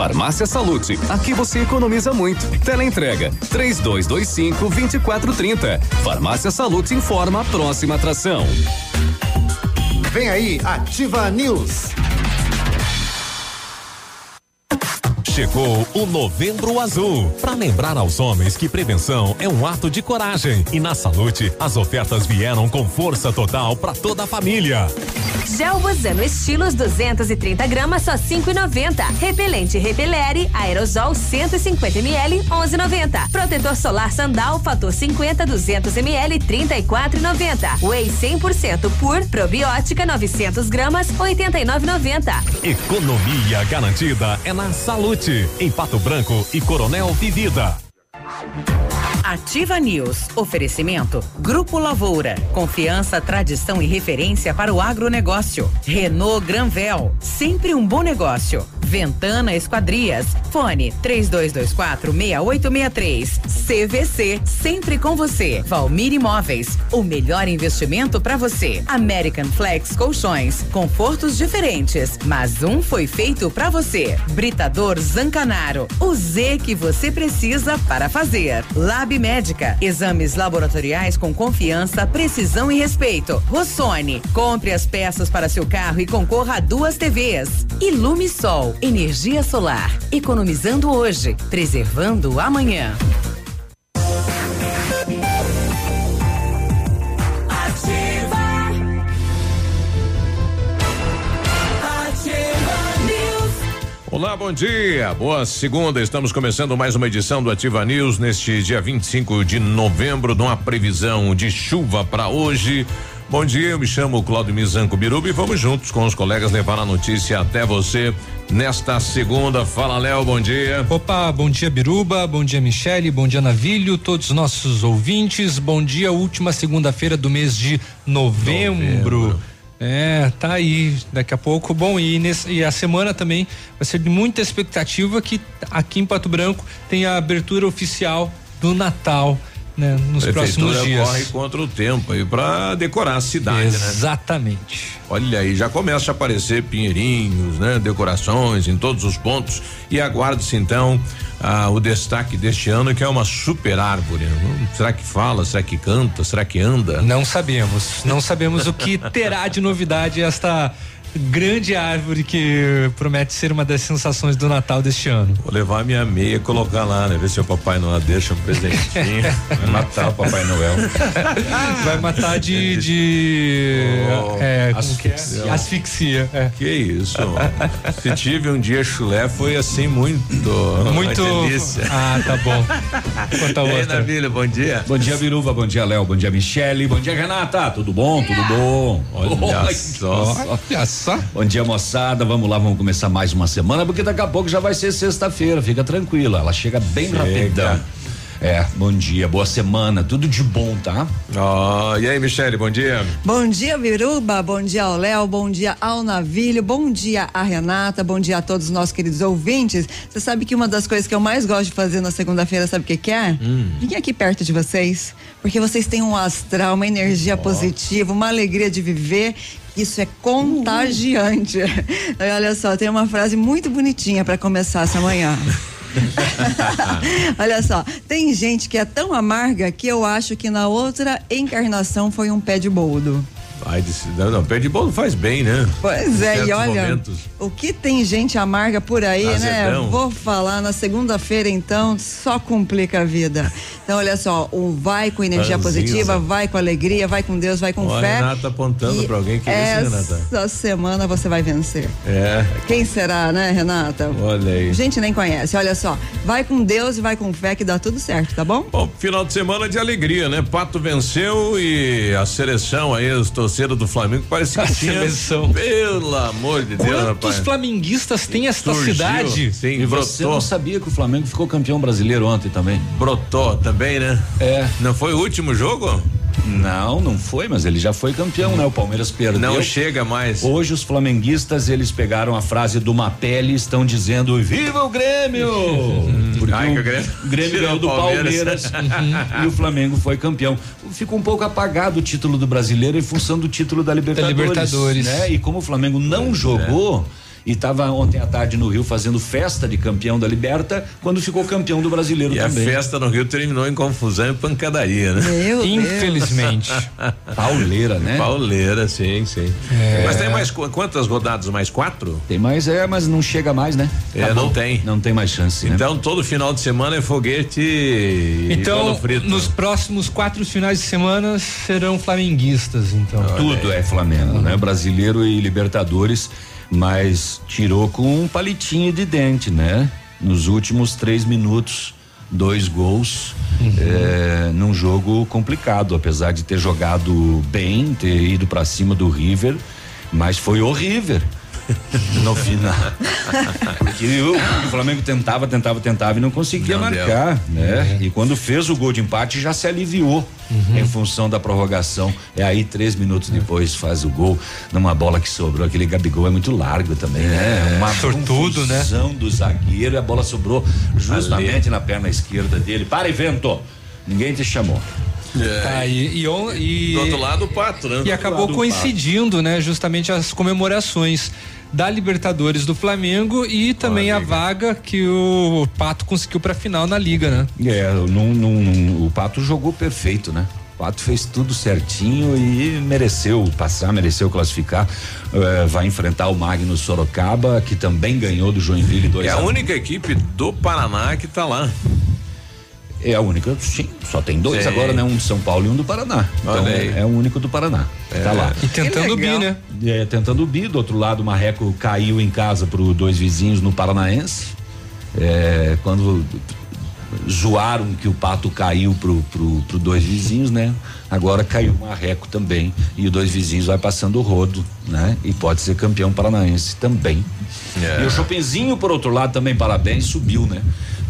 Farmácia Salute, aqui você economiza muito. Teleentrega 3225 2430. Farmácia Salute informa a próxima atração. Vem aí, Ativa News. Chegou o Novembro Azul para lembrar aos homens que prevenção é um ato de coragem e na Salute as ofertas vieram com força total para toda a família. Gel Bozano Estilos 230 gramas só 5,90. Repelente Repelere Aerosol 150 ml 11,90. Protetor solar Sandal fator 50 200 ml 34,90. Whey 100% pur probiótica 900 gramas 89,90. Economia garantida é na Salute, em Pato Branco e Coronel Vivida. Ativa News. Oferecimento. Grupo Lavoura. Confiança, tradição e referência para o agronegócio. Renault Granvel. Sempre um bom negócio. Ventana Esquadrias. Fone 3224 6863. CVC. Sempre com você. Valmir Imóveis. O melhor investimento para você. American Flex Colchões. Confortos diferentes, mas um foi feito para você. Britador Zancanaro. O Z que você precisa para fazer. Lab Médica. Exames laboratoriais com confiança, precisão e respeito. Rossoni. Compre as peças para seu carro e concorra a duas TVs. Ilume Sol. Energia solar. Economizando hoje, preservando amanhã. Olá, bom dia. Boa segunda. Estamos começando mais uma edição do Ativa News neste dia 25 de novembro, numa previsão de chuva para hoje. Bom dia, eu me chamo Claudio Mizanco Biruba e vamos juntos com os colegas levar a notícia até você nesta segunda. Fala, Léo, bom dia. Opa, bom dia, Biruba, bom dia, Michele, bom dia, Navilho, todos os nossos ouvintes. Bom dia, última segunda-feira do mês de novembro. novembro. É, tá aí. Daqui a pouco, bom, e, nesse, e a semana também vai ser de muita expectativa que aqui em Pato Branco tem a abertura oficial do Natal. Né, nos próximos dias. corre contra o tempo aí para decorar a cidade, Exatamente. né? Exatamente. Olha aí, já começa a aparecer pinheirinhos, né? Decorações em todos os pontos e aguarde-se então ah, o destaque deste ano que é uma super árvore. Será que fala? Será que canta? Será que anda? Não sabemos. Não sabemos o que terá de novidade esta grande árvore que promete ser uma das sensações do Natal deste ano. Vou levar minha meia e colocar lá, né? Ver se o Papai Noel deixa um presentinho. Vai matar o Papai Noel. Vai matar de. de oh, é, asfixia. É? Asfixia. É. Que isso. se tive um dia chulé, foi assim muito. Muito. Ah, tá bom. Quanto a outra. Ei, Navilha, bom dia. Bom dia, Biruva. Bom dia, Léo. Bom dia, Michele. Bom dia, Renata. Tudo bom? Tudo bom? Olha, Olha só. Olha só só. Bom dia, moçada. Vamos lá, vamos começar mais uma semana, porque daqui a pouco já vai ser sexta-feira. Fica tranquila, ela chega bem chega. rapidão. É, bom dia, boa semana, tudo de bom, tá? Oh, e aí, Michele, bom dia. Bom dia, Viruba, bom dia ao Léo, bom dia ao Navilho, bom dia a Renata, bom dia a todos os nossos queridos ouvintes. Você sabe que uma das coisas que eu mais gosto de fazer na segunda-feira, sabe o que, que é? Hum. Vim aqui perto de vocês, porque vocês têm um astral, uma energia oh. positiva, uma alegria de viver isso é contagiante. Olha só, tem uma frase muito bonitinha para começar essa manhã. Olha só, tem gente que é tão amarga que eu acho que na outra encarnação foi um pé de boldo. Ai, não, não, pé de bolo faz bem, né? Pois é, e olha, momentos. O que tem gente amarga por aí, né? Vou falar na segunda-feira, então, só complica a vida. Então, olha só, o vai com energia positiva, vai com alegria, vai com Deus, vai com Ó, fé. Renata apontando para alguém que é essa Renata. Essa semana você vai vencer. É. Quem será, né, Renata? Olha aí. Gente nem conhece. Olha só, vai com Deus e vai com fé que dá tudo certo, tá bom? Bom, final de semana de alegria, né? Pato venceu e a seleção aí, os torcedores do Flamengo parece que a tinha. Seleção. Pelo amor de Deus, Quantos rapaz. flamenguistas tem esta Surgiu, cidade? Sim, e brotou. você não sabia que o Flamengo ficou campeão brasileiro ontem também? Brotou também, né? É. Não foi o último jogo? Não, não foi, mas ele já foi campeão, né? O Palmeiras perdeu. Não chega mais. Hoje os flamenguistas, eles pegaram a frase do Mapelli e estão dizendo viva o Grêmio! Porque Ai, o Grêmio, Grêmio ganhou do Palmeiras, Palmeiras e o Flamengo foi campeão. Ficou um pouco apagado o título do brasileiro em função do título da Libertadores. Da Libertadores. Né? E como o Flamengo não jogou, e estava ontem à tarde no Rio fazendo festa de campeão da Liberta quando ficou campeão do brasileiro e também. a festa no Rio terminou em confusão e pancadaria, né? Meu Infelizmente. Pauleira, né? Pauleira, sim, sim. É. Mas tem mais qu- quantas rodadas? Mais quatro? Tem mais, é, mas não chega mais, né? É, Acabou. não tem. Não tem mais chance, né? Então todo final de semana é foguete e Então, nos próximos quatro finais de semana serão flamenguistas, então. Tudo é Flamengo, né? Brasileiro e Libertadores, mas tirou com um palitinho de dente, né? Nos últimos três minutos, dois gols é, num jogo complicado, apesar de ter jogado bem, ter ido pra cima do River, mas foi o River. No final. Porque o, o Flamengo tentava, tentava, tentava e não conseguia Não marcar, né? E quando fez o gol de empate já se aliviou em função da prorrogação. É aí três minutos depois faz o gol numa bola que sobrou. Aquele Gabigol é muito largo também, né? Uma Sortudo, né? do zagueiro e a bola sobrou justamente na perna esquerda dele. Para e vento! Ninguém te chamou. Tá, e, e, on- e- Do outro lado, o pato, né? e acabou do coincidindo, né, justamente as comemorações da Libertadores do Flamengo e também a vaga que o Pato conseguiu pra final na liga, né? É, num- num- o Pato jogou perfeito, né? O Pato fez tudo certinho e mereceu passar, mereceu classificar. Eh, vai enfrentar o Magno Sorocaba, que também ganhou do Joinville 2 É a um. única equipe do Paraná que tá lá. É a única, sim, só tem dois Sim. agora, né? Um de São Paulo e um do Paraná. Então é, é o único do Paraná. Tá lá. E tentando o bi, né? É, tentando o bi, do outro lado o Marreco caiu em casa pro dois vizinhos no Paranaense. É, quando zoaram que o pato caiu pro, pro, pro dois vizinhos, né? Agora caiu o Marreco também. E o dois vizinhos vai passando o rodo, né? E pode ser campeão paranaense também. É. E o Chopinzinho, por outro lado, também parabéns, subiu, né?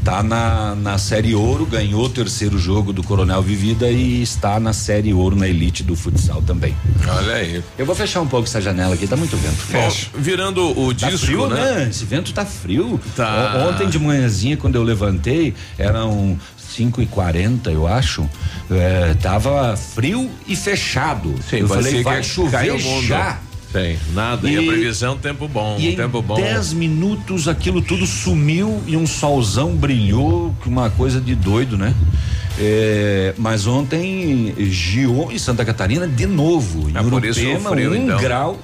Tá na, na série ouro, ganhou o terceiro jogo do Coronel Vivida e está na série ouro na elite do futsal também. Olha aí. Eu vou fechar um pouco essa janela aqui, tá muito vento. Bom, virando o Tá disco, frio, né? né? Esse vento tá frio. Tá. Ontem de manhãzinha, quando eu levantei, eram 5 e 40 eu acho. É, tava frio e fechado. Sim, eu falei, vai chover já. Tem, nada. E, a E- previsão, tempo bom. E em tempo bom. 10 minutos aquilo tudo sumiu e um solzão brilhou, uma coisa de doido, né? É, mas ontem giou em Santa Catarina de novo. Em É por isso Urupema, frio, um então. grau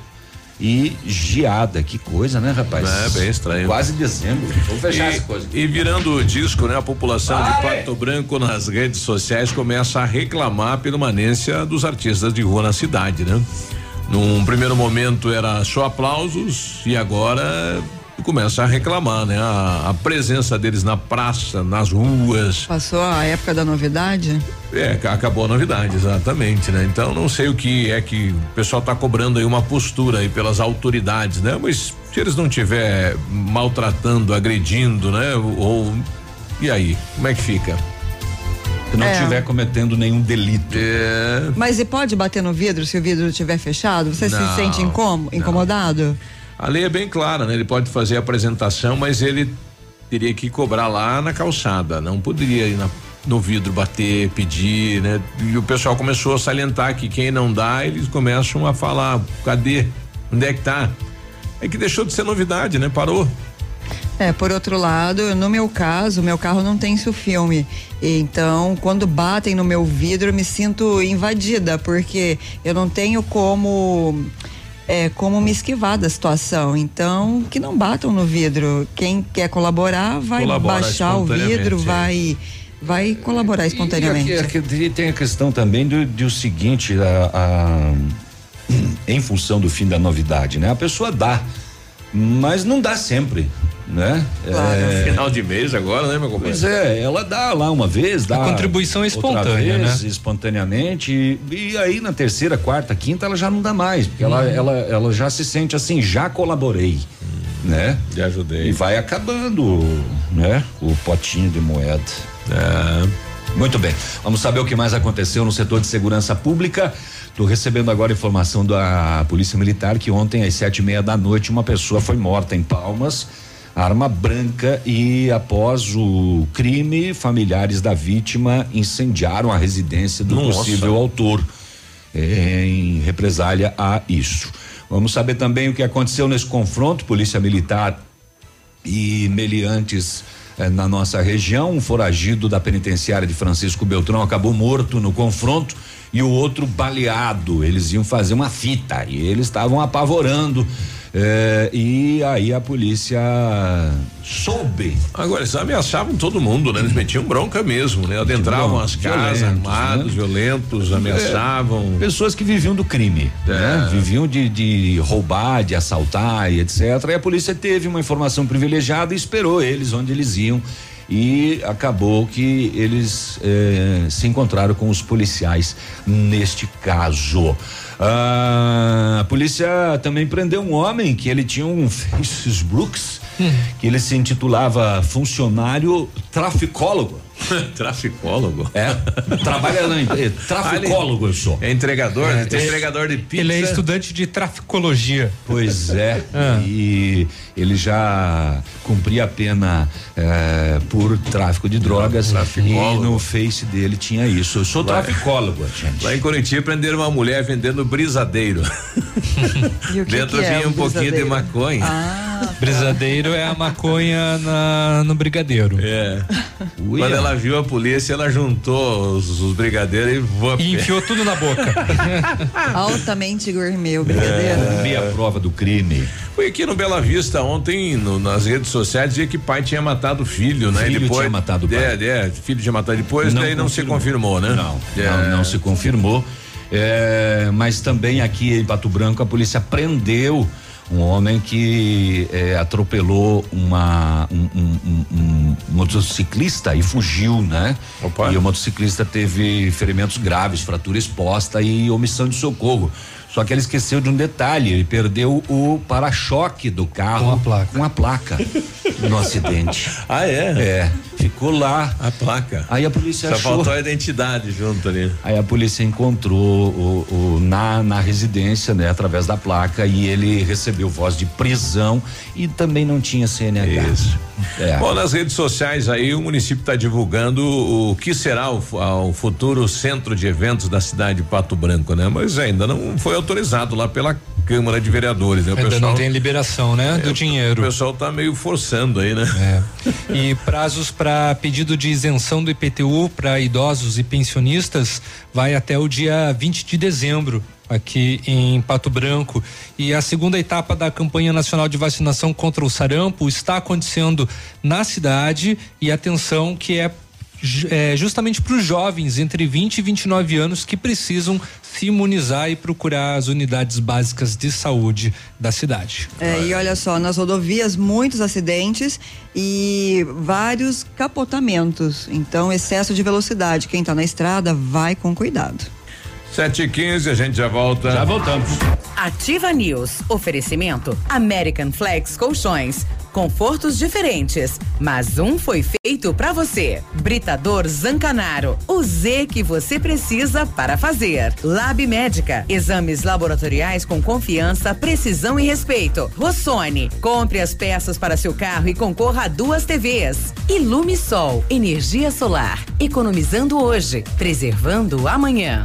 e geada. Que coisa, né, rapaz? É, bem estranho. Quase dezembro. Vou fechar essa coisa. E, e virando o disco, né? A população de Vai! Pato Branco nas redes sociais começa a reclamar a permanência dos artistas de rua na cidade, né? Num primeiro momento era só aplausos e agora começa a reclamar, né? A, a presença deles na praça, nas ruas. Passou a época da novidade? É, ca- acabou a novidade, exatamente, né? Então não sei o que é que o pessoal tá cobrando aí uma postura aí pelas autoridades, né? Mas se eles não tiver maltratando, agredindo, né? Ou e aí, como é que fica? Se não É. estiver cometendo nenhum delito. É, Mas e pode bater no vidro se o vidro estiver fechado? Você Não, se sente incom- incomodado? a lei é bem clara, né? Ele pode fazer a apresentação, mas ele teria que cobrar lá na calçada, não poderia ir na- no vidro bater, pedir, né? E o pessoal começou a salientar que quem não dá, eles começam a falar, cadê? Onde é que tá? É que deixou de ser novidade, né? Parou. É, por outro lado, no meu caso, meu carro não tem isso filme. Então, quando batem no meu vidro, eu me sinto invadida, porque eu não tenho como é, como me esquivar da situação. Então, que não batam no vidro. Quem quer colaborar vai Colabora baixar o vidro, é. vai vai colaborar espontaneamente. E aqui- aqui tem a questão também do, do seguinte, a- a- em função do fim da novidade, né? A pessoa dá, mas não dá sempre, né? Claro. É, Final de mês agora, né, meu companheiro? Pois é, ela dá lá uma vez, dá. A contribuição é outra espontânea, vez, né? Espontaneamente. E, e aí na terceira, quarta, quinta, ela já não dá mais, porque ela, ela, ela já se sente assim, já colaborei, né? Já E ajudei. vai acabando, né? O potinho de moeda. É, Muito bem. Vamos saber o que mais aconteceu no setor de segurança pública. Estou recebendo agora informação da Polícia Militar que ontem às sete e meia da noite uma pessoa foi morta em Palmas, arma branca e após o crime familiares da vítima incendiaram a residência do Nossa. possível autor eh, em represália a isso. Vamos saber também o que aconteceu nesse confronto, polícia militar e meliantes eh, na nossa região. Um foragido da penitenciária de Francisco Beltrão acabou morto no confronto e o outro baleado. Eles iam fazer uma fita e eles estavam apavorando. Eh, e aí a polícia soube. Agora, eles ameaçavam todo mundo, né? Eles metiam bronca mesmo, né? Adentravam as casas violentos, armados, né? violentos, ameaçavam. Pessoas que viviam do crime, né? Viviam de, de roubar, de assaltar e etc. E a polícia teve uma informação privilegiada e esperou eles onde eles iam. E acabou que eles eh, se encontraram com os policiais neste caso. Ah, a polícia também prendeu um homem que ele tinha um Facebook que ele se intitulava funcionário traficólogo. Traficólogo? É, trabalha na empresa. Traficólogo eu sou. É entregador, né? Tem é- entregador de pizza. Ele é estudante de traficologia. Pois é, Ah. e ele já cumpria a pena eh, por tráfico de drogas e Traficólogo. no face dele tinha isso. Eu sou Lá- traficólogo, gente. Lá em Curitiba prenderam uma mulher vendendo brisadeiro. E o que Dentro que é vinha o um pouquinho de maconha. Ah, Brisadeiro é a maconha na, no brigadeiro. É. Ui, Quando é. Ela viu a polícia, ela juntou os, os brigadeiros e E enfiou tudo na boca. altamente gourmet, o brigadeiro. Cumpria a prova do crime. Foi aqui no Bela Vista ontem, no- nas redes sociais, dizia que pai tinha matado o filho, né? Filho depois, tinha matado o pai. É, é, filho tinha matado depois, daí não se confirmou, né? Não, É. não, não se confirmou. É, mas também aqui em Pato Branco a polícia prendeu um homem que é, atropelou uma um, um- um- um motociclista e fugiu, né? Opa. E o motociclista teve ferimentos graves, fratura exposta e omissão de socorro. Só que ele esqueceu de um detalhe, ele perdeu o para-choque do carro Com a placa. com a placa no acidente. Ah, é? É, ficou lá. A placa. Aí a polícia Só achou. faltou a identidade junto ali. Aí a polícia encontrou o, o- na, na residência, né, através da placa, e ele recebeu voz de prisão e também não tinha CNH. Isso. É. Bom, nas redes sociais aí o município está divulgando o que será o, o futuro centro de eventos da cidade de Pato Branco, né? Mas ainda não foi autorizado lá pela Câmara de Vereadores, né? O Ainda pessoal, não tem liberação, né? Do o dinheiro. pessoal tá meio forçando aí, né? É. E prazos para pedido de isenção do IPTU para idosos e pensionistas vai até o dia 20 de dezembro aqui em Pato Branco. E a segunda etapa da campanha nacional de vacinação contra o sarampo está acontecendo na cidade e atenção que é é, justamente para os jovens entre 20 e 29 anos que precisam se imunizar e procurar as unidades básicas de saúde da cidade. É, e olha só, nas rodovias, muitos acidentes e vários capotamentos. Então, excesso de velocidade. Quem está na estrada, vai com cuidado. 7 e 15 a gente já volta. Já voltamos. Ativa News. Oferecimento American Flex Colchões. Confortos diferentes, mas um foi feito pra você. Britador Zancanaro. O Z que você precisa para fazer. Lab Médica. Exames laboratoriais com confiança, precisão e respeito. Rossoni. Compre as peças para seu carro e concorra a duas TVs. Ilume Sol. Energia solar. Economizando hoje, preservando amanhã.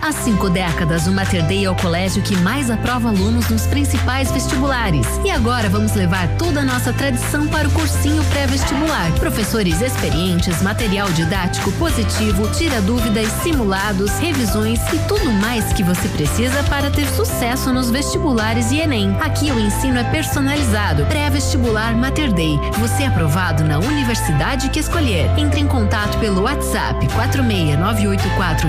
Há cinco décadas, o Mater Dei é o colégio que mais aprova alunos nos principais vestibulares. E agora vamos levar toda a nossa tradição para o cursinho pré-vestibular. Professores experientes, material didático positivo, tira dúvidas, simulados, revisões e tudo mais que você precisa para ter sucesso nos vestibulares e Enem. Aqui o ensino é personalizado. Pré-vestibular Mater Dei. Você é aprovado na universidade que escolher. Entre em contato pelo WhatsApp 46984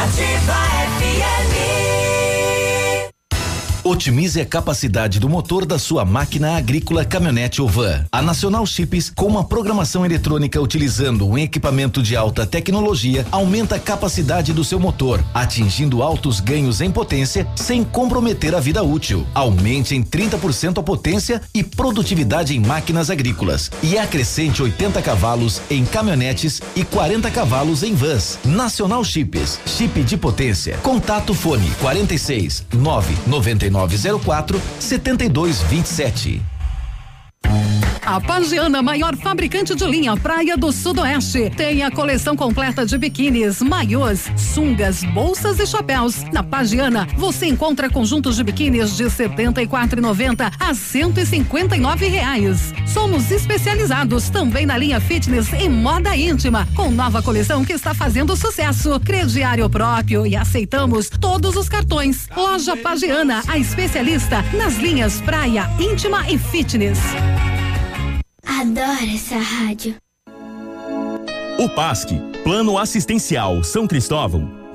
Ativa FM Otimize a capacidade do motor da sua máquina agrícola, caminhonete ou van. A Nacional Chips, com uma programação eletrônica utilizando um equipamento de alta tecnologia, aumenta a capacidade do seu motor, atingindo altos ganhos em potência sem comprometer a vida útil. Aumente em 30% a potência e produtividade em máquinas agrícolas e acrescente 80 cavalos em caminhonetes e 40 cavalos em vans. Nacional Chips, chip de potência. Contato fone 46 99904 7227. A Pagiana, maior fabricante de linha Praia do Sudoeste, tem a coleção completa de biquínis, maiôs, sungas, bolsas e chapéus. Na Pagiana, você encontra conjuntos de biquínis de R$ 74,90 a 159 reais. Somos especializados também na linha fitness e moda íntima, com nova coleção que está fazendo sucesso. Crediário próprio e aceitamos todos os cartões. Loja Pagiana, a especialista nas linhas praia, íntima e fitness. Adoro essa rádio. O PASC, Plano Assistencial São Cristóvão,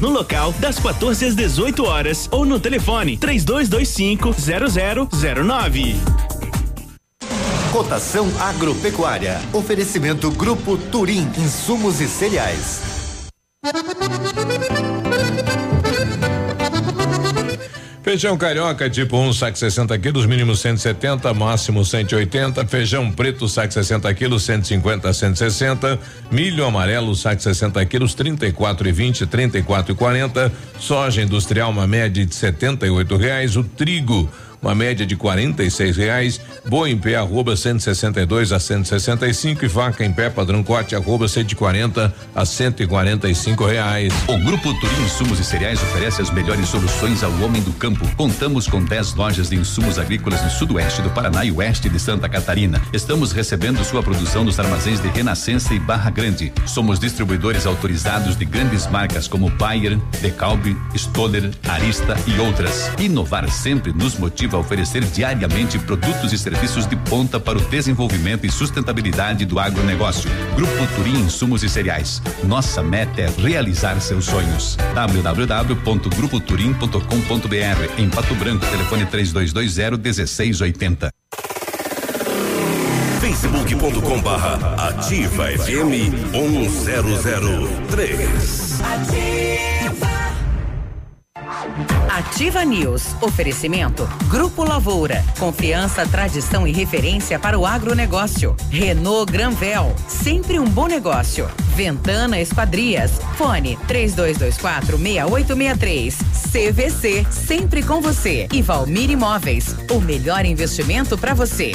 no local das 14 às 18 horas ou no telefone 3225 0009. Cotação agropecuária. Oferecimento Grupo Turim, insumos e cereais. Feijão carioca tipo 1, um, saco 60 quilos, mínimo 170, máximo 180. Feijão preto, saco 60 quilos, 150 a 160. Milho amarelo, saco 60 quilos, 34 e 20, 34 e 40. Soja industrial, uma média de 78 reais. O trigo uma média de quarenta e seis reais, boa em pé arroba 162 a 165 e vaca em pé padrão corte arroba 140 a 145 reais. O Grupo Turim Insumos e Cereais oferece as melhores soluções ao homem do campo. Contamos com 10 lojas de insumos agrícolas no sudoeste do Paraná e oeste de Santa Catarina. Estamos recebendo sua produção nos armazéns de Renascença e Barra Grande. Somos distribuidores autorizados de grandes marcas como Bayer, Decalbe, Stoller, Arista e outras. Inovar sempre nos motiva a oferecer diariamente produtos e serviços de ponta para o desenvolvimento e sustentabilidade do agronegócio. Grupo Turim Insumos e Cereais. Nossa meta é realizar seus sonhos. www.grupoturim.com.br Em Pato Branco, telefone 3220 1680. facebook.com barra ativa FM 1003. Ativa. Ativa News. Oferecimento. Grupo Lavoura. Confiança, tradição e referência para o agronegócio. Renault Granvel. Sempre um bom negócio. Ventana Esquadrias. Fone 3224 6863. CVC. Sempre com você. E Valmir Imóveis. O melhor investimento para você.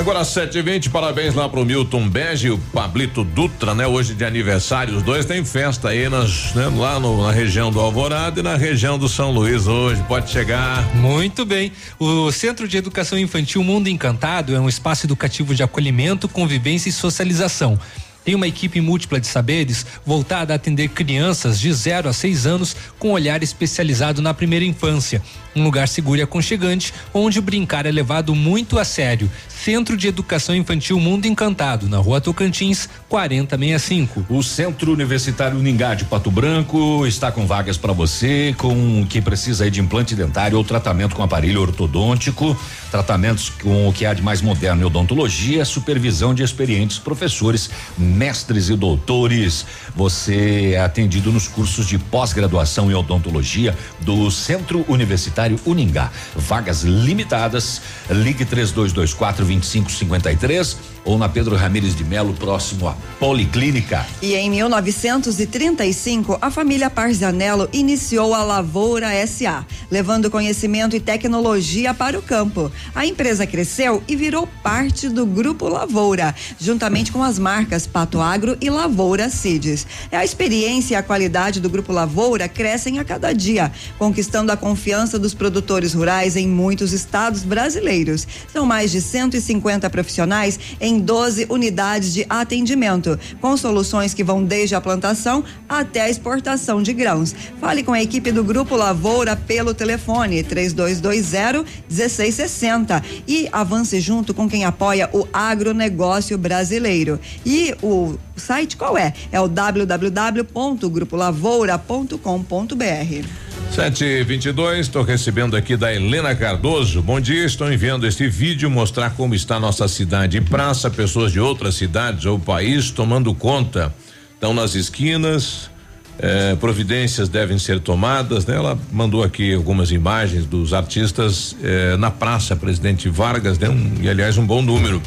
Agora 7h20, parabéns lá pro Milton Bege e o Pablito Dutra, né? Hoje de aniversário, os dois têm festa aí nas, né? lá no, na região do Alvorada e na região do São Luís hoje. Pode chegar. Muito bem. O Centro de Educação Infantil Mundo Encantado é um espaço educativo de acolhimento, convivência e socialização. Tem uma equipe múltipla de saberes voltada a atender crianças de 0 a 6 anos com olhar especializado na primeira infância. Um lugar seguro e aconchegante, onde brincar é levado muito a sério. Centro de Educação Infantil Mundo Encantado, na rua Tocantins, 4065. O Centro Universitário Ningá de Pato Branco está com vagas para você, com quem precisa de implante dentário ou tratamento com aparelho ortodôntico, tratamentos com o que há de mais moderno em odontologia, supervisão de experientes professores mestres e doutores. Você é atendido nos cursos de pós-graduação em odontologia do Centro Universitário Uningá. Vagas limitadas. Ligue 3224 2553 ou na Pedro Ramires de Melo, próximo à Policlínica. E em 1935, a família Parzanello iniciou a Lavoura SA, levando conhecimento e tecnologia para o campo. A empresa cresceu e virou parte do Grupo Lavoura, juntamente com as marcas Pato Agro e Lavoura Cides. É a experiência e a qualidade do Grupo Lavoura crescem a cada dia, conquistando a confiança dos produtores rurais em muitos estados brasileiros. São mais de 150 profissionais em 12 unidades de atendimento, com soluções que vão desde a plantação até a exportação de grãos. Fale com a equipe do Grupo Lavoura pelo telefone 3220 1660 e avance junto com quem apoia o agronegócio brasileiro. E o site qual é? É o www.grupolavoura.com.br. Sete e vinte e dois, estou recebendo aqui da Helena Cardoso. Bom dia, estou enviando este vídeo mostrar como está nossa cidade em praça, pessoas de outras cidades ou país tomando conta. Estão nas esquinas, eh, providências devem ser tomadas, né? Ela mandou aqui algumas imagens dos artistas eh, na praça Presidente Vargas, né? Um, e aliás um bom número.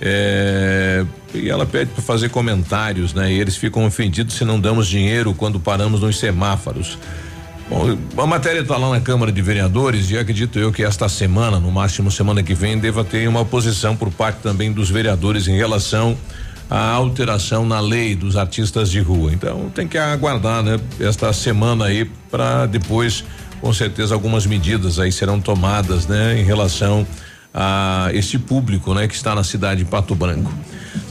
Eh, e ela pede para fazer comentários, né? E eles ficam ofendidos se não damos dinheiro quando paramos nos semáforos. Bom, a matéria está lá na Câmara de Vereadores e acredito eu que esta semana, no máximo semana que vem, deva ter uma posição por parte também dos vereadores em relação à alteração na lei dos artistas de rua. Então tem que aguardar, né? Esta semana aí para depois, com certeza, algumas medidas aí serão tomadas, né? Em relação a esse público, né? Que está na cidade de Pato Branco.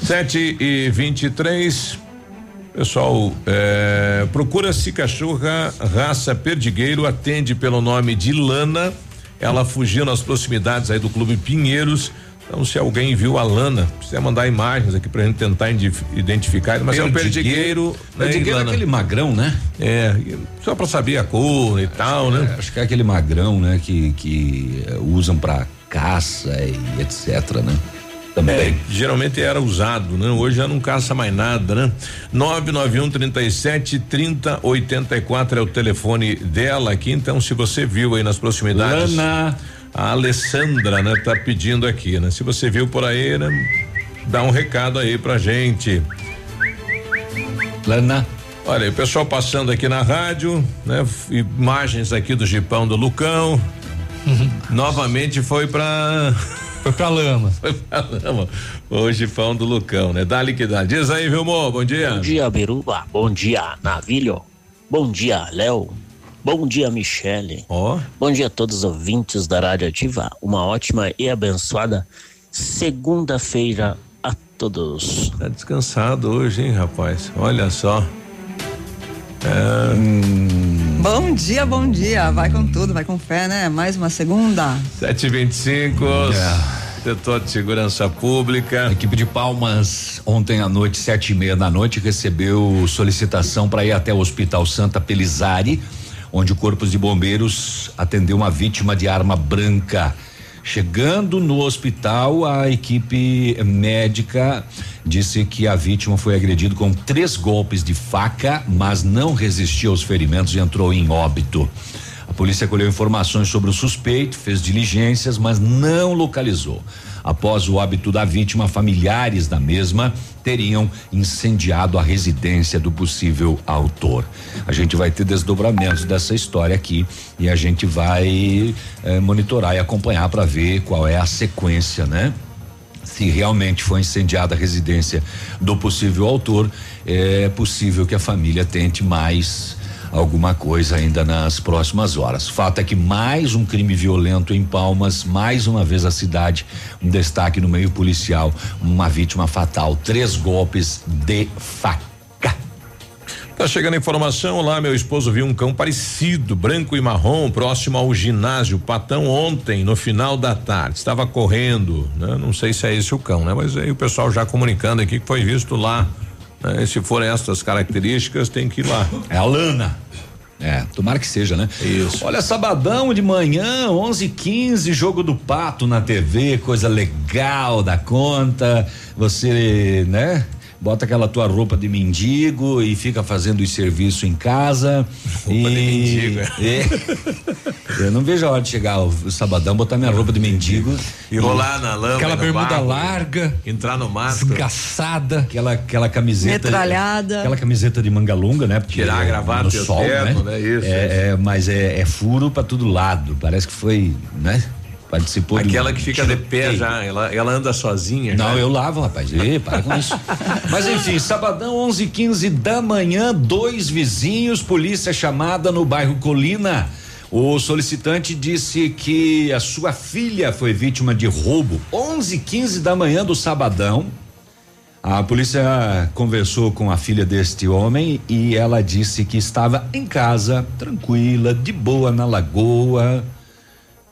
Sete e vinte e três. Pessoal, é, procura-se cachorra raça perdigueiro, atende pelo nome de Lana. Ela fugiu nas proximidades aí do Clube Pinheiros. Então, se alguém viu a Lana, precisa mandar imagens aqui pra gente tentar identificar. Mas é um perdigueiro. Né, perdigueiro é aquele magrão, né? É, só pra saber a cor e tal, né? É, acho que é aquele magrão, né? Que, que uh, usam pra caça e etc, né? também. É, geralmente era usado, né? Hoje já não caça mais nada, né? 991 37 30 84 é o telefone dela aqui. Então, se você viu aí nas proximidades. Lana. A Alessandra, né? Tá pedindo aqui, né? Se você viu por aí, né? Dá um recado aí pra gente. Lana. Olha, o pessoal passando aqui na rádio, né? Imagens aqui do Gipão do Lucão. Uhum. Novamente foi pra foi pra lama. Foi pra lama. Hoje pão do Lucão, né? Dá-lhe que dá. Diz aí, Vilmô, bom dia. Bom dia, Biruba. Bom dia, Navilho. Bom dia, Léo. Bom dia, Michele. Ó. Oh. Bom dia a todos os ouvintes da Rádio Ativa. Uma ótima e abençoada segunda-feira a todos. Tá descansado hoje, hein, rapaz? Olha só. É... Hum. Bom dia, bom dia. Vai com tudo, vai com fé, né? Mais uma segunda. 725. É. Setor de Segurança Pública. A equipe de Palmas, ontem à noite, sete e meia da noite, recebeu solicitação para ir até o Hospital Santa Pelizari, onde o Corpo de Bombeiros atendeu uma vítima de arma branca. Chegando no hospital, a equipe médica disse que a vítima foi agredida com três golpes de faca, mas não resistiu aos ferimentos e entrou em óbito. A polícia colheu informações sobre o suspeito, fez diligências, mas não localizou. Após o óbito da vítima, familiares da mesma teriam incendiado a residência do possível autor. A gente vai ter desdobramentos dessa história aqui e a gente vai eh, monitorar e acompanhar para ver qual é a sequência, né? se realmente foi incendiada a residência do possível autor, é possível que a família tente mais alguma coisa ainda nas próximas horas. Fato é que mais um crime violento em Palmas, mais uma vez a cidade, um destaque no meio policial, uma vítima fatal, três golpes de faca. Tá chegando a informação lá, meu esposo viu um cão parecido, branco e marrom, próximo ao ginásio Patão ontem, no final da tarde. Estava correndo, né? Não sei se é esse o cão, né? Mas aí o pessoal já comunicando aqui que foi visto lá. Né? Se forem estas características, tem que ir lá. É a Lana. É, tomara que seja, né? Isso. Olha, sabadão de manhã, 11:15, jogo do Pato na TV, coisa legal da conta. Você, né? Bota aquela tua roupa de mendigo e fica fazendo o serviço em casa. Roupa e, de mendigo. É. eu não vejo a hora de chegar o, sabadão, botar minha roupa de mendigo e, e rolar na lama. Aquela bermuda barco, larga, entrar no mato, encaçada, aquela aquela camiseta, metralhada, aquela camiseta de manga longa, né? Porque Tirar a gravata no sol, terno, né? né? Isso, é, é, mas é, é furo para todo lado. Parece que foi, né? Participou Aquela que fica de pé já, ela, ela anda sozinha. Não, já. eu lavo, rapaz. Ei, para com isso. Mas enfim, sabadão, 11 15 da manhã, dois vizinhos, polícia chamada no bairro Colina. O solicitante disse que a sua filha foi vítima de roubo. 11 15 da manhã do sabadão. A polícia conversou com a filha deste homem e ela disse que estava em casa, tranquila, de boa na lagoa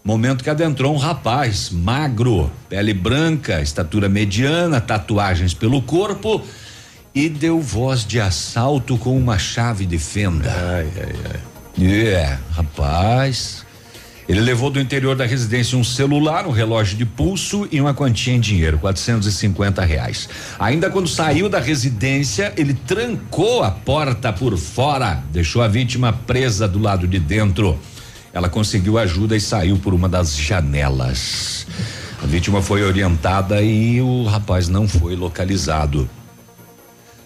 Momento que adentrou um rapaz magro, pele branca, estatura mediana, tatuagens pelo corpo e deu voz de assalto com uma chave de fenda. Ai, ai, ai. É, rapaz. Ele levou do interior da residência um celular, um relógio de pulso e uma quantia em dinheiro, 450 reais. Ainda quando saiu da residência, ele trancou a porta por fora, deixou a vítima presa do lado de dentro. Ela conseguiu ajuda e saiu por uma das janelas. A vítima foi orientada e o rapaz não foi localizado.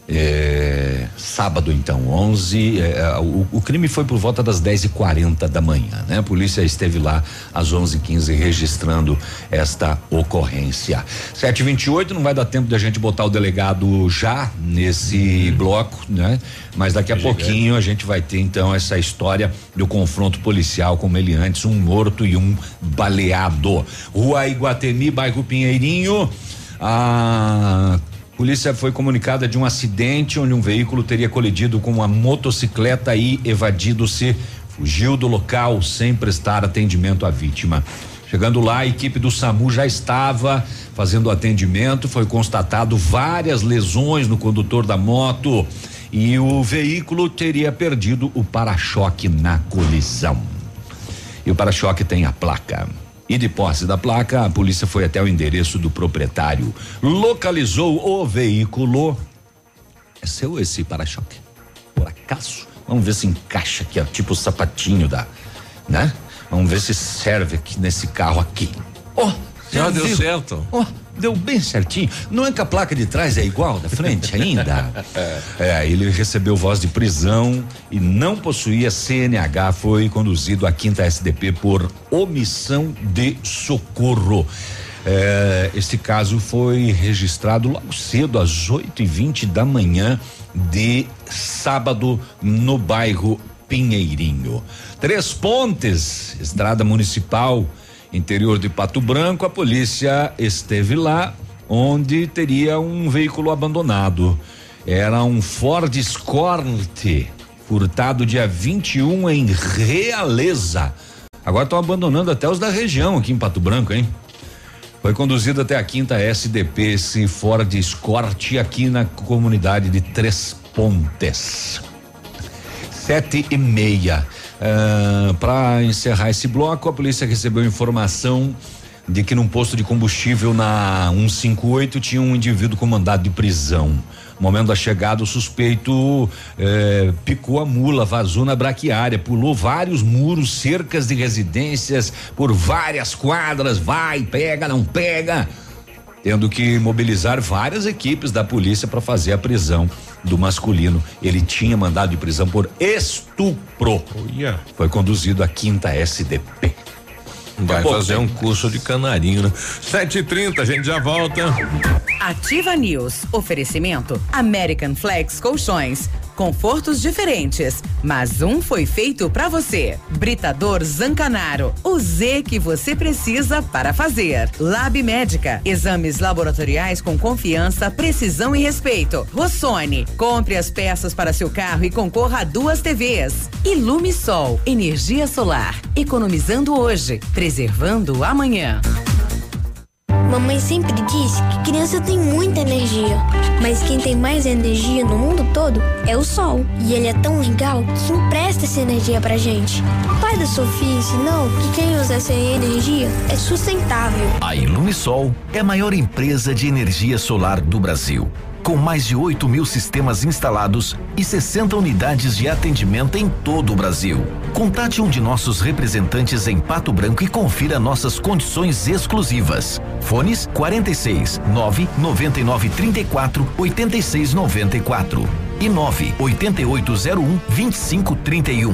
É, sábado então, 11. É, é, o, o, crime foi por volta das 10 e 40 da manhã, né? A polícia esteve lá às 11 15 registrando esta ocorrência. 728 não vai dar tempo de a gente botar o delegado já nesse uhum. bloco, né? Mas daqui a é pouquinho a gente vai ter então essa história do confronto policial ele antes, um morto e um baleado. Rua Iguatemi, bairro Pinheirinho. A Polícia foi comunicada de um acidente onde um veículo teria colidido com uma motocicleta e evadido-se. Fugiu do local sem prestar atendimento à vítima. Chegando lá, a equipe do SAMU já estava fazendo atendimento. Foi constatado várias lesões no condutor da moto e o veículo teria perdido o para-choque na colisão. E o para-choque tem a placa e de posse da placa, a polícia foi até o endereço do proprietário, localizou o veículo. É seu esse para-choque? Por acaso? Vamos ver se encaixa aqui, ó, tipo o sapatinho da, né? Vamos ver se serve aqui nesse carro aqui. Oh, já deu viu? certo. Oh, deu bem certinho. Não é que a placa de trás é igual da frente ainda? é, ele recebeu voz de prisão e não possuía CNH, foi conduzido à quinta SDP por omissão de socorro. É, este caso foi registrado logo cedo, às 8 e 20 da manhã de sábado, no bairro Pinheirinho. Três Pontes, estrada municipal interior de Pato Branco, a polícia esteve lá onde teria um veículo abandonado. Era um Ford Escort, furtado dia 21 em Realeza. Agora estão abandonando até os da região aqui em Pato Branco, hein? Foi conduzido até a quinta SDP esse Ford Escort aqui na comunidade de Três Pontes. Sete e meia. Uh, Para encerrar esse bloco, a polícia recebeu informação de que num posto de combustível na 158 tinha um indivíduo com mandado de prisão. No momento da chegada, o suspeito eh, picou a mula, vazou na braquiária, pulou vários muros, cercas de residências por várias quadras, vai, pega, não pega tendo que mobilizar várias equipes da polícia para fazer a prisão do masculino. Ele tinha mandado de prisão por estupro. Oh, yeah. Foi conduzido à quinta SDP. Vai fazer um curso de canarinho, né? Sete e trinta, a gente já volta. Ativa News. Oferecimento American Flex Colchões. Confortos diferentes, mas um foi feito para você. Britador Zancanaro. O Z que você precisa para fazer. Lab Médica. Exames laboratoriais com confiança, precisão e respeito. Rossoni. Compre as peças para seu carro e concorra a duas TVs. Ilume Sol. Energia solar. Economizando hoje, preservando amanhã. Mamãe sempre disse que criança tem muita energia, mas quem tem mais energia no mundo todo é o sol. E ele é tão legal que empresta essa energia pra gente. O pai da Sofia ensinou que quem usa essa energia é sustentável. A Ilumisol é a maior empresa de energia solar do Brasil com mais de 8 mil sistemas instalados e 60 unidades de atendimento em todo o Brasil. Contate um de nossos representantes em Pato Branco e confira nossas condições exclusivas. Fones 46 9 99 34 86 94 e 9 8801 2531.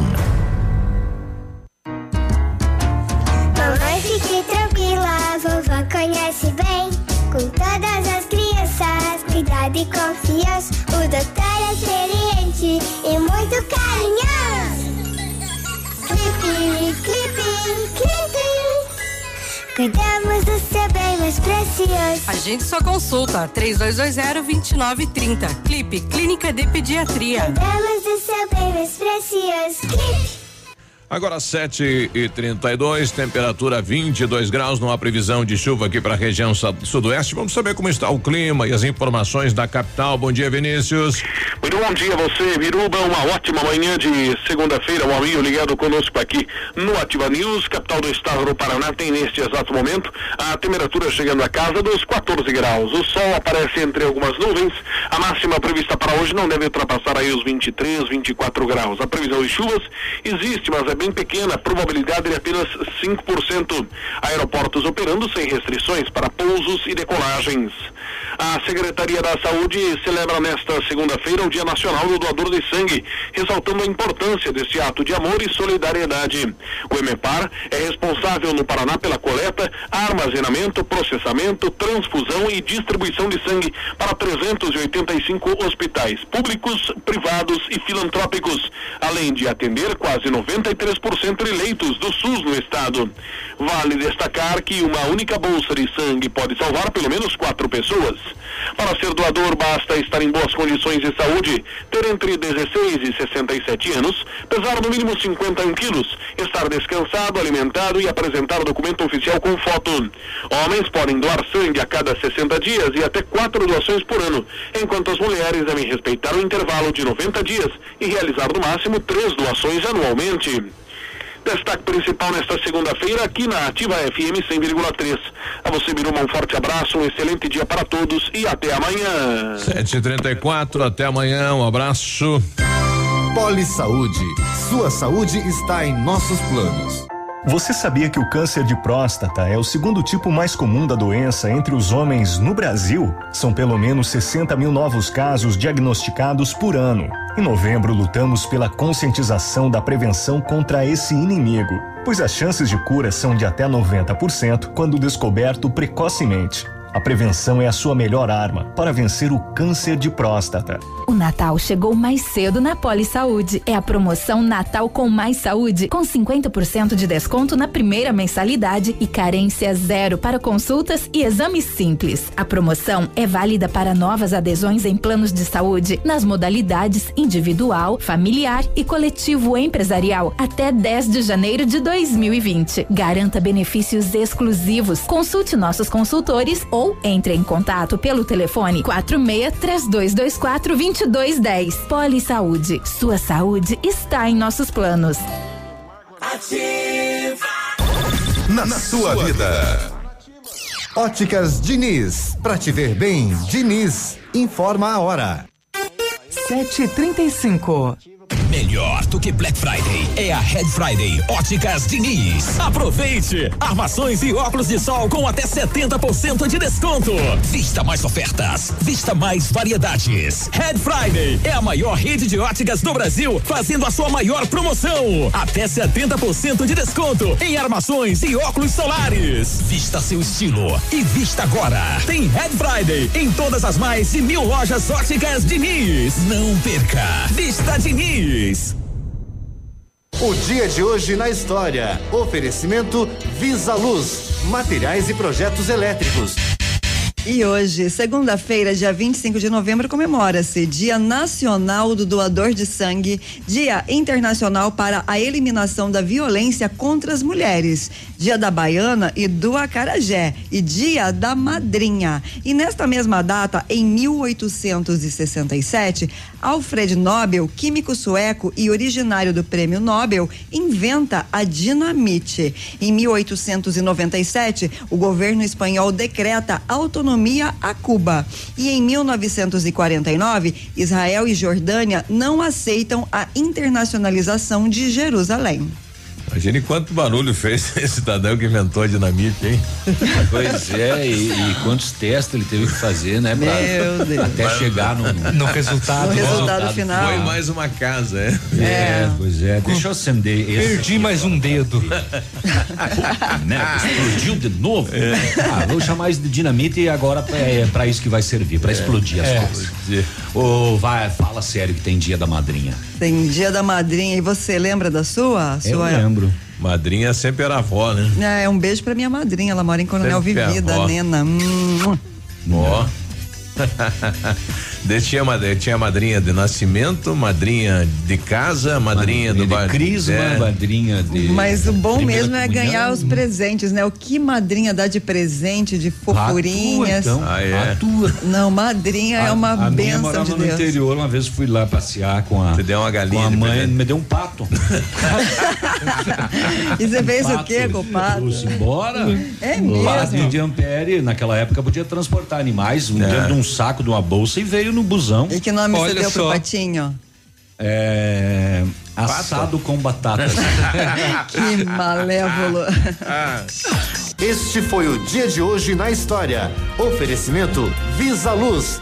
Mamãe, fique tranquila, vovó conhece bem. Com crianças, cuidado e confiança. O doutor é experiente e muito carinhoso. Clipe, clipe, clipe. Cuidamos do seu bem mais precioso. Agende sua consulta 3220-2930. Clipe Clínica de Pediatria. Cuidamos do seu bem mais precioso. Clipe. Agora 7 e 32 temperatura 22 graus, não há previsão de chuva aqui para a região sudoeste. Vamos saber como está o clima e as informações da capital. Bom dia, Vinícius. Muito bom dia a você, Biruba. Uma ótima manhã de segunda-feira. Um amigo ligado conosco aqui no Ativa News, capital do estado do Paraná. Tem neste exato momento a temperatura chegando a casa dos 14 graus. O sol aparece entre algumas nuvens. A máxima prevista para hoje não deve ultrapassar aí os 23, 24 graus. A previsão de chuvas existe, mas é bem pequena. A probabilidade é apenas 5%. Aeroportos operando sem restrições para pousos e decolagens. A Secretaria da Saúde celebra nesta segunda-feira o Dia Nacional do Doador de Sangue, ressaltando a importância desse ato de amor e solidariedade. O EMEPAR é responsável no Paraná pela coleta, armazenamento, processamento, transfusão e distribuição de sangue para 385 hospitais públicos, privados e filantrópicos, além de atender quase 93% de leitos do SUS no estado. Vale destacar que uma única bolsa de sangue pode salvar pelo menos quatro pessoas. Para ser doador, basta estar em boas condições de saúde, ter entre 16 e 67 anos, pesar no mínimo 51 quilos, estar descansado, alimentado e apresentar documento oficial com foto. Homens podem doar sangue a cada 60 dias e até quatro doações por ano, enquanto as mulheres devem respeitar o intervalo de 90 dias e realizar no máximo três doações anualmente. Destaque principal nesta segunda-feira aqui na Ativa FM 100,3. A você, Biruma, um forte abraço, um excelente dia para todos e até amanhã. 7h34, até amanhã, um abraço. Poli Saúde. Sua saúde está em nossos planos. Você sabia que o câncer de próstata é o segundo tipo mais comum da doença entre os homens no Brasil? São pelo menos 60 mil novos casos diagnosticados por ano. Em novembro, lutamos pela conscientização da prevenção contra esse inimigo, pois as chances de cura são de até 90% quando descoberto precocemente. A prevenção é a sua melhor arma para vencer o câncer de próstata. O Natal chegou mais cedo na Poli Saúde. É a promoção Natal com Mais Saúde, com 50% de desconto na primeira mensalidade e carência zero para consultas e exames simples. A promoção é válida para novas adesões em planos de saúde nas modalidades individual, familiar e coletivo empresarial até 10 de janeiro de 2020. Garanta benefícios exclusivos. Consulte nossos consultores ou entre em contato pelo telefone 46 3224 2210. Poli Saúde. Sua saúde está em nossos planos. Na, sua vida. Óticas Diniz. Pra te ver bem, Diniz. Informa a hora. 7h35. Melhor do que Black Friday é a Red Friday Óticas Diniz. Aproveite! Armações e óculos de sol com até 70% de desconto. Vista mais ofertas, vista mais variedades. Red Friday é a maior rede de óticas do Brasil, fazendo a sua maior promoção. Até 70% de desconto em armações e óculos solares. Vista seu estilo e vista agora. Tem Red Friday em todas as mais de mil lojas óticas Diniz. Não perca! Vista Diniz. O dia de hoje na história. Oferecimento Visa Luz. Materiais e projetos elétricos. E hoje, segunda-feira, dia 25 de novembro, comemora-se Dia Nacional do Doador de Sangue, Dia Internacional para a Eliminação da Violência contra as Mulheres, Dia da Baiana e do Acarajé e Dia da Madrinha. E nesta mesma data, em 1867, Alfred Nobel, químico sueco e originário do Prêmio Nobel, inventa a dinamite. Em 1897, o governo espanhol decreta autonomia a Cuba. E em 1949, Israel e Jordânia não aceitam a internacionalização de Jerusalém. Imagine quanto barulho fez esse cidadão que inventou a dinamite, hein? Pois é, e, e quantos testes ele teve que fazer, né? Pra, Meu Deus. Até chegar no, No resultado. No resultado final. Foi mais uma casa, é. É, pois é. Deixa eu acender esse. Perdi mais um dedo. né? Explodiu de novo. Ah, vou chamar isso de dinamite e agora é pra isso que vai servir, pra explodir as É. coisas. Ô, vai, fala sério que tem dia da madrinha. Tem dia da madrinha e você lembra da sua? Eu sua lembro. Madrinha sempre era avó, né? É, um beijo pra minha madrinha, ela mora em Coronel Sempre a Vivida. Nena. Hum. Ó. De- tinha, tinha madrinha de nascimento, madrinha de casa, madrinha, do de bar- crisma, é. madrinha de. Mas o bom mesmo é comunhão. ganhar os presentes, né? O que madrinha dá de presente, de fofurinhas. então. Ah, é. A tua. Não, madrinha é uma a minha benção morava de no Deus. interior, uma vez fui lá passear com a. Você deu uma galinha Com a mãe, me deu um pato. E você fez o Pato. quê, compadre? Trouxe embora. É Lá mesmo? de Ampere, naquela época podia transportar animais um dentro de um saco, de uma bolsa e veio no busão. E que nome Olha você deu pro só. patinho? É, assado com batatas. Que malévolo. Este foi o dia de hoje na história. Oferecimento Visa Luz.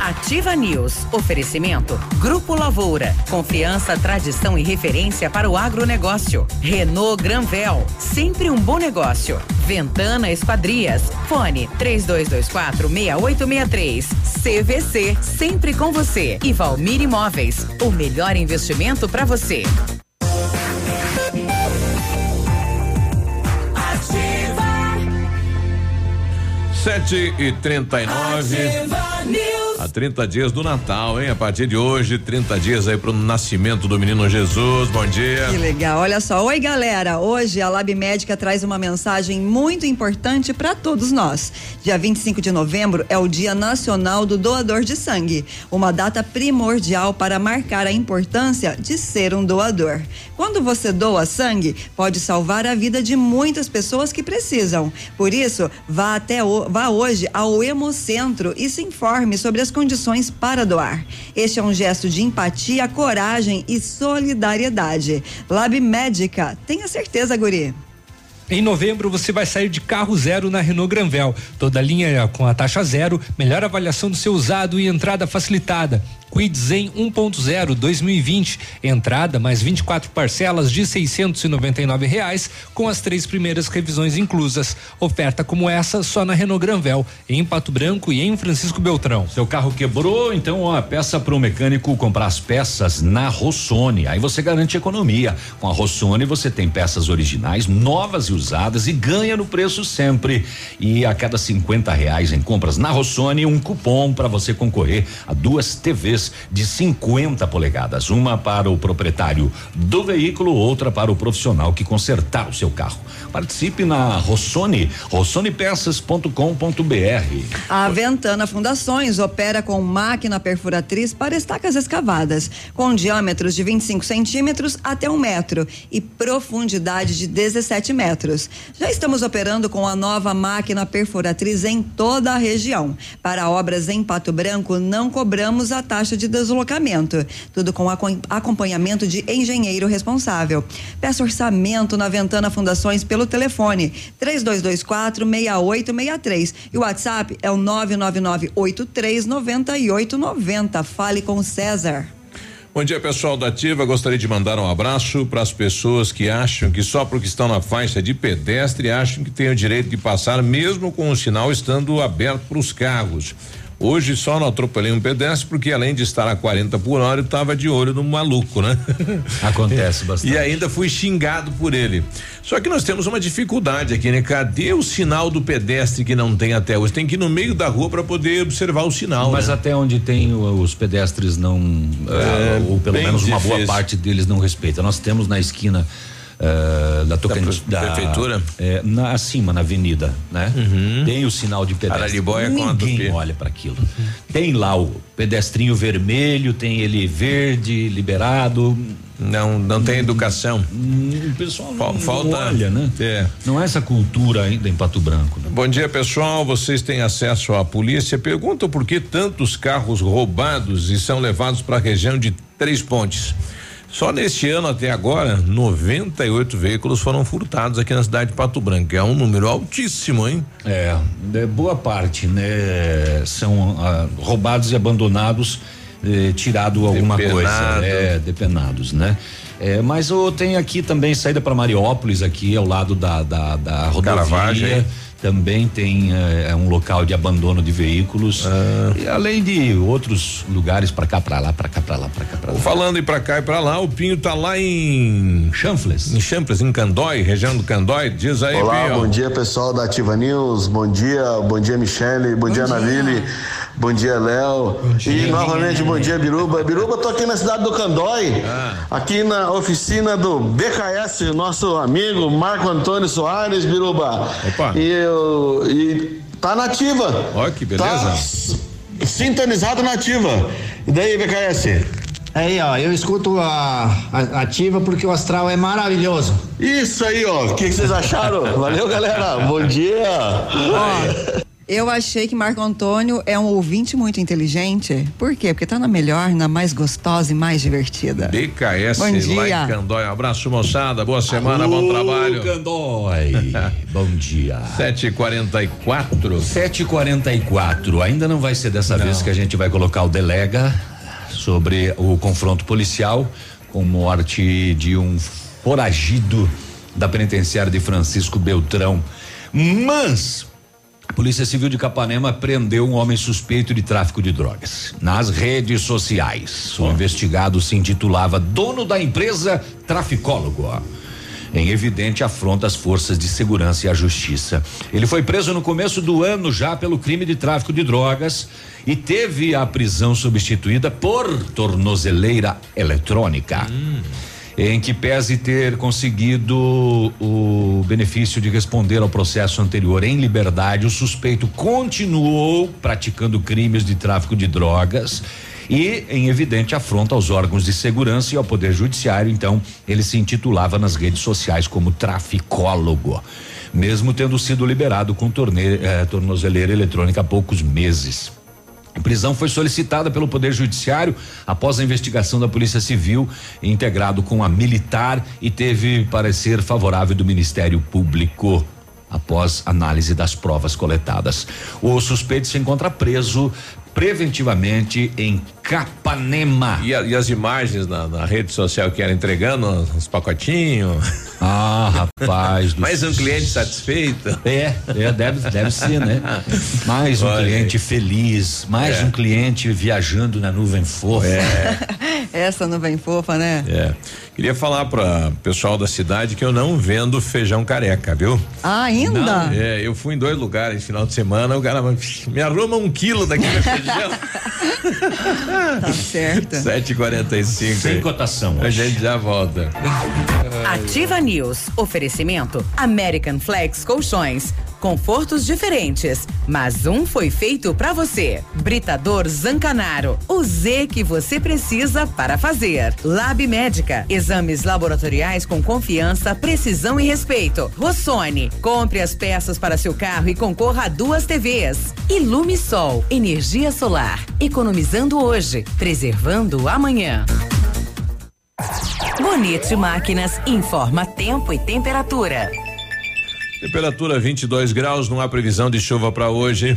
Ativa News. Oferecimento Grupo Lavoura. Confiança, tradição e referência para o agronegócio. Renault Granvel. Sempre um bom negócio. Ventana Esquadrias. Fone 3224 6863. CVC. Sempre com você. E Valmir Imóveis. O melhor investimento para você. Sete e trinta e nove. Há 30 dias do Natal, hein? A partir de hoje, 30 dias aí pro nascimento do menino Jesus. Bom dia. Que legal. Olha só, oi galera. Hoje a Lab Médica traz uma mensagem muito importante para todos nós. Dia 25 de novembro é o Dia Nacional do Doador de Sangue, uma data primordial para marcar a importância de ser um doador. Quando você doa sangue, pode salvar a vida de muitas pessoas que precisam. Por isso, vá até o, vá hoje ao Hemocentro e se informe sobre as condições para doar. Este é um gesto de empatia, coragem e solidariedade. Lab Médica, tenha certeza, Guri. Em novembro você vai sair de carro zero na Renault Granvel. Toda linha com a taxa zero, melhor avaliação do seu usado e entrada facilitada. Quid Zen 1.0 2020, entrada mais 24 parcelas de 699 reais, com as três primeiras revisões inclusas. Oferta como essa só na Renault Granvel, em Pato Branco e em Francisco Beltrão. Seu carro quebrou, então ó, peça para o mecânico comprar as peças na Rossoni. Aí você garante economia. Com a Rossoni você tem peças originais, novas e usadas e ganha no preço sempre. E a cada 50 reais em compras na Rossoni, um cupom para você concorrer a duas TVs de 50 polegadas, uma para o proprietário do veículo, outra para o profissional que consertar o seu carro. Participe na Rossoni, rossonepeças.com.br. A Ventana Fundações opera com máquina perfuratriz para estacas escavadas, com diâmetros de 25 centímetros até um metro e profundidade de 17 metros. Já estamos operando com a nova máquina perfuratriz em toda a região. Para obras em Pato Branco, não cobramos a taxa de deslocamento. Tudo com acom- acompanhamento de engenheiro responsável. Peça orçamento na Ventana Fundações pelo telefone 3224 6863 e o WhatsApp é o 999839890. Fale com César. Bom dia, pessoal da Ativa. Gostaria de mandar um abraço para as pessoas que acham que só porque estão na faixa de pedestre acham que têm o direito de passar mesmo com o sinal estando aberto para os carros. Hoje só não atropelei um pedestre porque além de estar a 40 por hora, eu estava de olho no maluco, né? Acontece bastante. E ainda fui xingado por ele. Só que nós temos uma dificuldade aqui, né? Cadê o sinal do pedestre que não tem até hoje? Tem que ir no meio da rua para poder observar o sinal. Mas né? até onde tem os pedestres não, É, ah, ou pelo menos uma boa difícil. parte deles não respeita. Nós temos na esquina ah, da Tocantins, pre- prefeitura? é, na acima na avenida, né? Tem o sinal de pedestre. Araribóia conta Ninguém olha para aquilo. Tem lá o pedestrinho vermelho, tem ele verde liberado. Não, não tem educação. O pessoal não, falta- não olha, né? É. Não é essa cultura ainda em Pato Branco. Né? Bom dia, pessoal. Vocês têm acesso à polícia. Perguntam por que tantos carros roubados e são levados para a região de Três Pontes. Só neste ano até agora, 98 veículos foram furtados aqui na cidade de Pato Branco. É um número altíssimo, hein? É, é, boa parte, né? São ah, roubados e abandonados, eh, tirado alguma Depenado. coisa, é, depenados, né? É, mas o, tem aqui também saída para Mariópolis, aqui ao lado da, da, da rodovia. Caravagem. Também tem eh, é um local de abandono de veículos. Ah. E além de outros lugares para cá, para lá, para cá, para lá, para cá, para lá. Falando em pra cá e pra lá, o Pinho tá lá em Chanfles. Em Chanfles, em Candói, região do Candói. Diz aí, Olá, Pinho. bom dia pessoal da Ativa News, bom dia, bom dia Michele, bom, dia Navile, bom dia Léo e novamente bom dia Biruba. Biruba, tô aqui na cidade do Candói, aqui na oficina do BKS, nosso amigo Marco Antônio Soares, Biruba. Opa. E, eu, e tá nativa. Ó, que beleza. Tá sintonizado nativa. E daí, BKS? Aí, ó, eu escuto a, a ativa porque o astral é maravilhoso. Isso aí, ó. O que que vocês acharam? Valeu, galera. Bom dia. Eu achei que Marco Antônio é um ouvinte muito inteligente. Por quê? Porque tá na melhor, na mais gostosa e mais divertida. BKS Bom lá dia. em Candói. Um abraço, moçada. Boa semana, bom trabalho. Candói. bom dia. 7h44. 7h44. Ainda não vai ser dessa vez que a gente vai colocar o delega sobre o confronto policial com morte de um foragido da penitenciária de Francisco Beltrão. Mas Polícia Civil de Capanema prendeu um homem suspeito de tráfico de drogas nas redes sociais. O investigado se intitulava dono da empresa Traficólogo. Em evidente afronta às forças de segurança e à justiça. Ele foi preso no começo do ano já pelo crime de tráfico de drogas e teve a prisão substituída por tornozeleira eletrônica em que pese ter conseguido o benefício de responder ao processo anterior em liberdade, o suspeito continuou praticando crimes de tráfico de drogas e em evidente afronta aos órgãos de segurança e ao poder judiciário, então ele se intitulava nas redes sociais como traficólogo, mesmo tendo sido liberado com torne- eh, tornozeleira eletrônica há poucos meses. A prisão foi solicitada pelo Poder Judiciário após a investigação da Polícia Civil, integrado com a militar, e teve parecer favorável do Ministério Público. Após análise das provas coletadas. O suspeito se encontra preso preventivamente em Capanema. E, a- e as imagens na, na rede social que era entregando os pacotinhos. Ah, rapaz. do Mais um cliente satisfeito. É, é deve, deve ser, né? Mais um Olha aí. cliente feliz, mais É. um cliente viajando na nuvem fofa. Essa nuvem fofa, né? É. Queria falar para pessoal da cidade que eu não vendo feijão careca, viu? Ah, ainda? Não, é, eu fui em dois lugares final de semana, o cara me arruma um quilo daquele feijão. Tá certo. 7h45. Sem cotação. A gente já volta. Ativa News. Oferecimento American Flex Colchões. Confortos diferentes, mas um foi feito pra você. Britador Zancanaro. O Z que você precisa para fazer. Lab Médica. Exames laboratoriais com confiança, precisão e respeito. Rossoni. Compre as peças para seu carro e concorra a duas TVs. Ilume Sol. Energia solar. Economizando hoje, preservando amanhã. Bonito Máquinas informa tempo e temperatura. Temperatura 22 graus, não há previsão de chuva para hoje.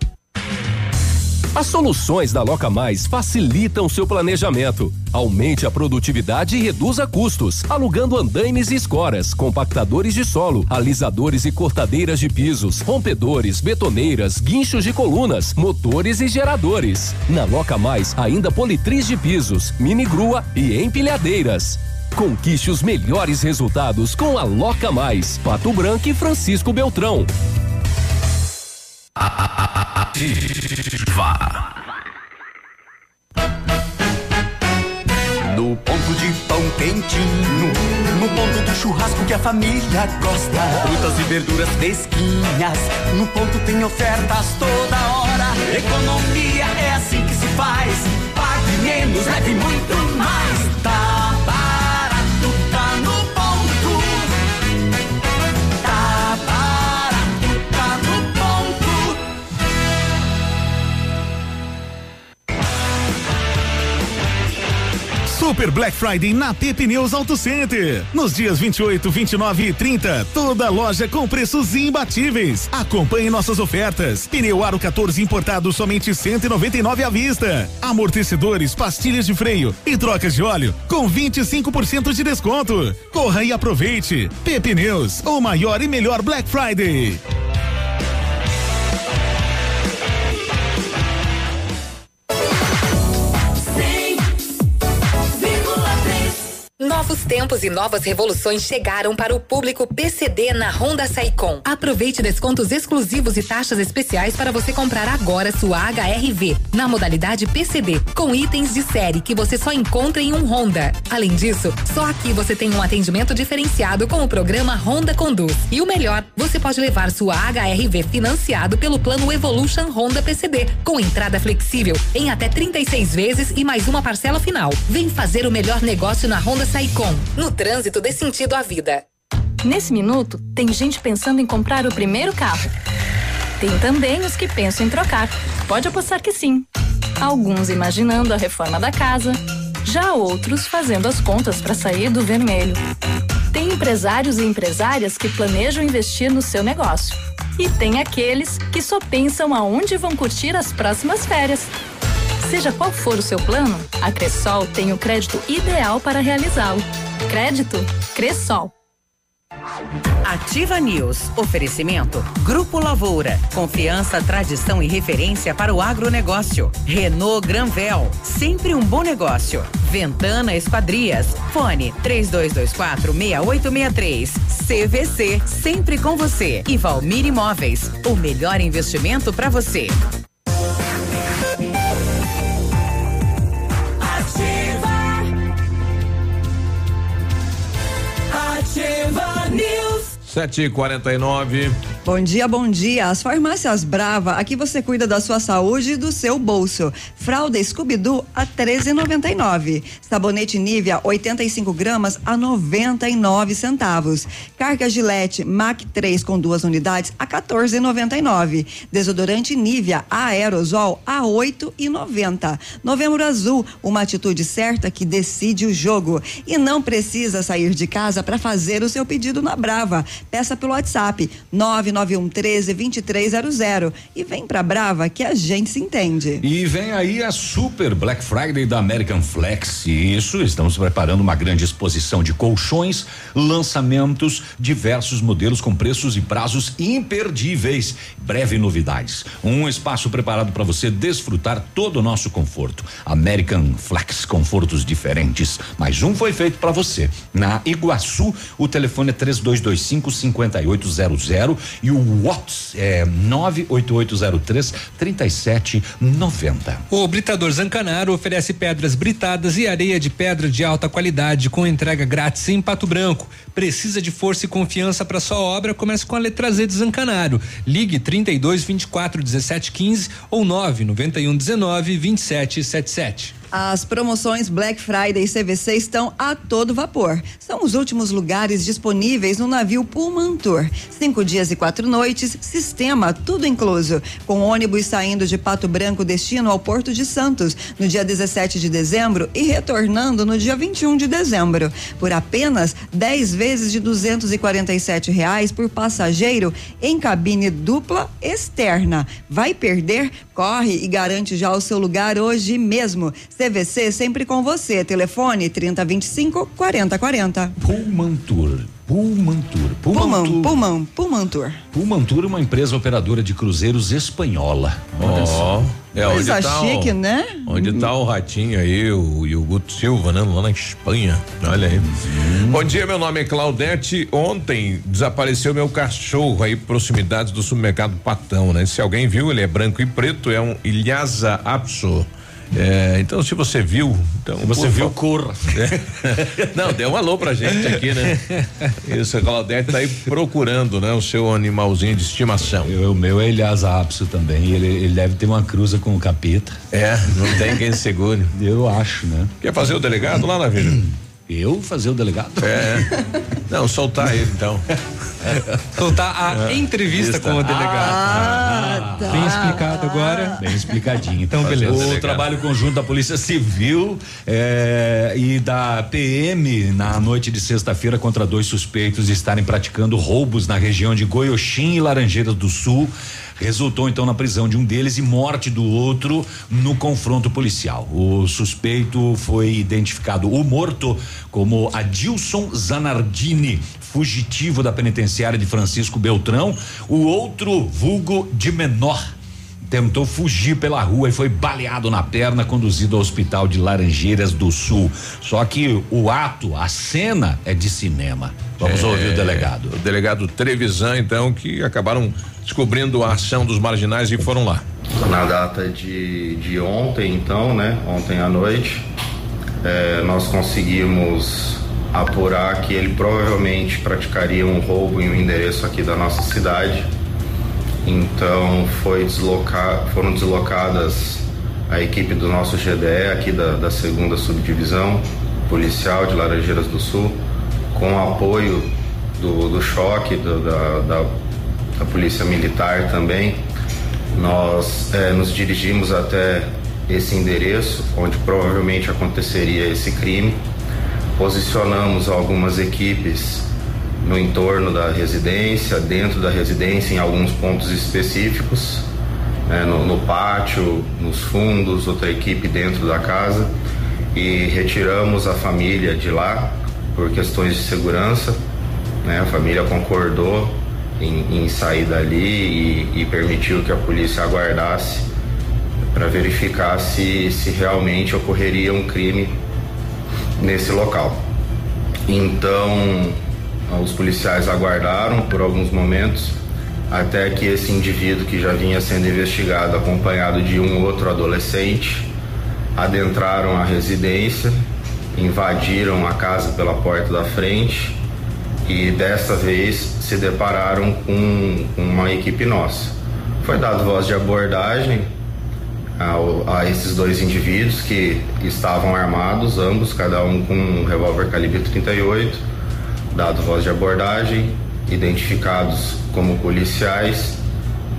As soluções da Loca Mais facilitam seu planejamento. Aumente a produtividade e reduza custos, alugando andaimes e escoras, compactadores de solo, alisadores e cortadeiras de pisos, rompedores, betoneiras, guinchos de colunas, motores e geradores. Na Loca Mais, ainda politriz de pisos, mini grua e empilhadeiras. Conquiste os melhores resultados com a Loca Mais, Pato Branco e Francisco Beltrão. Ativa. No ponto de pão quentinho, no ponto do churrasco que a família gosta. Frutas e verduras fresquinhas, no ponto tem ofertas toda hora. Economia é assim que se faz. Pague menos, leve muito mais. Super Black Friday na T Pneus Auto Center. Nos dias 28, 29 e 30, toda loja com preços imbatíveis. Acompanhe nossas ofertas. Pneu Aro 14 importado somente 199 à vista. Amortecedores, pastilhas de freio e trocas de óleo com 25% de desconto. Corra e aproveite. P Pneus, o maior e melhor Black Friday. Novos tempos e novas revoluções chegaram para o público PCD na Honda Saicom. Aproveite descontos exclusivos e taxas especiais para você comprar agora sua HRV na modalidade PCD, com itens de série que você só encontra em um Honda. Além disso, só aqui você tem um atendimento diferenciado com o programa Honda Conduz. E o melhor, você pode levar sua HRV financiado pelo plano Evolution Honda PCD, com entrada flexível em até 36 vezes e mais uma parcela final. Vem fazer o melhor negócio na Honda Saicom. No trânsito dê sentido à vida. Nesse minuto, tem gente pensando em comprar o primeiro carro. Tem também os que pensam em trocar. Pode apostar que sim. Alguns imaginando a reforma da casa, já outros fazendo as contas para sair do vermelho. Tem empresários e empresárias que planejam investir no seu negócio. E tem aqueles que só pensam aonde vão curtir as próximas férias. Seja qual for o seu plano, a Cressol tem o crédito ideal para realizá-lo. Crédito Cressol. Ativa News. Oferecimento. Grupo Lavoura. Confiança, tradição e referência para o agronegócio. Renault Granvel. Sempre um bom negócio. Ventana Esquadrias. Fone 3224 6863. CVC. Sempre com você. E Valmir Imóveis. O melhor investimento para você. 7h49. Bom dia, bom dia. As farmácias Brava, aqui você cuida da sua saúde e do seu bolso. Fralda Scooby-Doo a 13,99. Sabonete Nivea 85 gramas a 99 centavos. Carga Gillette Mac 3 com duas unidades a 14,99. Desodorante Nivea Aerosol a 8,90. Novembro Azul, uma atitude certa que decide o jogo. E não precisa sair de casa para fazer o seu pedido na Brava. Peça pelo WhatsApp 991 13 2300 e vem pra Brava que a gente se entende. E vem aí a Super Black Friday da American Flex. Isso, estamos preparando uma grande exposição de colchões, lançamentos, diversos modelos com preços e prazos imperdíveis. Breve novidades. Um espaço preparado para você desfrutar todo o nosso conforto. American Flex, confortos diferentes. Mais um foi feito para você. Na Iguaçu, o telefone é 3225 5800 e o WhatsApp é 98803 3790. O Britador Zancanaro oferece pedras britadas e areia de pedra de alta qualidade com entrega grátis em Pato Branco. Precisa de força e confiança para sua obra? Comece com a letra Z de Zancanaro. Ligue 32 24 17 15 ou 9 91 19 27 77. As promoções Black Friday e CVC estão a todo vapor. São os últimos lugares disponíveis no navio Pullman Tour. Cinco dias e quatro noites, sistema tudo incluso. Com ônibus saindo de Pato Branco destino ao Porto de Santos no dia 17 de dezembro e retornando no dia 21 de dezembro. Por apenas 10 vezes de 247 reais por passageiro em cabine dupla externa. Vai perder? Corre e garante já o seu lugar hoje mesmo. CVC sempre com você. Telefone 3025 4040. Pullman Tour. Tour. Pullman, Pullman Tour. Pullman Tour é uma empresa operadora de cruzeiros espanhola. Olha Ó, só. é onde Coisa tá chique, o, né? Onde tá o ratinho aí, o, e o Guto Silva, né? Lá na Espanha. Olha aí. Bom dia, meu nome é Claudete. Ontem desapareceu meu cachorro aí, proximidades do supermercado Patão, né? Se alguém viu, ele é branco e preto, é um Ilhasa Apso. É, então, se você viu, então. Se você por viu, corra. É. Não, dê um alô pra gente aqui, né? Isso, a Claudete tá aí procurando, né? O seu animalzinho de estimação. o meu é Elias Apso também. Ele, ele deve ter uma cruza com o capeta. É, não tem quem segure. Eu acho, né? Quer fazer o delegado lá na vila? Eu fazer o delegado? É. Não, soltar ele então. Soltar a É. entrevista com o delegado. Ah, tá. Bem explicado agora. Bem explicadinho. Então, beleza. O Delegado. trabalho conjunto da Polícia Civil eh, e da PM na noite de sexta-feira contra dois suspeitos de estarem praticando roubos na região de Goioxim e Laranjeiras do Sul. Resultou então na prisão de um deles e morte do outro no confronto policial. O suspeito foi identificado, o morto, como Adilson Zanardini, fugitivo da penitenciária de Francisco Beltrão. O outro, vulgo de menor, tentou fugir pela rua e foi baleado na perna, conduzido ao hospital de Laranjeiras do Sul. Só que o ato, a cena é de cinema. Vamos É, ouvir o delegado. O delegado Trevisan, então, que acabaram descobrindo a ação dos marginais e foram lá. Na data de, de ontem, então, né? Ontem à noite, eh, nós conseguimos apurar que ele provavelmente praticaria um roubo em um endereço aqui da nossa cidade. Então foi deslocar, foram deslocadas a equipe do nosso GDE aqui da, da segunda subdivisão policial de Laranjeiras do Sul, com apoio do, do choque do- da, da, da polícia militar também. Nós eh, nos dirigimos até esse endereço onde provavelmente aconteceria esse crime. Posicionamos algumas equipes no entorno da residência, dentro da residência, em alguns pontos específicos, né, no, no pátio, nos fundos, outra equipe dentro da casa e retiramos a família de lá por questões de segurança. Né, a família concordou em, em sair dali e, e permitiu que a polícia aguardasse para verificar se, se realmente ocorreria um crime nesse local. Então, os policiais aguardaram por alguns momentos até que esse indivíduo que já vinha sendo investigado, acompanhado de um outro adolescente, adentraram a residência, invadiram a casa pela porta da frente e dessa vez se depararam com uma equipe nossa. Foi dado voz de abordagem ao- a, esses dois indivíduos que estavam armados, ambos, cada um com um revólver calibre 38, dado voz de abordagem, identificados como policiais.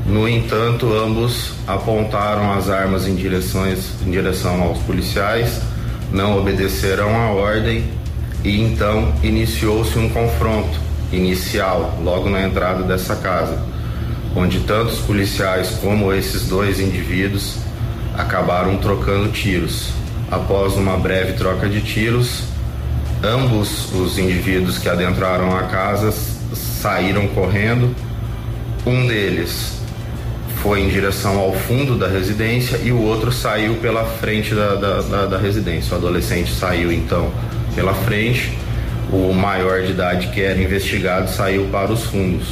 No entanto, ambos apontaram as armas em, direções, em direção aos policiais, não obedeceram à ordem e então iniciou-se um confronto inicial logo na entrada dessa casa, onde tanto os policiais como esses dois indivíduos acabaram trocando tiros. Após uma breve troca de tiros, ambos os indivíduos que adentraram a casa saíram correndo. Um deles foi em direção ao fundo da residência e o outro saiu pela frente da, da, da- da residência. O adolescente saiu então pela frente, o maior de idade que era investigado saiu para os fundos.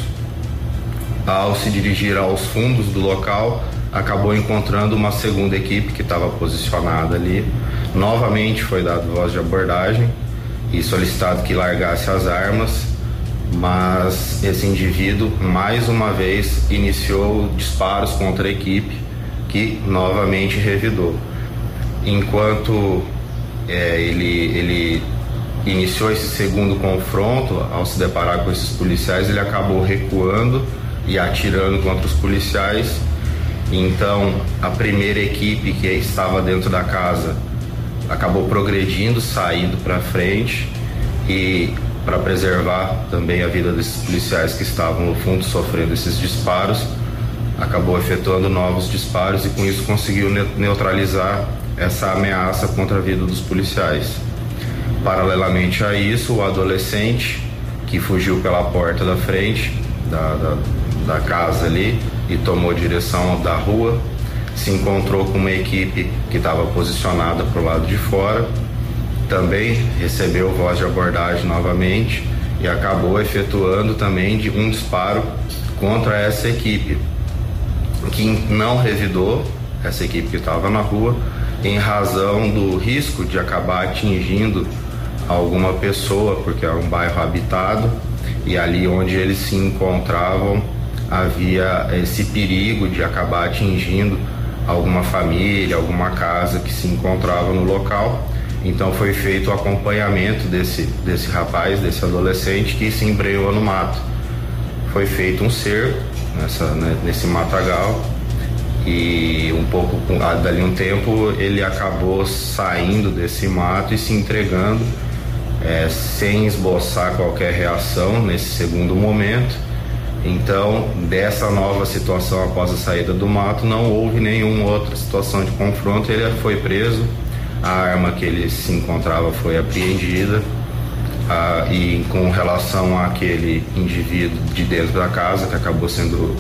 Ao se dirigir aos fundos do local, acabou encontrando uma segunda equipe que estava posicionada ali. Novamente foi dado voz de abordagem e solicitado que largasse as armas, mas esse indivíduo mais uma vez iniciou disparos contra a equipe que novamente revidou. enquanto é, ele, ele iniciou esse segundo confronto, ao se deparar com esses policiais, ele acabou recuando e atirando contra os policiais. Então, a primeira equipe que estava dentro da casa acabou progredindo, saindo para frente e para preservar também a vida desses policiais que estavam no fundo sofrendo esses disparos, acabou efetuando novos disparos e com isso conseguiu neutralizar essa ameaça contra a vida dos policiais. Paralelamente a isso, o adolescente que fugiu pela porta da frente da, da, da casa ali e tomou direção da rua, se encontrou com uma equipe que estava posicionada para o lado de fora, também recebeu voz de abordagem novamente e acabou efetuando também de um disparo contra essa equipe, que não revidou essa equipe que estava na rua, em razão do risco de acabar atingindo alguma pessoa, porque era um bairro habitado e ali onde eles se encontravam havia esse perigo de acabar atingindo alguma família, alguma casa que se encontrava no local. Então foi feito o acompanhamento desse, desse rapaz, desse adolescente que se embreou no mato. Foi feito um cerco nessa, né, nesse matagal e um pouco dali um tempo ele acabou saindo desse mato e se entregando é, sem esboçar qualquer reação nesse segundo momento. Então, dessa nova situação após a saída do mato, não houve nenhuma outra situação de confronto. Ele foi preso, a arma que ele se encontrava foi apreendida. Ah, e com relação àquele indivíduo de dentro da casa que acabou sendo,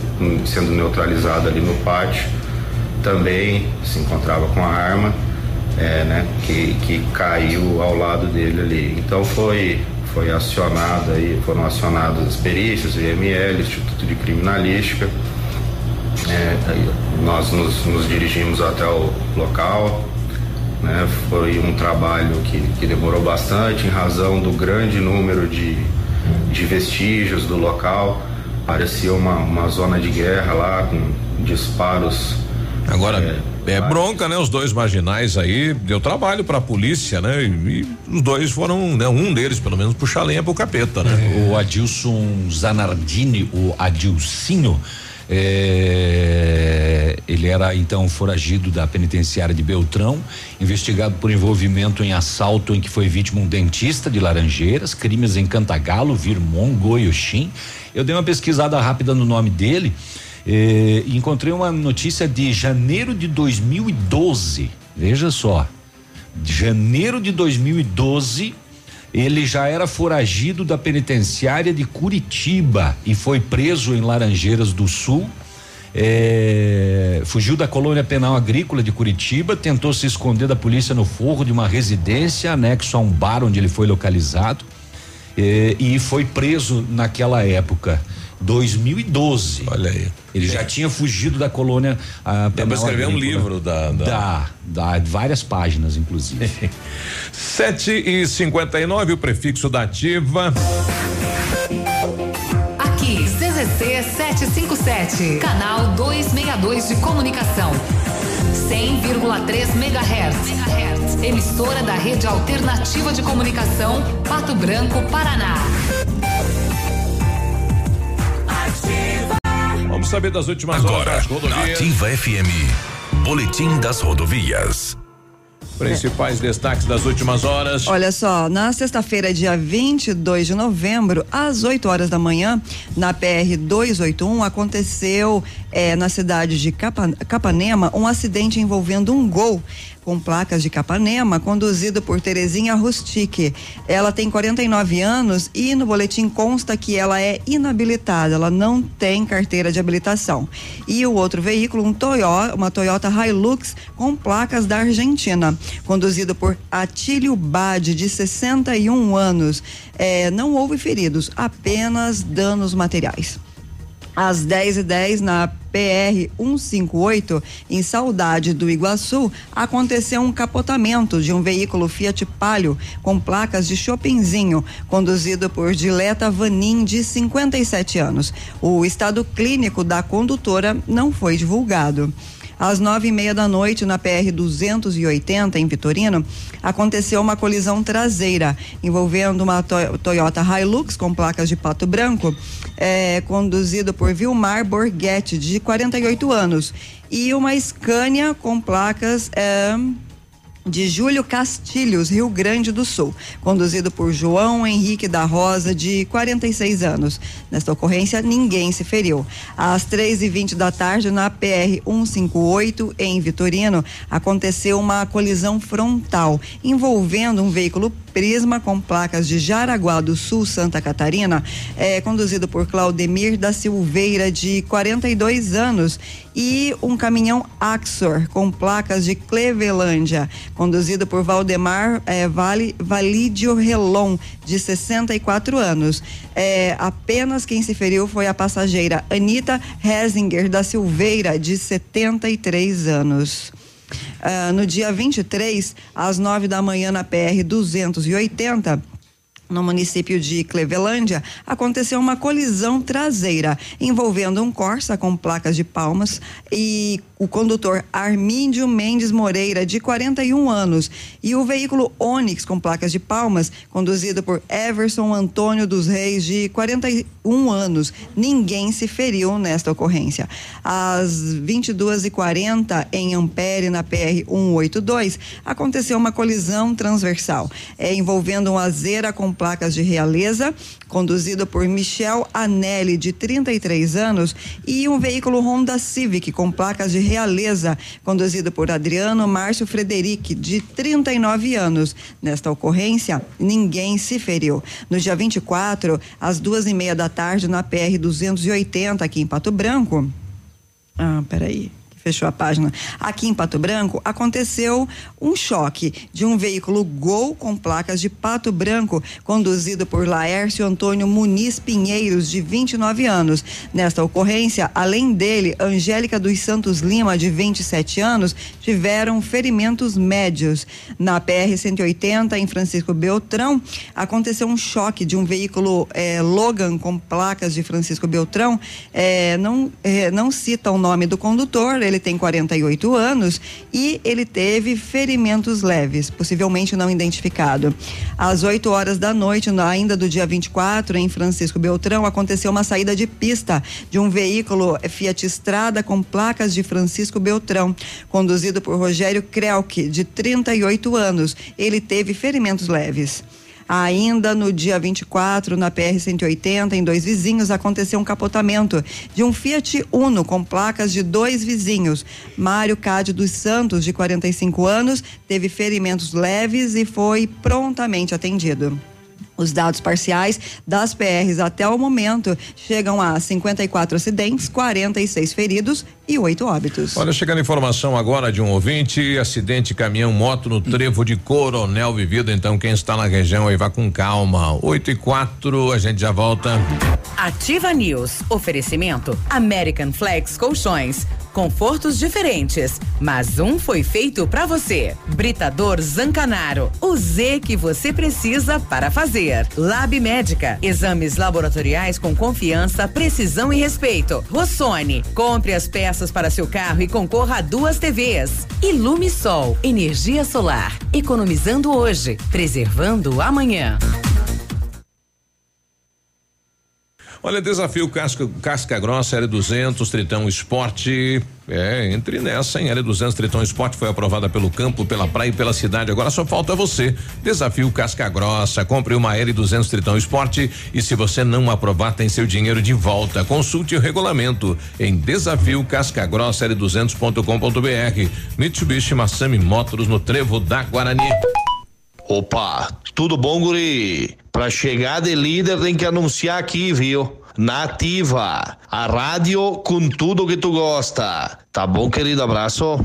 sendo neutralizado ali no pátio, também se encontrava com a arma é, né, que, que caiu ao lado dele ali. Então foi, foi acionada aí, foram acionadas as perícias, o IML, Instituto de Criminalística. É, nós nos, nos, dirigimos até o local. Né, foi um trabalho que, que demorou bastante em razão do grande número de, de vestígios do local. Parecia uma, uma zona de guerra lá, com disparos. Agora, é, é bronca, né? Os dois marginais aí deu trabalho para a polícia, né? E, e, os dois foram, né? Um deles, pelo menos, puxar lenha pro capeta, né? É. O Adilson Zanardini, o Adilcinho, é, ele era então foragido da penitenciária de Beltrão, investigado por envolvimento em assalto em que foi vítima um dentista de Laranjeiras, crimes em Cantagalo, Virmon, Goiuxim. Eu dei uma pesquisada rápida no nome dele. Eh, encontrei uma notícia de janeiro de 2012. Veja só. De janeiro de 2012, ele já era foragido da penitenciária de Curitiba e foi preso em Laranjeiras do Sul. É, fugiu da colônia penal agrícola de Curitiba, tentou se esconder da polícia no forro de uma residência anexo a um bar onde ele foi localizado é, e foi preso naquela época. 2012. Olha aí. Ele já tinha fugido da colônia a Dá para escrever um livro da, da... Dá, dá, várias páginas, inclusive. 7 e 59 o prefixo da ativa. CZC 757, canal 262 de comunicação. 100,3 MHz. Emissora da Rede Alternativa de Comunicação, Pato Branco, Paraná. Vamos saber das últimas Agora, horas das rodovias. Ativa FM. Boletim das rodovias. Principais destaques das últimas horas. Olha só, na sexta-feira, dia 22 de novembro, às 8 horas da manhã, na PR 281, aconteceu eh, na cidade de Capa, Capanema um acidente envolvendo um gol com placas de Capanema, conduzido por Terezinha Rustique. Ela tem 49 anos e no boletim consta que ela é inabilitada, ela não tem carteira de habilitação. E o outro veículo, um Toyota, uma Toyota Hilux com placas da Argentina, conduzido por Atílio Bade, de 61 anos. É, não houve feridos, apenas danos materiais às 10 e 10 na PR 158, em Saudade do Iguaçu, aconteceu um capotamento de um veículo Fiat Palio com placas de Chopinzinho, conduzido por Dileta Vanin, de 57 anos. O estado clínico da condutora não foi divulgado. Às nove e meia da noite, na PR 280, em Vitorino, aconteceu uma colisão traseira envolvendo uma to Toyota Hilux com placas de pato branco, eh, conduzido por Vilmar Borghetti, de 48 anos, e uma Scania com placas. Eh, de Júlio Castilhos, Rio Grande do Sul, conduzido por João Henrique da Rosa, de 46 anos. Nesta ocorrência, ninguém se feriu. Às três e vinte da tarde, na PR 158, em Vitorino, aconteceu uma colisão frontal envolvendo um veículo Prisma com placas de Jaraguá do Sul, Santa Catarina, é conduzido por Claudemir da Silveira, de 42 anos, e um caminhão Axor com placas de Clevelândia, conduzido por Valdemar é, vale, Validio Relon, de 64 anos. É, apenas quem se feriu foi a passageira Anita Hesinger da Silveira, de 73 anos. Uh, no dia 23, às 9 da manhã, na PR 280, no município de Clevelândia, aconteceu uma colisão traseira envolvendo um Corsa com placas de palmas e o condutor Armíndio Mendes Moreira, de 41 anos, e o veículo Onix com placas de palmas, conduzido por Everson Antônio dos Reis, de 41 anos. Ninguém se feriu nesta ocorrência. Às 22h40, em Ampere, na PR 182, aconteceu uma colisão transversal, é, envolvendo um Azera com placas de realeza, conduzido por Michel Anelli, de 33 anos, e um veículo Honda Civic com placas de Realeza, conduzido por Adriano Márcio Frederic, de 39 anos. Nesta ocorrência, ninguém se feriu. No dia 24, às duas e meia da tarde, na PR 280, aqui em Pato Branco. Ah, peraí fechou a página. Aqui em Pato Branco aconteceu um choque de um veículo Gol com placas de Pato Branco, conduzido por Laércio Antônio Muniz Pinheiros, de 29 anos. Nesta ocorrência, além dele, Angélica dos Santos Lima, de 27 anos, tiveram ferimentos médios. Na PR 180, em Francisco Beltrão, aconteceu um choque de um veículo eh, Logan com placas de Francisco Beltrão. Eh, não, eh, não cita o nome do condutor, ele tem 48 anos e ele teve ferimentos leves, possivelmente não identificado. Às 8 horas da noite, ainda do dia 24, em Francisco Beltrão, aconteceu uma saída de pista de um veículo Fiat Estrada com placas de Francisco Beltrão, conduzido por Rogério Krelk, de 38 anos. Ele teve ferimentos leves. Ainda no dia 24, na PR 180, em dois vizinhos, aconteceu um capotamento de um Fiat Uno com placas de dois vizinhos. Mário Cádio dos Santos, de 45 anos, teve ferimentos leves e foi prontamente atendido. Os dados parciais das PRs até o momento chegam a 54 acidentes, 46 feridos e oito óbitos. Olha, chegando informação agora de um ouvinte, acidente caminhão-moto no trevo de Coronel Vivido. Então, quem está na região aí vá com calma. 8 e 4, a gente já volta. Ativa News. Oferecimento American Flex Colchões. Confortos diferentes, mas um foi feito para você. Britador Zancanaro. O Z que você precisa para fazer. Lab Médica. Exames laboratoriais com confiança, precisão e respeito. Rossoni. Compre as peças para seu carro e concorra a duas TVs. Ilume Sol. Energia solar. Economizando hoje, preservando amanhã. Olha, desafio Casca, Casca Grossa, L200, Tritão Esporte. É, entre nessa, em L200 Tritão Esporte foi aprovada pelo campo, pela praia e pela cidade. Agora só falta você. Desafio Casca Grossa. Compre uma L200 Tritão Esporte e se você não aprovar, tem seu dinheiro de volta. Consulte o regulamento em desafio Casca Grossa L200.com.br. Mitsubishi Massami Motors no Trevo da Guarani. Opa, tudo bom, guri? Pra chegar de líder tem que anunciar aqui, viu? Nativa, a rádio com tudo que tu gosta. Tá bom, querido? Abraço.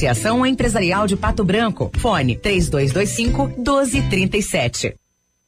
Associação Empresarial de Pato Branco. Fone 3225 1237.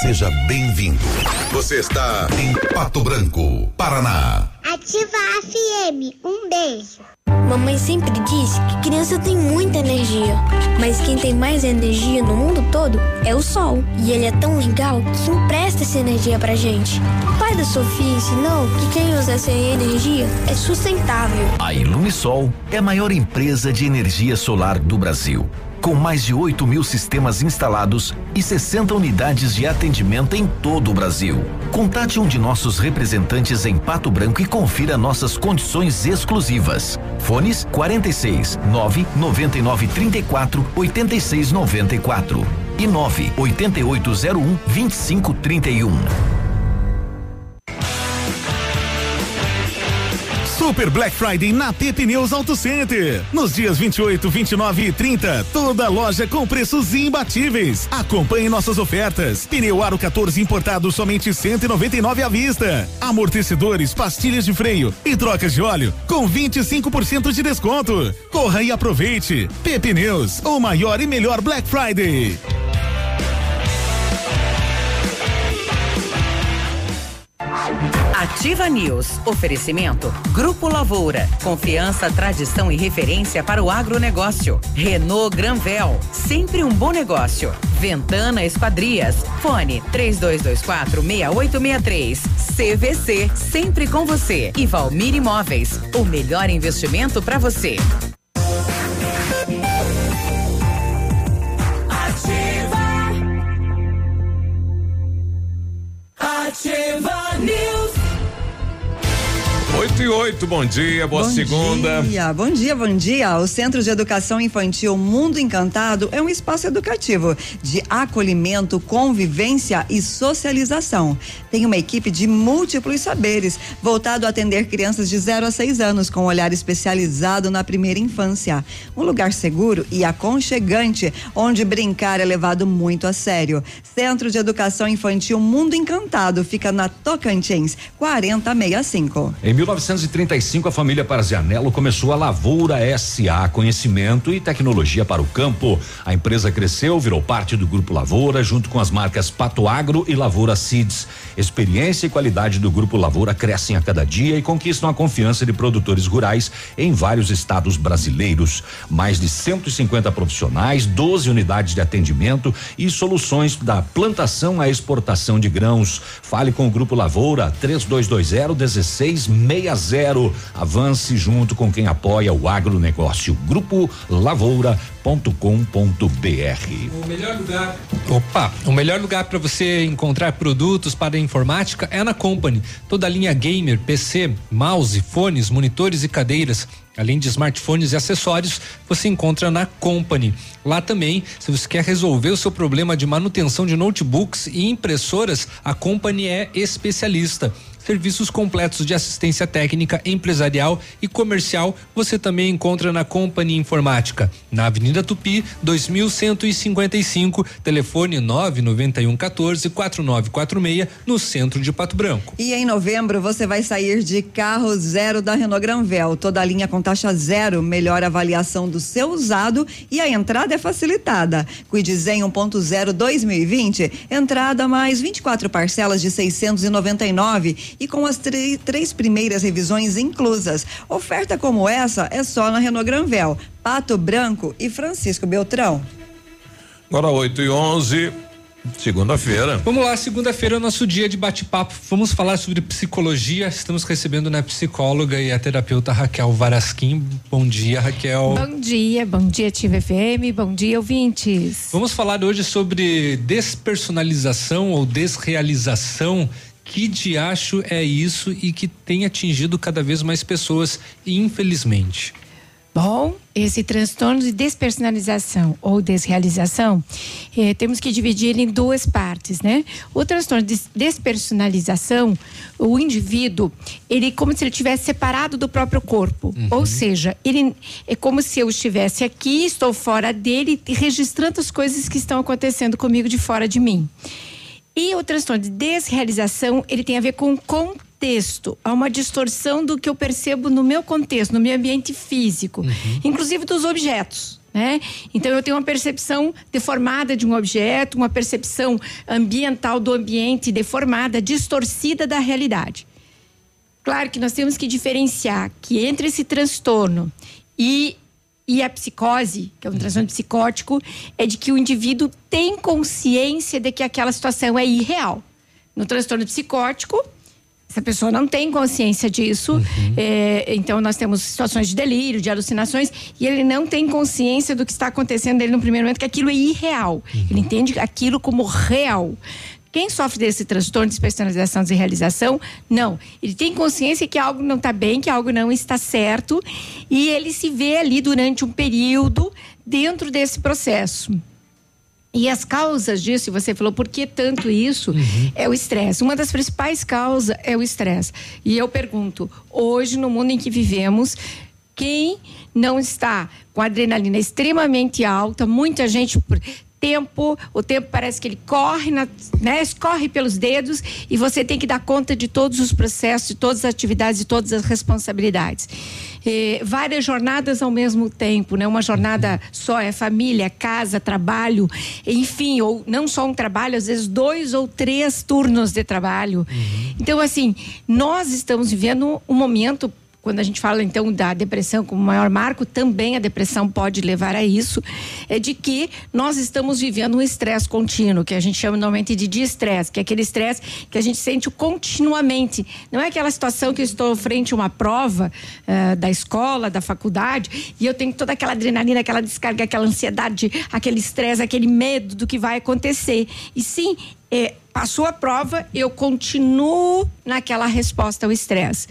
Seja bem-vindo. Você está em Pato Branco, Paraná. Ativa a FM. Um beijo. Mamãe sempre disse que criança tem muita energia, mas quem tem mais energia no mundo todo é o sol. E ele é tão legal que empresta essa energia pra gente. O pai da Sofia ensinou que quem usa essa energia é sustentável. A Ilumisol é a maior empresa de energia solar do Brasil. Com mais de 8 mil sistemas instalados e 60 unidades de atendimento em todo o Brasil. Contate um de nossos representantes em Pato Branco e confira nossas condições exclusivas. Fones 46 9 99 34 86 94 e 9 8801 2531. Super Black Friday na T Pneus Auto Center. Nos dias 28, 29 e 30, toda loja com preços imbatíveis. Acompanhe nossas ofertas. Pneu Aro 14 importado somente 199 à vista. Amortecedores, pastilhas de freio e trocas de óleo com 25% de desconto. Corra e aproveite. P Pneus, o maior e melhor Black Friday. Ativa News. Oferecimento. Grupo Lavoura. Confiança, tradição e referência para o agronegócio. Renault Granvel. Sempre um bom negócio. Ventana Esquadrias. Fone 3224 6863. CVC. Sempre com você. E Valmir Imóveis. O melhor investimento para você. Ativa News. 8 e 8, bom dia, boa bom segunda. Dia, bom dia, bom dia. O Centro de Educação Infantil Mundo Encantado é um espaço educativo de acolhimento, convivência e socialização. Tem uma equipe de múltiplos saberes, voltado a atender crianças de 0 a 6 anos, com um olhar especializado na primeira infância. Um lugar seguro e aconchegante, onde brincar é levado muito a sério. Centro de Educação Infantil Mundo Encantado fica na Tocantins, 4065. Em 1935, a família Parazianello começou a Lavoura SA, conhecimento e tecnologia para o campo. A empresa cresceu, virou parte do Grupo Lavoura, junto com as marcas Pato Agro e Lavoura Seeds. Experiência e qualidade do Grupo Lavoura crescem a cada dia e conquistam a confiança de produtores rurais em vários estados brasileiros. Mais de 150 profissionais, 12 unidades de atendimento e soluções da plantação à exportação de grãos. Fale com o Grupo Lavoura 3220 16 60. Avance junto com quem apoia o agronegócio. Grupo O melhor lugar. Opa, o melhor lugar para você encontrar produtos para a informática é na Company. Toda a linha gamer, PC, mouse, fones, monitores e cadeiras. Além de smartphones e acessórios, você encontra na Company. Lá também, se você quer resolver o seu problema de manutenção de notebooks e impressoras, a Company é especialista serviços completos de assistência técnica, empresarial e comercial você também encontra na Company Informática, na Avenida Tupi, 2155, telefone 991 14 4946, no centro de Pato Branco. E em novembro você vai sair de carro zero da Renault Granvel, toda a linha com taxa zero, melhor avaliação do seu usado e a entrada é facilitada. Quidzen 1.0 2020, entrada mais 24 parcelas de 699 e com as três primeiras revisões inclusas. Oferta como essa é só na Renault Granvel, Pato Branco e Francisco Beltrão. Agora 8 e 11 Segunda-feira. Vamos lá, segunda-feira é o nosso dia de bate-papo. Vamos falar sobre psicologia. Estamos recebendo na psicóloga e a terapeuta Raquel Varasquim. Bom dia, Raquel. Bom dia, bom dia, Tive FM, bom dia, ouvintes. Vamos falar hoje sobre despersonalização ou desrealização. Que diacho é isso e que tem atingido cada vez mais pessoas, infelizmente? Bom, esse transtorno de despersonalização ou desrealização, eh, temos que dividir ele em duas partes, né? O transtorno de despersonalização, o indivíduo, ele é como se ele tivesse separado do próprio corpo, uhum. ou seja, ele é como se eu estivesse aqui, estou fora dele, registrando as coisas que estão acontecendo comigo de fora de mim. E o transtorno de desrealização, ele tem a ver com contexto, há uma distorção do que eu percebo no meu contexto, no meu ambiente físico, uhum. inclusive dos objetos. Né? Então eu tenho uma percepção deformada de um objeto, uma percepção ambiental do ambiente deformada, distorcida da realidade. Claro que nós temos que diferenciar que entre esse transtorno e e a psicose, que é um transtorno psicótico, é de que o indivíduo tem consciência de que aquela situação é irreal. No transtorno psicótico, essa pessoa não tem consciência disso, uhum. é, então nós temos situações de delírio, de alucinações, e ele não tem consciência do que está acontecendo nele no primeiro momento, que aquilo é irreal. Uhum. Ele entende aquilo como real. Quem sofre desse transtorno de personalização e realização, não. Ele tem consciência que algo não está bem, que algo não está certo, e ele se vê ali durante um período dentro desse processo. E as causas disso, você falou, por que tanto isso? Uhum. É o estresse. Uma das principais causas é o estresse. E eu pergunto, hoje, no mundo em que vivemos, quem não está com adrenalina extremamente alta, muita gente tempo, o tempo parece que ele corre, na, né, escorre pelos dedos e você tem que dar conta de todos os processos, de todas as atividades, de todas as responsabilidades. Eh, várias jornadas ao mesmo tempo, né? Uma jornada só é família, casa, trabalho, enfim, ou não só um trabalho, às vezes dois ou três turnos de trabalho. Uhum. Então, assim, nós estamos vivendo um momento quando a gente fala então da depressão como maior marco, também a depressão pode levar a isso, é de que nós estamos vivendo um estresse contínuo, que a gente chama normalmente de de-estresse, que é aquele estresse que a gente sente continuamente. Não é aquela situação que eu estou frente a uma prova uh, da escola, da faculdade, e eu tenho toda aquela adrenalina, aquela descarga, aquela ansiedade, aquele estresse, aquele medo do que vai acontecer. E sim, é, passou a prova, eu continuo naquela resposta ao estresse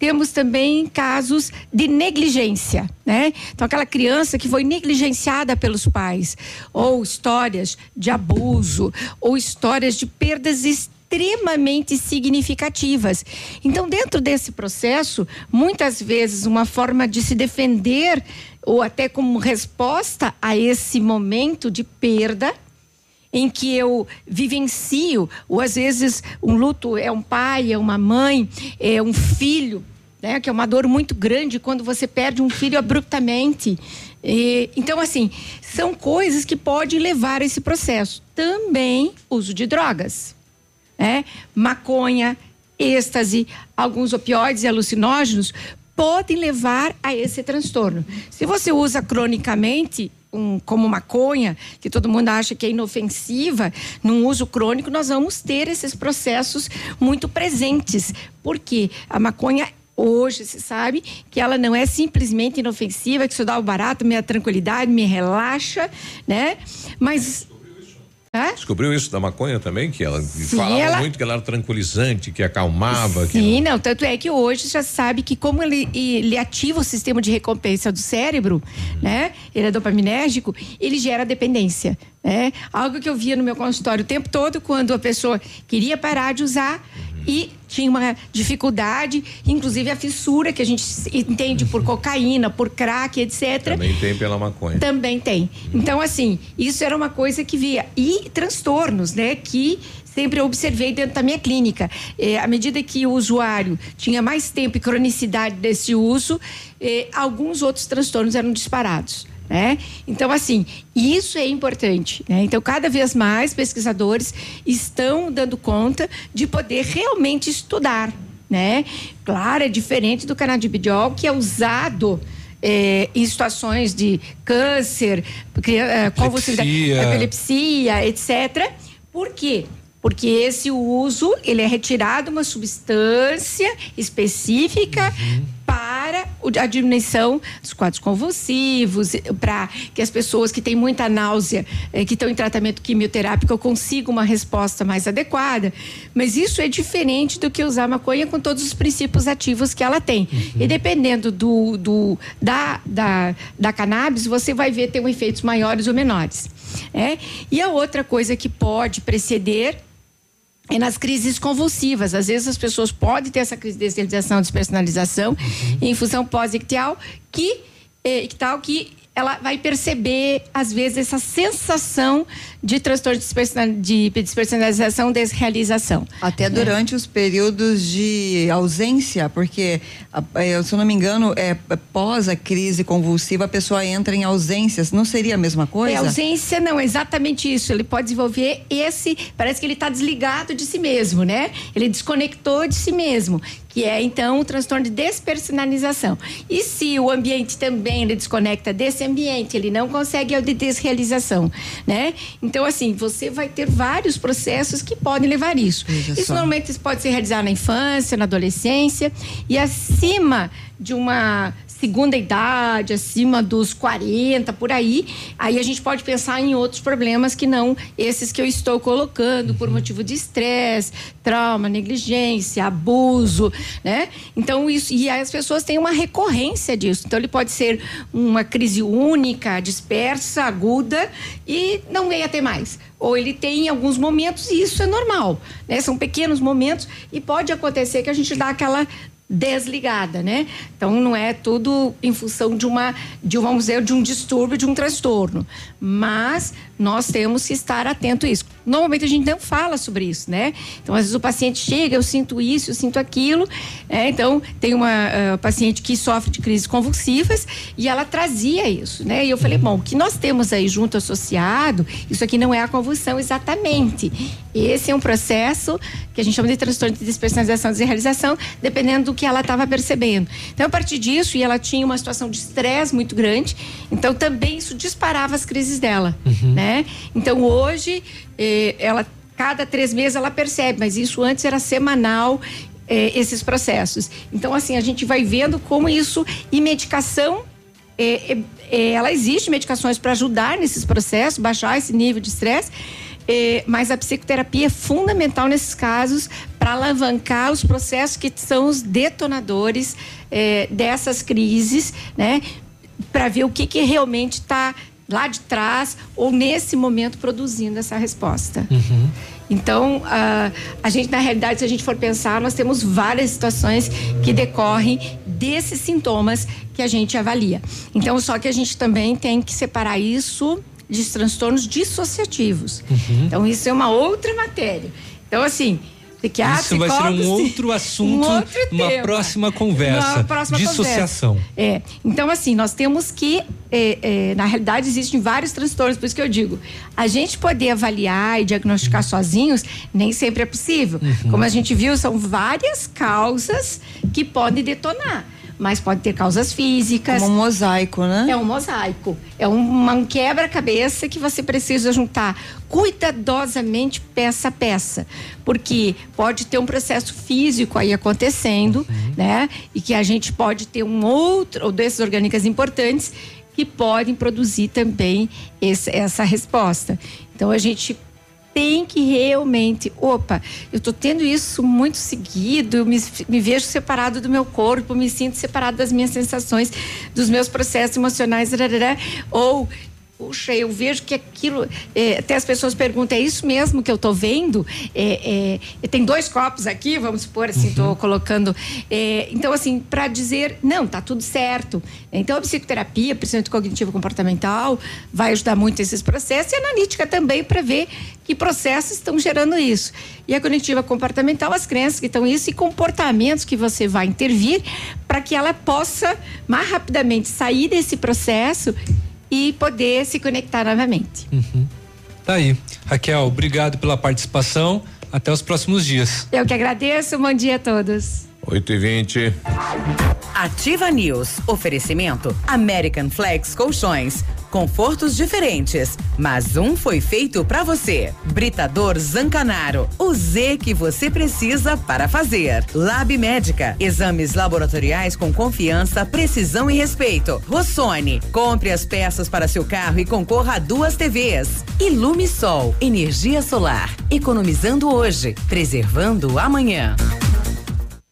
temos também casos de negligência, né? Então aquela criança que foi negligenciada pelos pais, ou histórias de abuso, ou histórias de perdas extremamente significativas. Então, dentro desse processo, muitas vezes uma forma de se defender ou até como resposta a esse momento de perda em que eu vivencio, ou às vezes um luto é um pai, é uma mãe, é um filho, né? Que é uma dor muito grande quando você perde um filho abruptamente. E, então, assim, são coisas que podem levar a esse processo. Também uso de drogas, né? Maconha, êxtase, alguns opioides e alucinógenos podem levar a esse transtorno. Se você usa cronicamente, um, como maconha, que todo mundo acha que é inofensiva, num uso crônico, nós vamos ter esses processos muito presentes. Porque a maconha Hoje se sabe que ela não é simplesmente inofensiva, que isso dá o barato, minha tranquilidade, me relaxa, né? Mas Hã? Descobriu isso da maconha também? Que ela Sim, falava ela... muito que ela era tranquilizante, que acalmava. Sim, que não... tanto é que hoje já sabe que como ele, ele ativa o sistema de recompensa do cérebro, uhum. né? Ele é dopaminérgico, ele gera dependência. Né? Algo que eu via no meu consultório o tempo todo, quando a pessoa queria parar de usar. E tinha uma dificuldade, inclusive a fissura que a gente entende por cocaína, por crack, etc. Também tem pela maconha. Também tem. Então, assim, isso era uma coisa que via. E transtornos, né? Que sempre observei dentro da minha clínica. Eh, à medida que o usuário tinha mais tempo e cronicidade desse uso, eh, alguns outros transtornos eram disparados. Né? Então, assim, isso é importante. Né? Então, cada vez mais pesquisadores estão dando conta de poder realmente estudar. Né? Claro, é diferente do canabidiol, que é usado eh, em situações de câncer, eh, convulsividade, epilepsia, etc. Por quê? Porque esse uso, ele é retirado uma substância específica para a diminuição dos quadros convulsivos, para que as pessoas que têm muita náusea, eh, que estão em tratamento quimioterápico, consigam uma resposta mais adequada. Mas isso é diferente do que usar maconha com todos os princípios ativos que ela tem. E dependendo do, do- da, da, da cannabis, você vai ver ter um efeitos maiores ou menores. É? E a outra coisa que pode preceder é nas crises convulsivas. Às vezes as pessoas podem ter essa crise de desrealização, despersonalização, em função pós-ictal, que, eh, ictal, que ela vai perceber, às vezes, essa sensação de transtorno de despersonal- de despersonalização, desrealização. Até É. durante os períodos de ausência, porque, a- eh, se eu não me engano, é, pós a crise convulsiva, a pessoa entra em ausências. Não seria a mesma coisa? É, ausência não, é exatamente isso. Ele pode desenvolver esse. Parece que ele está desligado de si mesmo, né? Ele desconectou de si mesmo, que é então o transtorno de despersonalização. E se o ambiente também ele desconecta desse ambiente, ele não consegue a de desrealização, né? Então, assim, você vai ter vários processos que podem levar isso. Veja isso só. normalmente isso pode ser realizado na infância, na adolescência e acima de uma segunda idade, acima dos 40, por aí, aí a gente pode pensar em outros problemas que não esses que eu estou colocando por motivo de estresse, trauma, negligência, abuso, né? Então isso e as pessoas têm uma recorrência disso. Então ele pode ser uma crise única, dispersa, aguda e não venha ter mais. Ou ele tem em alguns momentos e isso é normal, né? São pequenos momentos e pode acontecer que a gente dá aquela desligada, né? Então não é tudo em função de uma, de vamos dizer, de um distúrbio, de um transtorno, mas nós temos que estar atento a isso. Normalmente a gente não fala sobre isso, né? Então às vezes o paciente chega, eu sinto isso, eu sinto aquilo, né? então tem uma ah, paciente que sofre de crises convulsivas e ela trazia isso, né? E eu falei, bom, o que nós temos aí junto associado, isso aqui não é a convulsão exatamente. Esse é um processo que a gente chama de transtorno de despersonalização e desrealização, dependendo do que ela estava percebendo. Então, a partir disso, e ela tinha uma situação de estresse muito grande, então também isso disparava as crises dela, né? Então, hoje, eh, ela, cada três meses ela percebe, mas isso antes era semanal, eh, esses processos. Então, assim, a gente vai vendo como isso, e medicação é, é, é, ela existe medicações para ajudar nesses processos, baixar esse nível de estresse, é, mas a psicoterapia é fundamental nesses casos para alavancar os processos que são os detonadores dessas crises, né? Para ver o que, que realmente está lá de trás ou nesse momento produzindo essa resposta. Então, a, a gente, na realidade, se a gente for pensar, nós temos várias situações que decorrem desses sintomas que a gente avalia. Então, só que a gente também tem que separar isso de transtornos dissociativos. Então, isso é uma outra matéria. Então, assim. Psiquiatra, Isso vai ser um outro assunto, um outro uma tema. próxima conversa. Uma próxima Dissociação. conversa. É. Então, assim, nós temos que, é, é, na realidade, existem vários transtornos, por isso que eu digo, a gente poder avaliar e diagnosticar sozinhos nem sempre é possível. Uhum. Como a gente viu, são várias causas que podem detonar. Mas pode ter causas físicas. Como um mosaico, né? É um mosaico. É uma- um quebra-cabeça que você precisa juntar cuidadosamente peça a peça. Porque pode ter um processo físico aí acontecendo, né? E que a gente pode ter um outro, ou desses orgânicas importantes, que podem produzir também esse- essa resposta. Então a gente tem que realmente, opa, eu estou tendo isso muito seguido, eu me, me vejo separado do meu corpo, me sinto separado das minhas sensações, dos meus processos emocionais, ou puxa, eu vejo que aquilo. É, até as pessoas perguntam, é isso mesmo que eu estou vendo? É, é, tem dois copos aqui, vamos supor assim, estou uhum. colocando. É, então, assim, para dizer, não, tá tudo certo. Então, a psicoterapia, principalmente cognitivo comportamental, vai ajudar muito esses processos e a analítica também para ver que processos estão gerando isso. E a cognitiva comportamental, as crenças que estão isso e comportamentos que você vai intervir para que ela possa mais rapidamente sair desse processo e poder se conectar novamente. Uhum. Tá aí. Raquel, obrigado pela participação. Até os próximos dias. Eu que agradeço. Bom dia a todos. 8 e 20 Ativa News. Oferecimento American Flex Colchões. Confortos diferentes, mas um foi feito para você. Britador Zancanaro. O Z que você precisa para fazer. Lab Médica. Exames laboratoriais com confiança, precisão e respeito. Rossoni. Compre as peças para seu carro e concorra a duas TVs. Ilume Sol. Energia solar. Economizando hoje, preservando amanhã.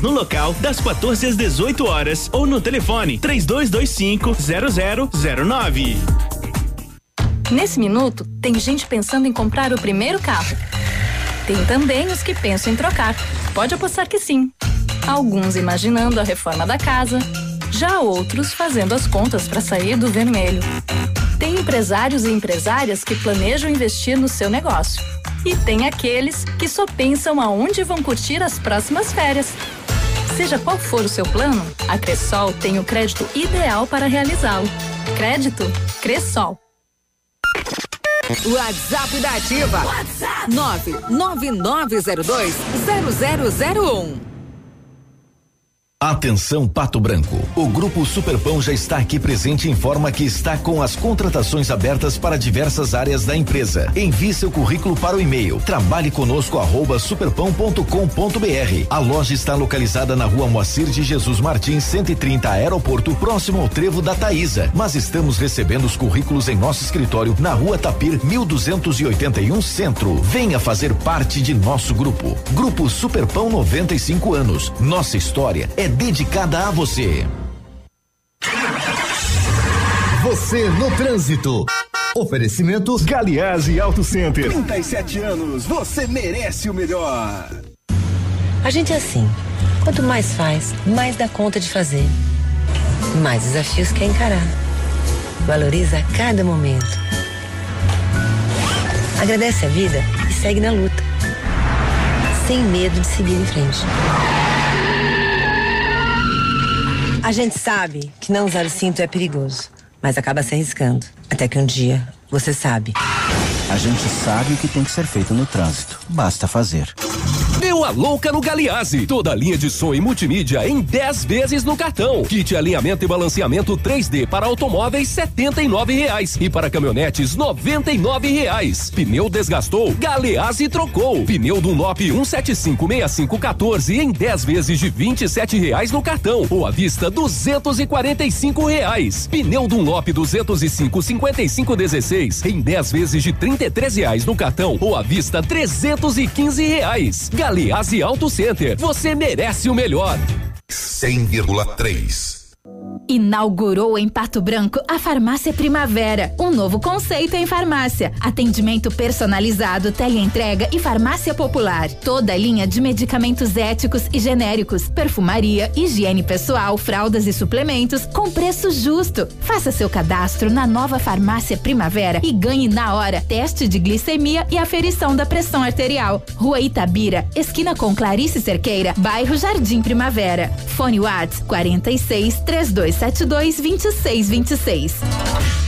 no local das 14 às 18 horas ou no telefone 3225 0009. Nesse minuto, tem gente pensando em comprar o primeiro carro. Tem também os que pensam em trocar. Pode apostar que sim. Alguns imaginando a reforma da casa, já outros fazendo as contas para sair do vermelho. Tem empresários e empresárias que planejam investir no seu negócio. E tem aqueles que só pensam aonde vão curtir as próximas férias. Seja qual for o seu plano, a Cressol tem o crédito ideal para realizá-lo. Crédito Cressol. WhatsApp da Ativa. WhatsApp 999020001. Atenção Pato Branco. O Grupo Superpão já está aqui presente e informa que está com as contratações abertas para diversas áreas da empresa. Envie seu currículo para o e-mail trabalhe conosco. A loja está localizada na rua Moacir de Jesus Martins, 130 Aeroporto, próximo ao trevo da Taísa. Mas estamos recebendo os currículos em nosso escritório na rua Tapir, 1281 Centro. Venha fazer parte de nosso grupo. Grupo Superpão 95 anos. Nossa história é dedicada a você. Você no trânsito. Oferecimentos Galiase Auto Center. 37 anos, você merece o melhor. A gente é assim. Quanto mais faz, mais dá conta de fazer. Mais desafios quer encarar. Valoriza cada momento. Agradece a vida e segue na luta. Sem medo de seguir em frente. A gente sabe que não usar o cinto é perigoso, mas acaba se arriscando. Até que um dia você sabe. A gente sabe o que tem que ser feito no trânsito. Basta fazer. Deu a louca no Galiase. Toda linha de som e multimídia em 10 vezes no cartão. Kit alinhamento e balanceamento 3D para automóveis R$ reais e para caminhonetes R$ reais. Pneu desgastou, Galeazzi trocou. Pneu Dunlop 1756514 em 10 vezes de R$ reais no cartão ou à vista R$ reais. Pneu Dunlop 205 5516 em 10 vezes de R$ reais no cartão ou à vista R$ reais. Galeazzi Auto Center. Você merece o melhor. 100,3 Inaugurou em Pato Branco a Farmácia Primavera, um novo conceito em farmácia. Atendimento personalizado, teleentrega e farmácia popular. Toda a linha de medicamentos éticos e genéricos, perfumaria, higiene pessoal, fraldas e suplementos com preço justo. Faça seu cadastro na nova Farmácia Primavera e ganhe na hora teste de glicemia e aferição da pressão arterial. Rua Itabira, esquina com Clarice Cerqueira, bairro Jardim Primavera. Fone Whats 46 32 3272 2626.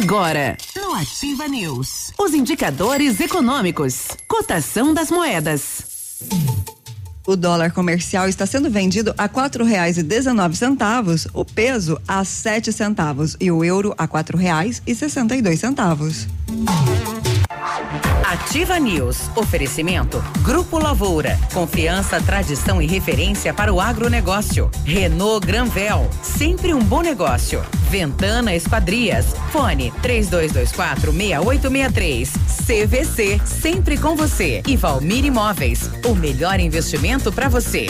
Agora, no Ativa News, os indicadores econômicos, cotação das moedas. O dólar comercial está sendo vendido a quatro reais e dezenove centavos, o peso a sete centavos e o euro a quatro reais e sessenta e dois centavos. Ativa News. Oferecimento. Grupo Lavoura. Confiança, tradição e referência para o agronegócio. Renault Granvel. Sempre um bom negócio. Ventana Esquadrias. Fone 3224 6863. CVC. Sempre com você. E Valmir Imóveis. O melhor investimento para você.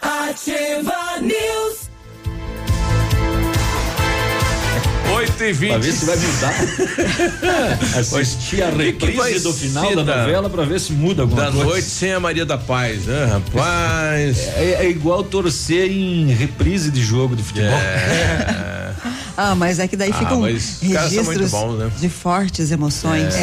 Ativa News. 8 e 20 Pra ver se vai mudar. Assistir a reprise do final da da- novela pra ver se muda alguma Da coisa. noite sem a Maria da Paz, né, rapaz? É, é igual torcer em reprise de jogo de futebol. Ah, mas é que daí Ah, ficam mas os caras são muito registros bons, né? de fortes emoções.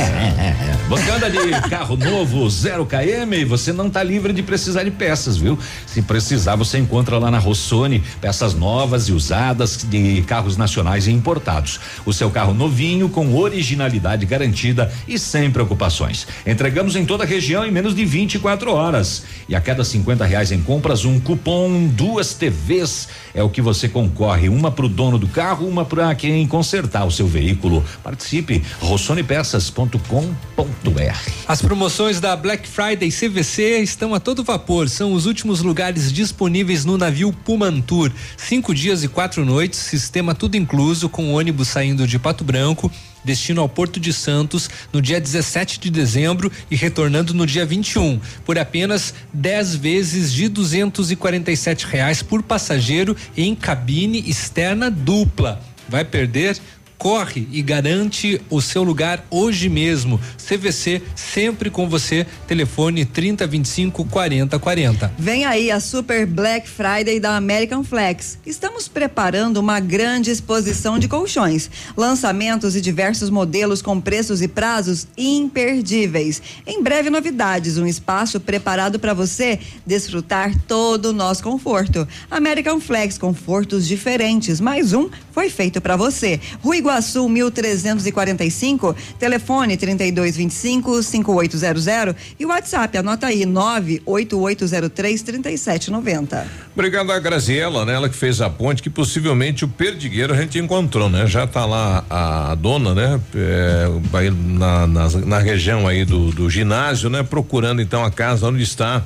Você anda de carro novo, 0 km, você não tá livre de precisar de peças, viu? Se precisar, você encontra lá na Rossoni peças novas e usadas de carros nacionais e importados. O seu carro novinho com originalidade garantida e sem preocupações. Entregamos em toda a região em menos de 24 horas. E a cada 50 reais em compras, um cupom, duas TVs é o que você concorre, uma pro dono do carro, uma para quem consertar o seu veículo. Participe, rossonepeças.com.br. As promoções da Black Friday CVC estão a todo vapor. São os últimos lugares disponíveis no navio Pumantur. Cinco dias e quatro noites, sistema tudo incluso, com ônibus saindo de Pato Branco. Destino ao Porto de Santos no dia 17 de dezembro e retornando no dia 21, por apenas 10 vezes de 247 reais por passageiro em cabine externa dupla. Vai perder? Corre e garante o seu lugar hoje mesmo. CVC sempre com você. Telefone 3025 4040. Vem aí a Super Black Friday da American Flex. Estamos preparando uma grande exposição de colchões, lançamentos e diversos modelos com preços e prazos imperdíveis. Em breve novidades, um espaço preparado para você desfrutar todo o nosso conforto. American Flex, confortos diferentes, mais um foi feito para você. Rua Iguaçu 1345, telefone 3225 5800 e WhatsApp, anota aí 98803 3790. Obrigado a Graziela, né? Ela que fez a ponte, que possivelmente o perdigueiro a gente encontrou, né? Já tá lá a, dona, né? É, na, na, na região aí do, do ginásio, né? Procurando então a casa onde está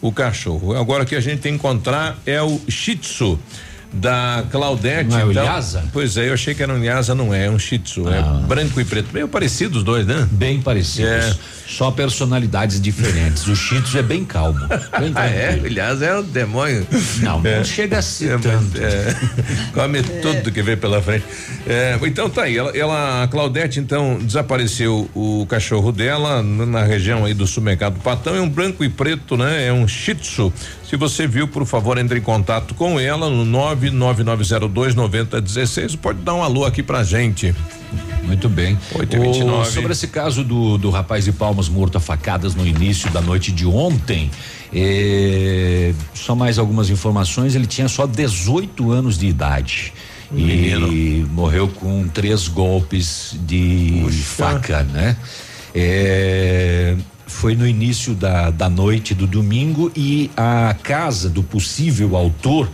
o cachorro. Agora que a gente tem que encontrar é o Shih Tzu da Claudete. Não é o então, Lhasa? Pois é, eu achei que era um Lhasa, não é, é um Shih Tzu, é branco e preto, meio parecidos os dois, né? Bem parecidos. É. Só personalidades diferentes. O Shih Tzu é bem calmo. Bem Ah, é? O Lhasa é o demônio. Não, não É. chega a ser É, tanto. é, come tudo que vem pela frente. É, então tá aí, ela, ela, a Claudete então desapareceu o cachorro dela na, na região aí do supermercado Patão, é um branco e preto, né? É um shih tzu. Se você viu, por favor, entre em contato com ela no 99902 9016, pode dar um alô aqui pra gente. Muito bem. 8 e 29 O- sobre esse caso do, do rapaz de Palmas morto a facadas no início da noite de ontem, eh, só mais algumas informações. Ele tinha só 18 anos de idade. E morreu com três golpes de faca, né? Eh, foi no início da, da noite do domingo e a casa do possível autor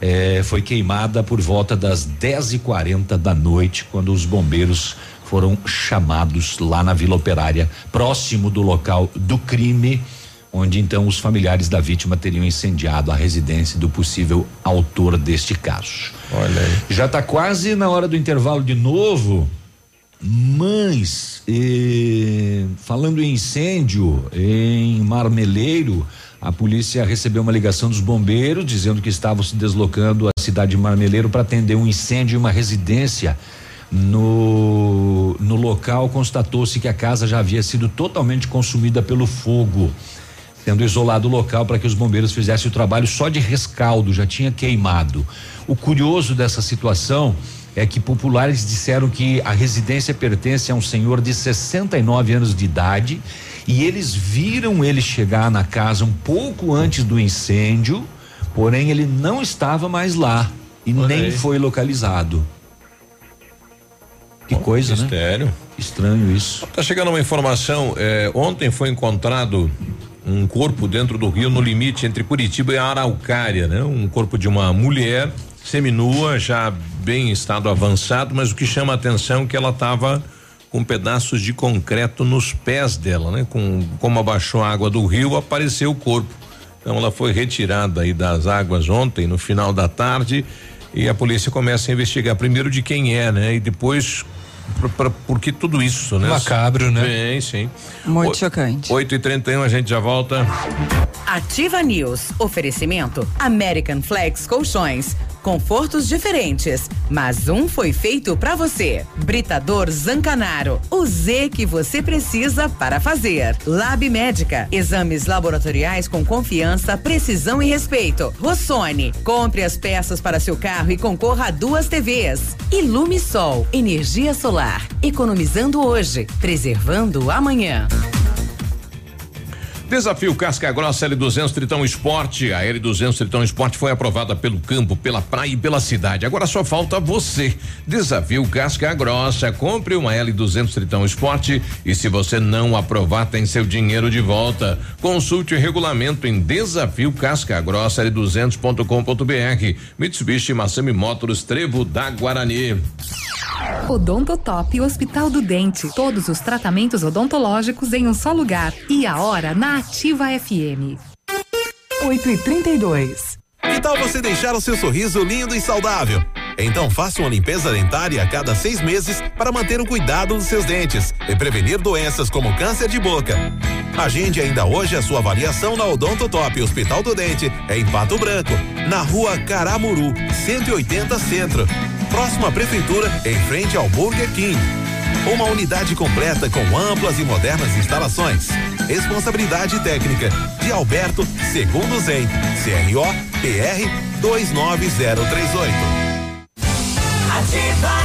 eh, foi queimada por volta das 10 e 40 da noite, quando os bombeiros foram chamados lá na Vila Operária, próximo do local do crime, onde então os familiares da vítima teriam incendiado a residência do possível autor deste caso. Olha aí. Já está quase na hora do intervalo de novo. Mas, eh, falando em incêndio em Marmeleiro, a polícia recebeu uma ligação dos bombeiros dizendo que estavam se deslocando à cidade de Marmeleiro para atender um incêndio em uma residência. No, no local constatou-se que a casa já havia sido totalmente consumida pelo fogo, sendo isolado o local para que os bombeiros fizessem o trabalho só de rescaldo, já tinha queimado. O curioso dessa situação é que populares disseram que a residência pertence a um senhor de 69 anos de idade e eles viram ele chegar na casa um pouco antes do incêndio, porém ele não estava mais lá e Olha nem aí. foi localizado. Que coisa, mistério. né? Estranho isso. Tá chegando uma informação, eh, ontem foi encontrado um corpo dentro do rio no limite entre Curitiba e Araucária, né? Um corpo de uma mulher seminua, já bem em estado avançado, mas o que chama a atenção é que ela estava com pedaços de concreto nos pés dela, né? Com como abaixou a água do rio, apareceu o corpo. Então ela foi retirada aí das águas ontem, no final da tarde, e a polícia começa a investigar primeiro de quem é, né? E depois pra, pra, por que tudo isso, né? Macabro, né? Sim, sim. Muito O- chocante. 8 e 31 a gente já volta. Ativa News. Oferecimento American Flex Colchões. Confortos diferentes, mas um foi feito pra você. Britador Zancanaro. O Z que você precisa para fazer. Lab Médica. Exames laboratoriais com confiança, precisão e respeito. Rossoni. Compre as peças para seu carro e concorra a duas TVs. Ilume Sol. Energia solar. Economizando hoje, preservando amanhã. Desafio Casca Grossa L200 Tritão Esporte. A L200 Tritão Esporte foi aprovada pelo campo, pela praia e pela cidade. Agora só falta você. Desafio Casca Grossa. Compre uma L200 Tritão Esporte e se você não aprovar, tem seu dinheiro de volta. Consulte o regulamento em desafio Casca Grossa L200.com.br. Mitsubishi Massami Motors Trevo da Guarani. Odontotop Hospital do Dente. Todos os tratamentos odontológicos em um só lugar. E a hora na Ativa FM. 8 e 32 Que tal você deixar o seu sorriso lindo e saudável? Então faça uma limpeza dentária a cada seis meses para manter o cuidado dos seus dentes e prevenir doenças como câncer de boca. Agende ainda hoje a sua avaliação na Odontotop Hospital do Dente, em Pato Branco, na rua Caramuru, 180 Centro. Próxima Prefeitura, em frente ao Burger King. Uma unidade completa com amplas e modernas instalações. Responsabilidade técnica de Alberto Segundo Zen, CRO PR 29038. Ativa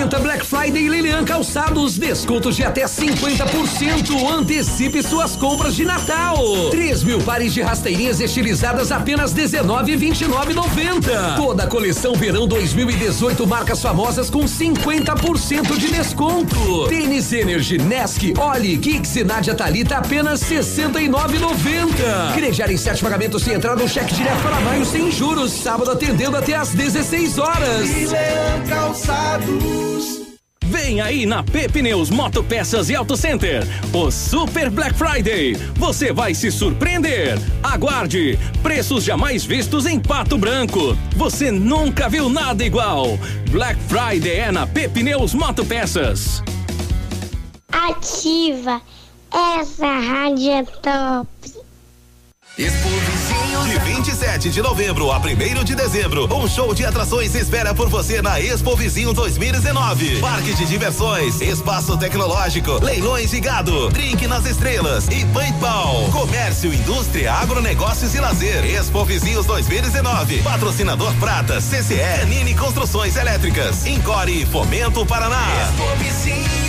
Esquenta Black Friday Lilian Calçados, descontos de até 50%. Antecipe suas compras de Natal. 3 mil pares de rasteirinhas estilizadas apenas R$19,29,90. Toda a coleção verão 2018 marcas famosas com 50% de desconto. Tênis Energy, Nesk, Oli, Kicks e Nadia Talita apenas R$69,90. Crejar em sete pagamentos sem entrada, um cheque direto para maio sem juros. Sábado atendendo até às 16 horas. Calçados. Vem aí na P Pneus Moto Peças e Auto Center, o Super Black Friday. Você vai se surpreender. Aguarde, preços jamais vistos em Pato Branco. Você nunca viu nada igual. Black Friday é na P Pneus Moto Peças. Ativa. Essa rádio é top. De 27 de novembro a 1 de dezembro, um show de atrações espera por você na Expo Vizinho 2019. Parque de diversões, espaço tecnológico, leilões de gado, drink nas estrelas e paintball. Comércio, indústria, agronegócios e lazer. Expo Vizinhos 2019. Patrocinador Prata, CCE, Canini Construções Elétricas, Encore e Fomento Paraná. Expo Vizinhos,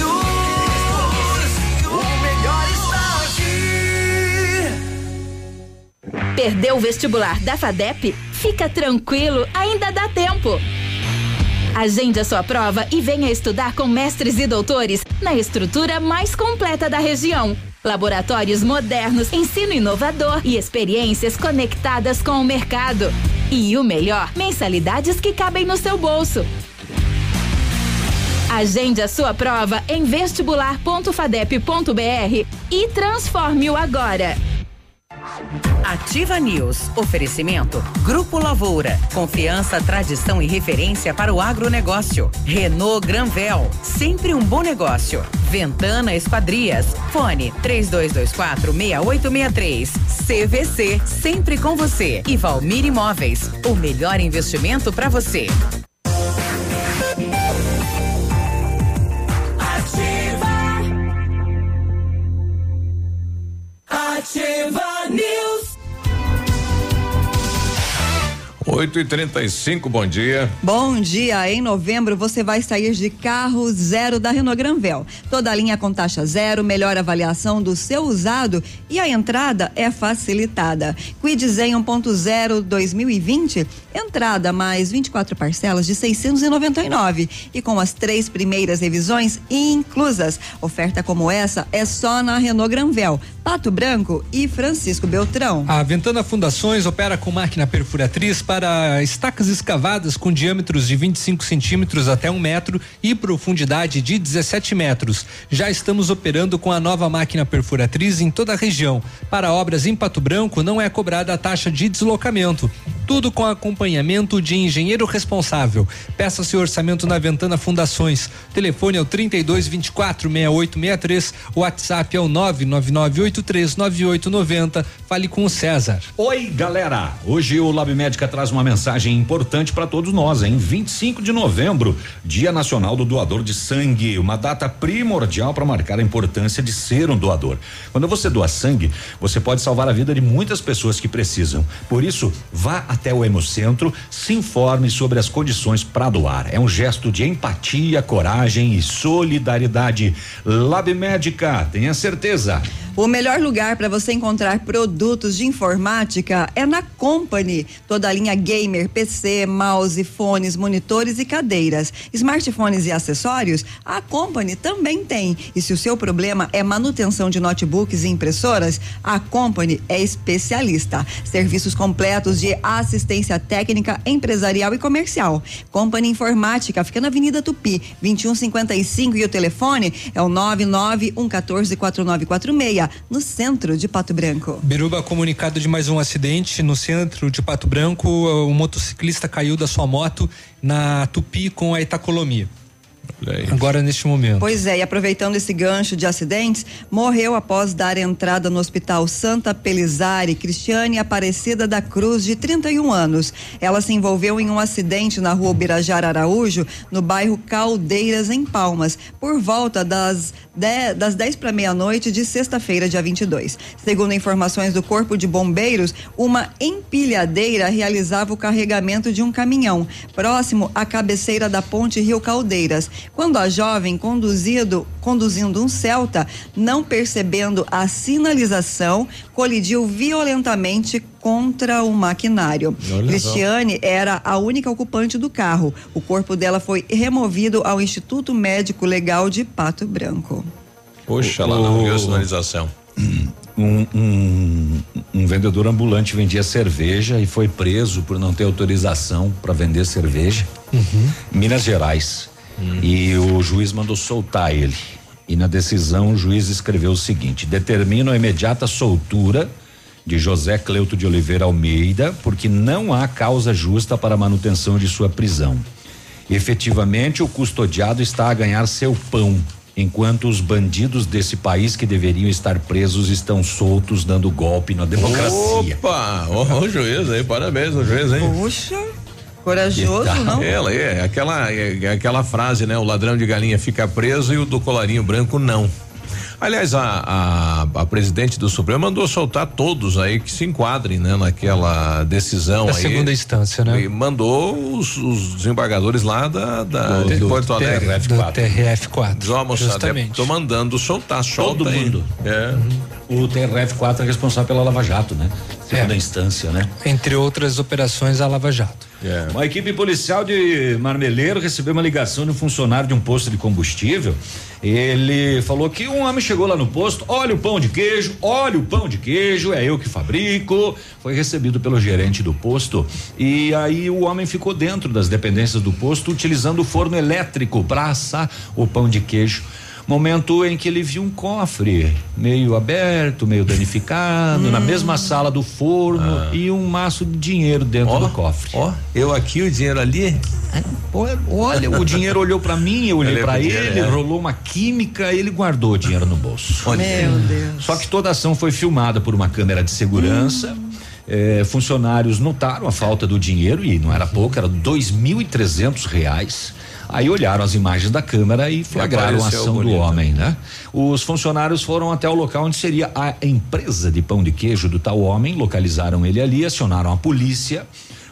Perdeu o vestibular da FADEP? Fica tranquilo, ainda dá tempo. Agende a sua prova e venha estudar com mestres e doutores na estrutura mais completa da região. Laboratórios modernos, ensino inovador e experiências conectadas com o mercado. E o melhor, mensalidades que cabem no seu bolso. Agende a sua prova em vestibular.fadep.br e transforme-o agora. Ativa News. Oferecimento. Grupo Lavoura. Confiança, tradição e referência para o agronegócio. Renault Granvel. Sempre um bom negócio. Ventana Esquadrias. Fone 3224 6863. CVC. Sempre com você. E Valmir Imóveis. O melhor investimento para você. Ativa News. 8 e 35 bom dia. Bom dia. Em novembro você vai sair de carro zero da Renault Granvel. Toda a linha com taxa zero, melhor avaliação do seu usado e a entrada é facilitada. Quid Zen 1.0 2020, entrada mais 24 parcelas de 699 e com as três primeiras revisões inclusas. Oferta como essa é só na Renault Granvel, Pato Branco e Francisco Beltrão. A Ventana Fundações opera com máquina perfuratriz para estacas escavadas com diâmetros de 25 centímetros até um metro e profundidade de 17 metros. Já estamos operando com a nova máquina perfuratriz em toda a região. Para obras em Pato Branco não é cobrada a taxa de deslocamento. Tudo com acompanhamento de engenheiro responsável. Peça seu orçamento na Ventana Fundações. Telefone é o 32 24 6863. O WhatsApp é o 999839890. Fale com o César. Oi, galera! Hoje o Lab Médica traz uma mensagem importante para todos nós, hein? 25 de novembro, Dia Nacional do Doador de Sangue, uma data primordial para marcar a importância de ser um doador. Quando você doa sangue, você pode salvar a vida de muitas pessoas que precisam. Por isso, vá até o Hemocentro, se informe sobre as condições para doar. É um gesto de empatia, coragem e solidariedade. Lab Médica, tenha certeza. O melhor lugar para você encontrar produtos de informática é na Company. Toda a linha gamer, PC, mouse, fones, monitores e cadeiras. Smartphones e acessórios, a Company também tem. E se o seu problema é manutenção de notebooks e impressoras, a Company é especialista. Serviços completos de técnica, empresarial e comercial. Company Informática fica na Avenida Tupi, 2155 e o telefone é o 991144946, no centro de Pato Branco. Biruba comunicado de mais um acidente no centro de Pato Branco. O motociclista caiu da sua moto na Tupi com a Itacolomia. Agora neste momento. Pois é, e aproveitando esse gancho de acidentes, morreu após dar entrada no Hospital Santa Pelizari Cristiane Aparecida da Cruz, de 31 anos. Ela se envolveu em um acidente na rua Birajara Araújo, no bairro Caldeiras, em Palmas, por volta das 10, das 10 para meia-noite de sexta-feira, dia 22. Segundo informações do Corpo de Bombeiros, uma empilhadeira realizava o carregamento de um caminhão próximo à cabeceira da ponte Rio Caldeiras quando a jovem conduzido, conduzindo um Celta, não percebendo a sinalização, colidiu violentamente contra o maquinário. Olha só. Cristiane era a única ocupante do carro. O corpo dela foi removido ao Instituto Médico Legal de Pato Branco. Poxa, lá não viu a sinalização. Um, um- um vendedor ambulante vendia cerveja e foi preso por não ter autorização para vender cerveja. Minas Gerais. E o juiz mandou soltar ele. E na decisão o juiz escreveu o seguinte: determina a imediata soltura de José Cleuto de Oliveira Almeida, porque não há causa justa para a manutenção de sua prisão. Efetivamente, o custodiado está a ganhar seu pão, enquanto os bandidos desse país que deveriam estar presos estão soltos dando golpe na democracia. Opa, o, juiz aí, parabéns ao juiz, hein? Puxa, corajoso, não? Ela é aquela, é, é aquela frase, né? O ladrão de galinha fica preso e o do colarinho branco não. Aliás, a, a, a presidente do Supremo mandou soltar todos aí que se enquadrem, né, naquela decisão Da aí. segunda instância, né? E mandou os, os desembargadores lá da, da Do- de do Porto Alegre. TRF4. Do TRF4. Ó, moçada, tô mandando soltar, solta Todo aí. mundo. É. O TRF4 é responsável pela Lava Jato, né? Segunda instância, né? Entre outras operações, a Lava Jato. Uma equipe policial de Marmeleiro recebeu uma ligação de um funcionário de um posto de combustível. Ele falou que um homem chegou lá no posto, olha o pão de queijo, olha o pão de queijo, é eu que fabrico. Foi recebido pelo gerente do posto e aí o homem ficou dentro das dependências do posto utilizando o forno elétrico para assar o pão de queijo. Momento em que ele viu um cofre meio aberto, meio danificado, na mesma sala do forno e um maço de dinheiro dentro Ó, do cofre. Ó, eu aqui, o dinheiro ali. Olha, o dinheiro olhou pra mim, eu olhei pro ele, dinheiro, é. rolou uma química, ele guardou o dinheiro no bolso. Olha. Meu Deus. Só que toda a ação foi filmada por uma câmera de segurança. Eh, funcionários notaram a falta do dinheiro e não era pouco, era dois mil e trezentos reais. Aí olharam as imagens da câmera e flagraram a ação do bonito. homem, né? Os funcionários foram até o local onde seria a empresa de pão de queijo do tal homem, localizaram ele ali, acionaram a polícia.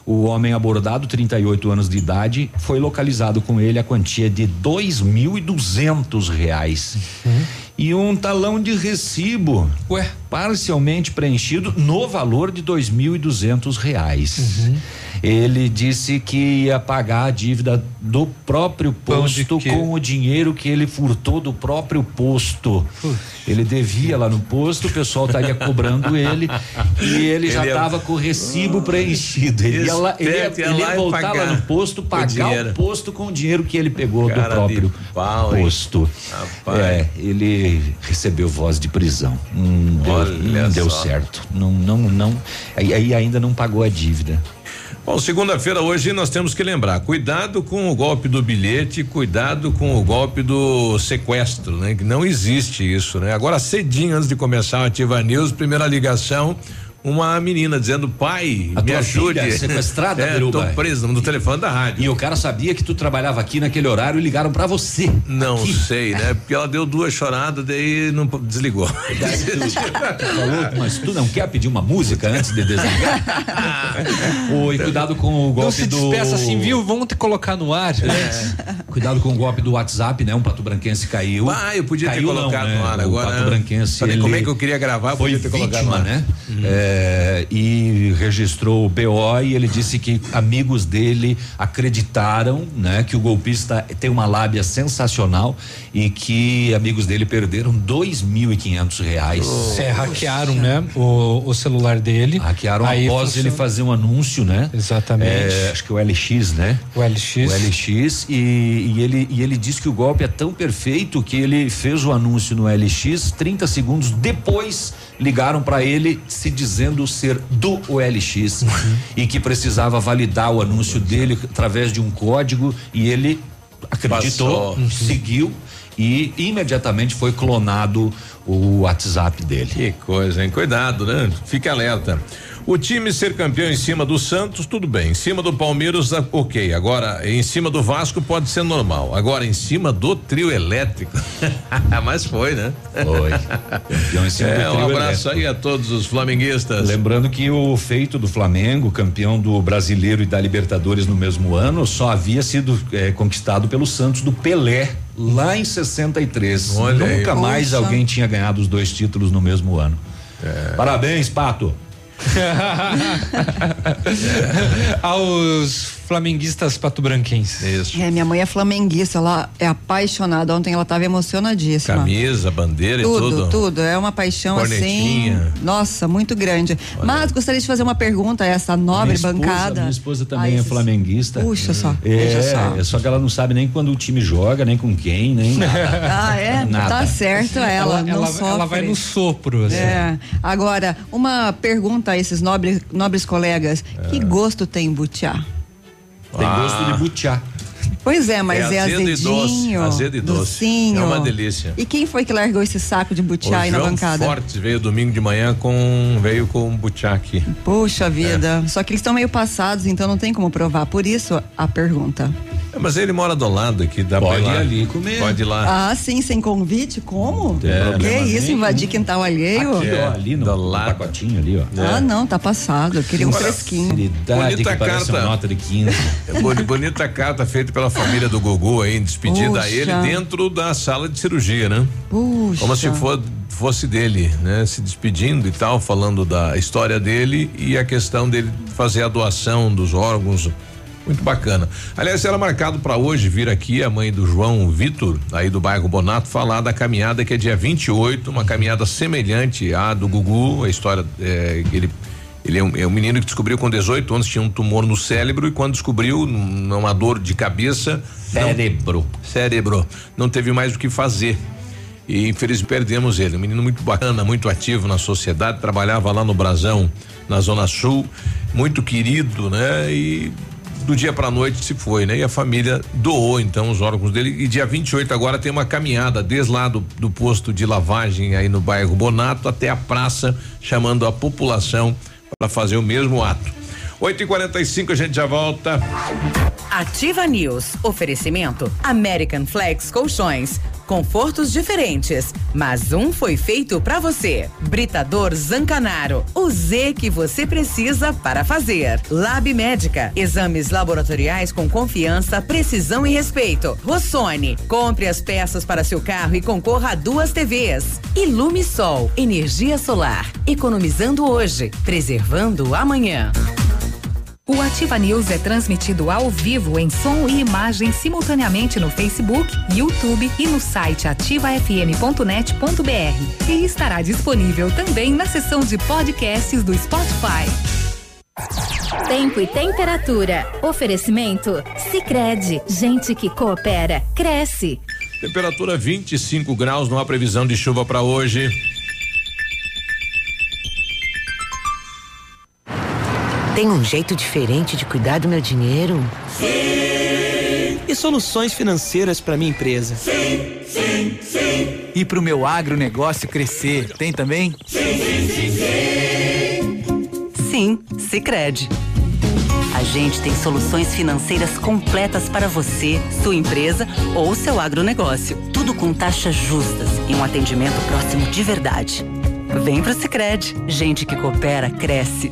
O homem abordado, 38 anos de idade, foi localizado com ele a quantia de dois mil e duzentos reais. E um talão de recibo, ué, parcialmente preenchido no valor de dois mil e duzentos reais. Ele disse que ia pagar a dívida do próprio posto com o dinheiro que ele furtou do próprio posto. Ele devia lá no posto, o pessoal estaria cobrando ele e ele já ia- estava com o recibo preenchido. Ele ia, lá, ele ia, ia ele ia lá e voltar lá no posto, pagar dinheiro. o posto com o dinheiro que ele pegou Cara do próprio pau, posto. É, ele recebeu voz de prisão. Não deu, Olha não deu certo. Não, não, não. Aí ainda não pagou a dívida. Bom, segunda-feira hoje nós temos que lembrar, cuidado com o golpe do bilhete, cuidado com o golpe do sequestro, né? Que não existe isso, né? Agora cedinho antes de começar o Ativa News, primeira ligação, uma menina dizendo, pai, A me tua ajude. filha sequestrada, é, Biruba? tô preso no telefone da rádio. E o cara sabia que tu trabalhava aqui naquele horário e ligaram pra você. Não sei, né? Porque ela deu duas choradas, daí não desligou. Falou, mas tu não quer pedir uma música antes de desligar? Oi, cuidado com o golpe Não se do. despeça assim, viu? Vamos te colocar no ar. Cuidado com o golpe do WhatsApp, né? Um pato branquense caiu. Ah, eu podia ter Caiu não, colocado né? no ar o agora. Pato né? branquense. Falei, ele como é que eu queria gravar, foi podia ter colocado vítima, no ar. né? É, e registrou o BO e ele disse que amigos dele acreditaram, né, que o golpista tem uma lábia sensacional e que amigos dele perderam dois mil e quinhentos reais. É, hackearam, né? O, o celular dele. Hackearam Aí após funciona- ele fazer um anúncio, né? Exatamente. É, acho que o LX, né? O LX. O LX e, e ele e ele diz que o golpe é tão perfeito que ele fez o anúncio no LX 30 segundos depois ligaram para ele se dizendo ser do OLX e que precisava validar o anúncio dele através de um código e ele acreditou, Passou. seguiu e imediatamente foi clonado o WhatsApp dele. Que coisa, hein? Cuidado, né? Fique alerta. O time ser campeão em cima do Santos, tudo bem. Em cima do Palmeiras, ok. Agora, em cima do Vasco pode ser normal. Agora, em cima do trio elétrico. Mas foi, né? Foi. Campeão em cima do é, um trio abraço aí a todos os flamenguistas. Lembrando que o feito do Flamengo, campeão do Brasileiro e da Libertadores no mesmo ano, só havia sido eh, conquistado pelo Santos do Pelé lá em 63. Olha aí. Nunca mais Poxa. alguém tinha ganhado os dois títulos no mesmo ano. É. Parabéns, Pato. Aos flamenguistas patobranquenses. Isso. É, minha mãe é flamenguista, ela é apaixonada. Ontem ela estava emocionadíssima. Camisa, bandeira Tudo, e tudo. tudo. É uma paixão assim. Nossa, muito grande. Mas gostaria de fazer uma pergunta a essa nobre minha esposa, bancada. Minha esposa também Ai, é flamenguista. Puxa só, É, só. é só que ela não sabe nem quando o time joga, nem com quem, nem nada. Ah, é? Nada. Tá certo ela, Ela, não ela, sofre. ela vai no sopro, assim. É. Agora, uma pergunta a esses nobres, nobres colegas: É. que gosto tem butiá? Tem Ah. gosto de butiá. Pois é, mas é, azedo e doce, azedinho. azedo e doce. docinho. É uma delícia. E quem foi que largou esse saco de O butiá aí na João bancada? Fortes veio domingo de manhã com veio com um butiá aqui. Puxa vida. É. Só que eles estão meio passados, então não tem como provar. Por isso a pergunta. É, mas ele mora do lado aqui, dá Pode pra ir ir lá. ali comer. Pode ir lá. Ah, sim, sem convite? Como? É, que problema isso, invadir quintal alheio? Aqui, É, ó, ali no, do no lado. pacotinho ali, ó. Ah, não, tá passado. Eu queria um Agora, fresquinho. Facilidade Bonita que parece carta. uma nota de 15. É boni- bonita carta feita pela família do Gugu aí, despedida a Puxa. ele dentro da sala de cirurgia, né? Puxa. Como se for, fosse dele, né? Se despedindo e tal, falando da história dele e a questão dele fazer a doação dos órgãos. Muito bacana. Aliás, era marcado para hoje vir aqui a mãe do João Vitor, aí do bairro Bonato, falar da caminhada que é dia 28, uma caminhada semelhante à do Gugu, a história é, que ele ele é um, é um menino que descobriu com 18 anos tinha um tumor no cérebro e quando descobriu uma dor de cabeça, não- Cérebro. cérebro, não teve mais o que fazer. E infelizmente perdemos ele. Um menino muito bacana, muito ativo na sociedade, trabalhava lá no Brasão, na Zona Sul, muito querido, né? E do dia para noite se foi, né? E a família doou então os órgãos dele. E dia 28 agora tem uma caminhada desde lá do, do posto de lavagem aí no bairro Bonato até a praça, chamando a população para fazer o mesmo ato. 8 e 45 a gente já volta. Ativa News. Oferecimento American Flex Colchões. Confortos diferentes, mas um foi feito para você. Britador Zancanaro. O Z que você precisa para fazer. Lab Médica. Exames laboratoriais com confiança, precisão e respeito. Rossoni. Compre as peças para seu carro e concorra a duas TVs. Ilume Sol. Energia solar. Economizando hoje, preservando amanhã. O Ativa News é transmitido ao vivo em som e imagem simultaneamente no Facebook, YouTube e no site ativafm.net.br. E estará disponível também na seção de podcasts do Spotify. Tempo e temperatura. Oferecimento? Sicredi Gente que coopera, cresce. Temperatura 25 graus, não há previsão de chuva para hoje. Tem um jeito diferente de cuidar do meu dinheiro? Sim! E soluções financeiras para minha empresa? Sim, sim, sim. E para o meu agronegócio crescer? Tem também? Sim, sim, sim, sim. Sim, Sicredi. A gente tem soluções financeiras completas para você, sua empresa ou seu agronegócio. Tudo com taxas justas e um atendimento próximo de verdade. Vem pro Sicredi. Gente que coopera cresce.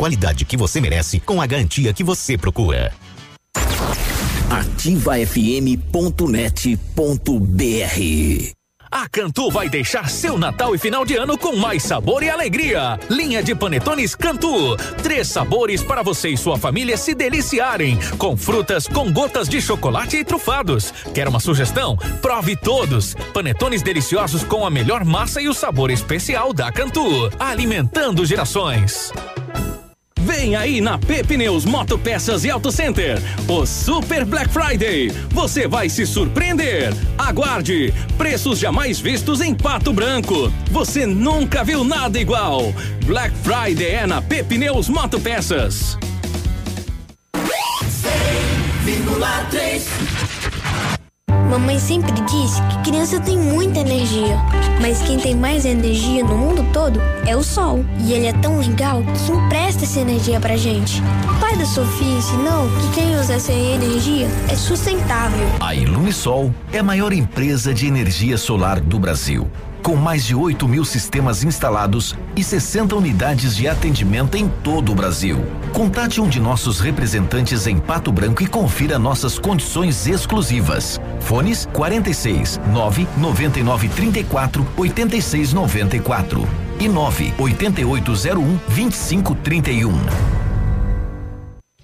qualidade que você merece com a garantia que você procura. ativafm.net.br a Cantu vai deixar seu Natal e final de ano com mais sabor e alegria. Linha de panetones Cantu. Três sabores para você e sua família se deliciarem. Com frutas, com gotas de chocolate e trufados. Quer uma sugestão? Prove todos. Panetones deliciosos com a melhor massa e o sabor especial da Cantu. Alimentando gerações. Vem aí na Pepineus Moto Peças e Auto Center, o Super Black Friday. Você vai se surpreender. Aguarde, preços jamais vistos em Pato Branco. Você nunca viu nada igual. Black Friday é na Pepineus Moto Peças. 100,3 Mamãe sempre disse que criança tem muita energia, mas quem tem mais energia no mundo todo é o sol. E ele é tão legal que empresta essa energia pra gente. O pai da Sofia ensinou que quem usa essa energia é sustentável. A Ilumisol é a maior empresa de energia solar do Brasil com mais de 8 mil sistemas instalados e 60 unidades de atendimento em todo o Brasil. Contate um de nossos representantes em Pato Branco e confira nossas condições exclusivas. Fones 46 9 99 34 86 94 e 9 8801 2531.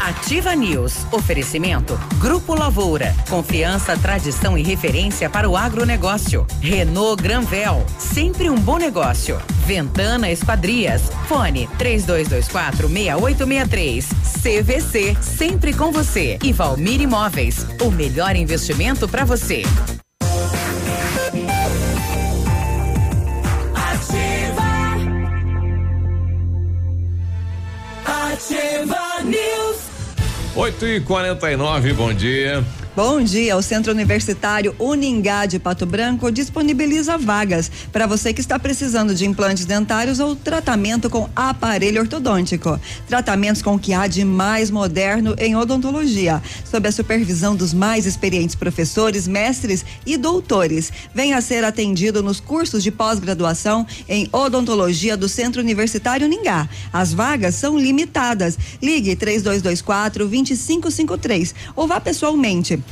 Ativa News. Oferecimento. Grupo Lavoura. Confiança, tradição e referência para o agronegócio. Renault Granvel. Sempre um bom negócio. Ventana Esquadrias. Fone 3224 6863. CVC. Sempre com você. E Valmir Imóveis. O melhor investimento para você. Ativa News. 8 e 49 bom dia. Bom dia, o Centro Universitário Uningá de Pato Branco disponibiliza vagas para você que está precisando de implantes dentários ou tratamento com aparelho ortodôntico. Tratamentos com o que há de mais moderno em odontologia, sob a supervisão dos mais experientes professores, mestres e doutores. Venha ser atendido nos cursos de pós-graduação em odontologia do Centro Universitário Uningá. As vagas são limitadas. Ligue 3224 2553 ou vá pessoalmente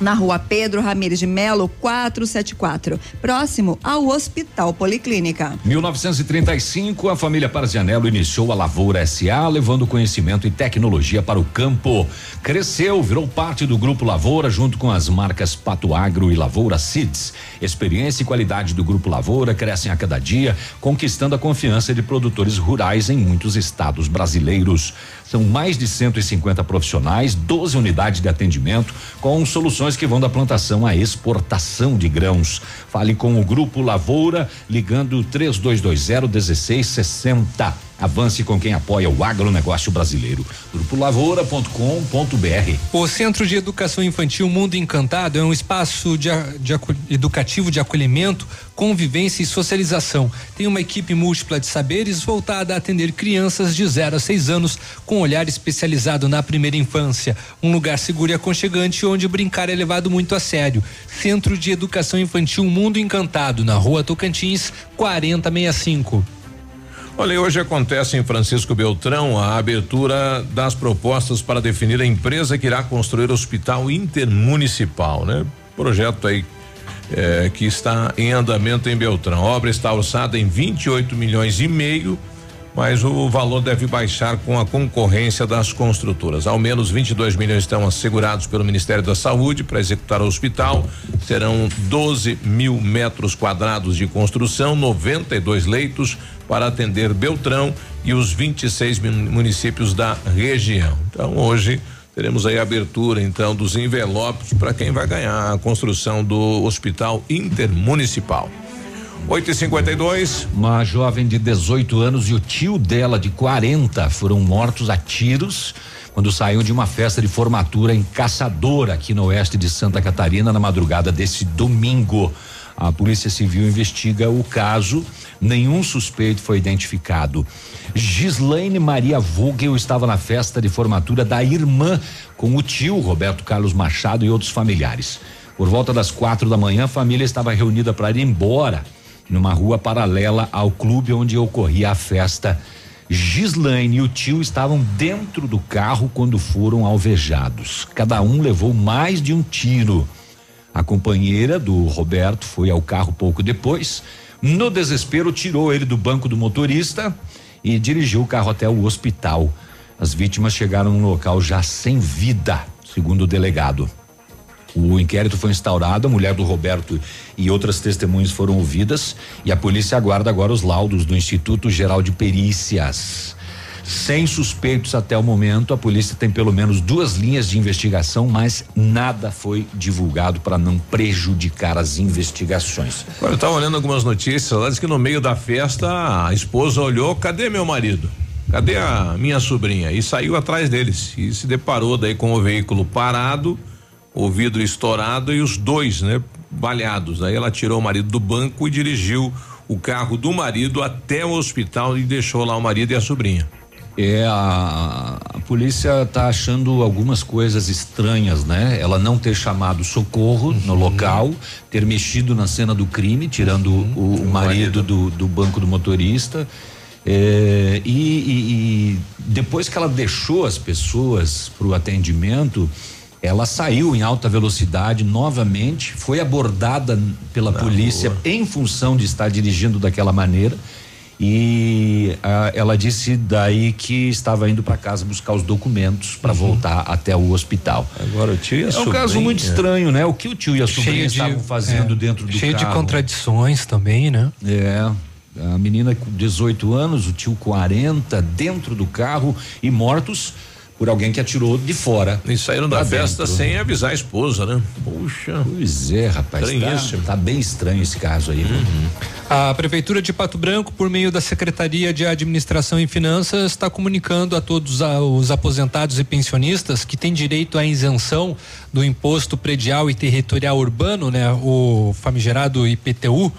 na rua Pedro Ramires de Melo, 474, próximo ao Hospital Policlínica. 1935, a família Parzianello iniciou a Lavoura SA, levando conhecimento e tecnologia para o campo. Cresceu, virou parte do Grupo Lavoura, junto com as marcas Pato Agro e Lavoura Seeds. Experiência e qualidade do Grupo Lavoura crescem a cada dia, conquistando a confiança de produtores rurais em muitos estados brasileiros. São mais de 150 profissionais, 12 unidades de atendimento, com soluções que vão da plantação à exportação de grãos. Fale com o Grupo Lavoura, ligando 3220 1660. Avance com quem apoia o agronegócio brasileiro. Grupo Lavoura.com.br. O Centro de Educação Infantil Mundo Encantado é um espaço de, de educativo de acolhimento, convivência e socialização. Tem uma equipe múltipla de saberes voltada a atender crianças de 0 a 6 anos com olhar especializado na primeira infância. Um lugar seguro e aconchegante onde brincar é levado muito a sério. Centro de Educação Infantil Mundo Encantado, na rua Tocantins, 4065. Olha, hoje acontece em Francisco Beltrão a abertura das propostas para definir a empresa que irá construir o hospital intermunicipal, né? Projeto aí eh, que está em andamento em Beltrão. A obra está orçada em 28 milhões e meio mas o valor deve baixar com a concorrência das construtoras. Ao menos 22 milhões estão assegurados pelo Ministério da Saúde para executar o hospital. Serão 12 mil metros quadrados de construção, 92 leitos para atender Beltrão e os 26 municípios da região. Então hoje teremos aí a abertura então dos envelopes para quem vai ganhar a construção do hospital intermunicipal. 8 e 52 Uma jovem de 18 anos e o tio dela de 40 foram mortos a tiros quando saíam de uma festa de formatura em Caçador, aqui no oeste de Santa Catarina, na madrugada desse domingo. A Polícia Civil investiga o caso. Nenhum suspeito foi identificado. Gislaine Maria Vogel estava na festa de formatura da irmã com o tio Roberto Carlos Machado e outros familiares. Por volta das quatro da manhã, a família estava reunida para ir embora numa rua paralela ao clube onde ocorria a festa. Gislaine e o tio estavam dentro do carro quando foram alvejados. Cada um levou mais de um tiro. A companheira do Roberto foi ao carro pouco depois. No desespero, tirou ele do banco do motorista e dirigiu o carro até o hospital. As vítimas chegaram no local já sem vida, segundo o delegado. O inquérito foi instaurado, a mulher do Roberto e outras testemunhas foram ouvidas e a polícia aguarda agora os laudos do Instituto Geral de Perícias. Sem suspeitos até o momento, a polícia tem pelo menos duas linhas de investigação, mas nada foi divulgado para não prejudicar as investigações. Eu estava olhando algumas notícias lá, diz que no meio da festa a esposa olhou, cadê meu marido? Cadê a minha sobrinha? E saiu atrás deles e se deparou daí com o veículo parado o vidro estourado e os dois, né, baleados. Aí ela tirou o marido do banco e dirigiu o carro do marido até o hospital e deixou lá o marido e a sobrinha. É, a, a polícia está achando algumas coisas estranhas, né? Ela não ter chamado socorro uhum. no local, ter mexido na cena do crime, tirando uhum. o, o, marido, marido. Do, do, banco do motorista. É, e, e, e depois que ela deixou as pessoas para o atendimento, ela saiu em alta velocidade novamente, foi abordada pela Na polícia rua. em função de estar dirigindo daquela maneira. E a, ela disse daí que estava indo para casa buscar os documentos para uhum. voltar até o hospital. Agora o tio e a É sobrinha. um caso muito estranho, né? O que o tio e a sobrinha de, estavam fazendo é, dentro do cheio carro. Cheio de contradições também, né? É. A menina com 18 anos, o tio 40, dentro do carro e mortos por alguém que atirou de fora. E saíram da festa dentro. sem avisar a esposa, né? Puxa. Pois é, rapaz. Tá, tá, bem estranho esse caso aí. Uhum. A Prefeitura de Pato Branco, por meio da Secretaria de Administração e Finanças, está comunicando a todos os aposentados e pensionistas que têm direito à isenção do imposto predial e territorial urbano, né? O famigerado IPTU,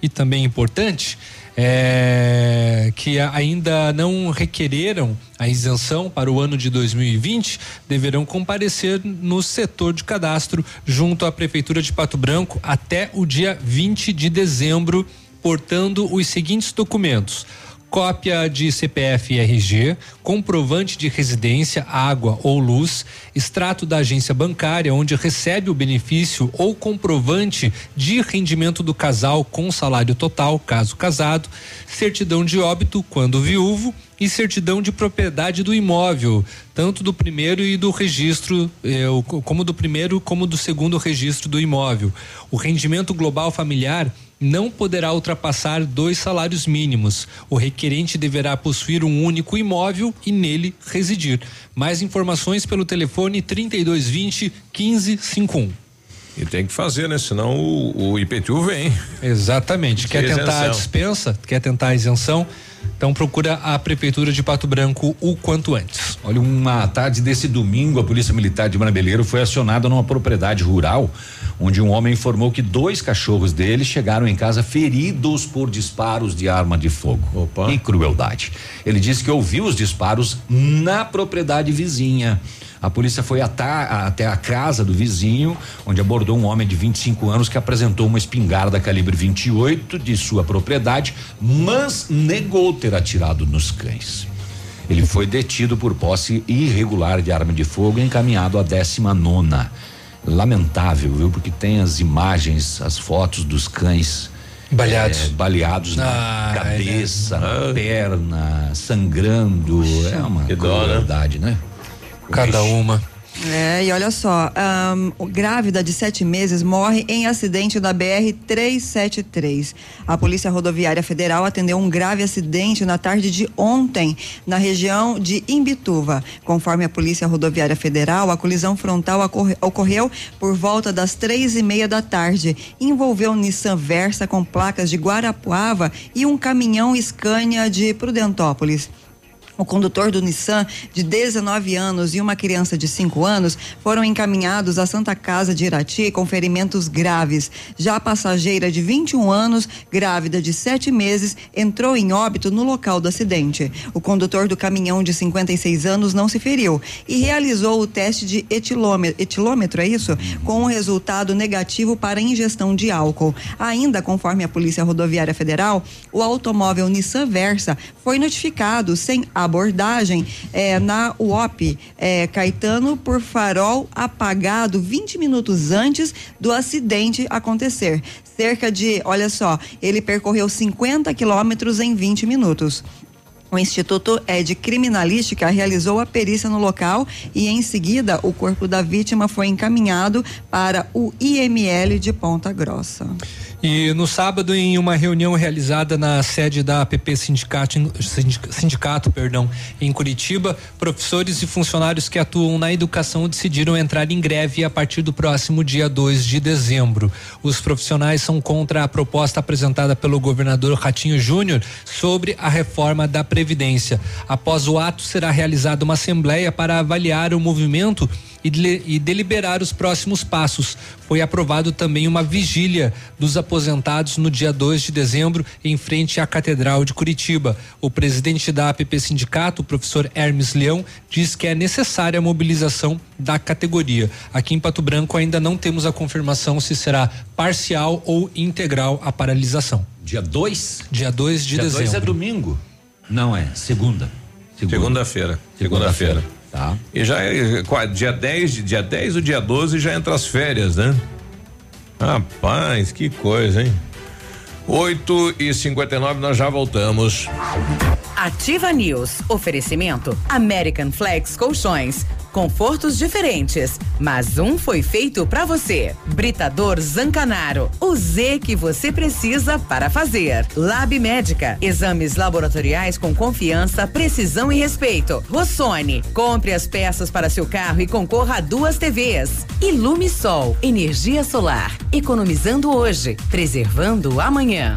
e também importante é, que ainda não requereram a isenção para o ano de 2020 deverão comparecer no setor de cadastro junto à Prefeitura de Pato Branco até o dia 20 de dezembro, portando os seguintes documentos cópia de CPF e RG, comprovante de residência, água ou luz, extrato da agência bancária onde recebe o benefício ou comprovante de rendimento do casal com salário total, caso casado, certidão de óbito quando viúvo e certidão de propriedade do imóvel, tanto do primeiro e do registro, eh, como do primeiro como do segundo registro do imóvel. O rendimento global familiar não poderá ultrapassar dois salários mínimos. O requerente deverá possuir um único imóvel e nele residir. Mais informações pelo telefone 3220 1551. E tem que fazer, né? Senão o, o IPTU vem. Exatamente. Quer tentar a dispensa? Quer tentar a isenção? Então procura a prefeitura de Pato Branco o quanto antes. Olha, uma tarde desse domingo, a Polícia Militar de Marabeleiro foi acionada numa propriedade rural, onde um homem informou que dois cachorros dele chegaram em casa feridos por disparos de arma de fogo. Opa. Que crueldade. Ele disse que ouviu os disparos na propriedade vizinha. A polícia foi até a casa do vizinho, onde abordou um homem de 25 anos que apresentou uma espingarda calibre 28 de sua propriedade, mas negou ter atirado nos cães. Ele foi detido por posse irregular de arma de fogo e encaminhado à 19 nona. Lamentável, viu? Porque tem as imagens, as fotos dos cães Baleados. É, baleados ah, na cabeça, é, né? na perna, sangrando. É uma que crueldade, né? Cada uma. É, e olha só, um, grávida de sete meses morre em acidente da BR-373. A Polícia Rodoviária Federal atendeu um grave acidente na tarde de ontem, na região de Imbituva. Conforme a Polícia Rodoviária Federal, a colisão frontal ocorreu por volta das três e meia da tarde. Envolveu um Nissan Versa com placas de Guarapuava e um caminhão Scania de Prudentópolis. O condutor do Nissan, de 19 anos, e uma criança de 5 anos foram encaminhados à Santa Casa de Irati com ferimentos graves. Já a passageira de 21 anos, grávida de 7 meses, entrou em óbito no local do acidente. O condutor do caminhão de 56 anos não se feriu e realizou o teste de etilômetro, etilômetro é isso? Com um resultado negativo para ingestão de álcool. Ainda, conforme a Polícia Rodoviária Federal, o automóvel Nissan Versa foi notificado sem abordagem é, na UOP é, Caetano por farol apagado 20 minutos antes do acidente acontecer. Cerca de, olha só, ele percorreu 50 quilômetros em 20 minutos. O Instituto é de Criminalística realizou a perícia no local e, em seguida, o corpo da vítima foi encaminhado para o IML de Ponta Grossa. E no sábado, em uma reunião realizada na sede da APP Sindicato, Sindicato perdão, em Curitiba, professores e funcionários que atuam na educação decidiram entrar em greve a partir do próximo dia 2 de dezembro. Os profissionais são contra a proposta apresentada pelo governador Ratinho Júnior sobre a reforma da Previdência. Após o ato, será realizada uma assembleia para avaliar o movimento e, de, e deliberar os próximos passos. Foi aprovado também uma vigília dos aposentados no dia 2 de dezembro, em frente à Catedral de Curitiba. O presidente da APP Sindicato, o professor Hermes Leão, diz que é necessária a mobilização da categoria. Aqui em Pato Branco ainda não temos a confirmação se será parcial ou integral a paralisação. Dia 2? Dia 2 de dia dezembro. Dia 2 é domingo? Não é, segunda. Segunda-feira. Segunda-feira. Segunda Tá. E já é dia 10, dia 10 ou dia 12 já entra as férias, né? Rapaz, que coisa, hein? 8 e 59 nós já voltamos. Ativa News. Oferecimento American Flex Colchões. Confortos diferentes, mas um foi feito para você. Britador Zancanaro, o Z que você precisa para fazer. Lab Médica, exames laboratoriais com confiança, precisão e respeito. Rossoni, compre as peças para seu carro e concorra a duas TVs. Ilume Sol, energia solar, economizando hoje, preservando amanhã.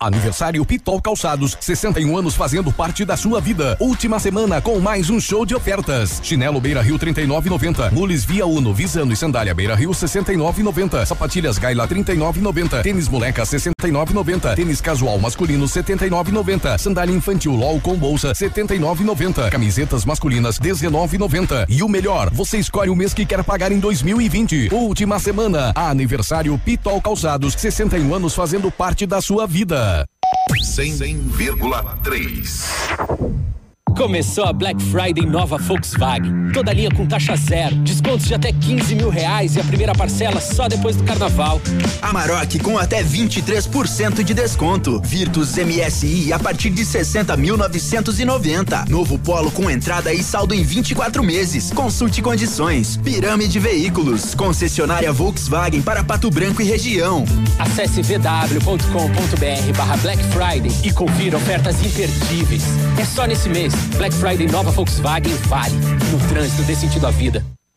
Aniversário Pitol Calçados, 61 anos fazendo parte da sua vida. Última semana com mais um show de ofertas. Chinelo Beira Rio 39,90. Mules Via Uno, Visano e Sandália Beira Rio 69,90. Sapatilhas Gaila 39,90. Tênis Moleca 69,90. Tênis casual masculino 79,90. Sandália infantil LOL com bolsa 79,90. Camisetas masculinas 19,90. E o melhor, você escolhe o mês que quer pagar em 2020. Última semana, aniversário Pitol Calçados, 61 anos fazendo parte da sua vida. 100,3. Começou a Black Friday nova Volkswagen. Toda linha com taxa zero, descontos de até 15 mil reais e a primeira parcela só depois do carnaval. Amarok com até 23% de desconto. Virtus MSI a partir de 60.990. Novo Polo com entrada e saldo em 24 meses. Consulte condições. Pirâmide Veículos. Concessionária Volkswagen para Pato Branco e região. Acesse vw.com.br barra Black Friday e confira ofertas imperdíveis. É só nesse mês. Black Friday nova Volkswagen vale. No trânsito dê sentido à vida.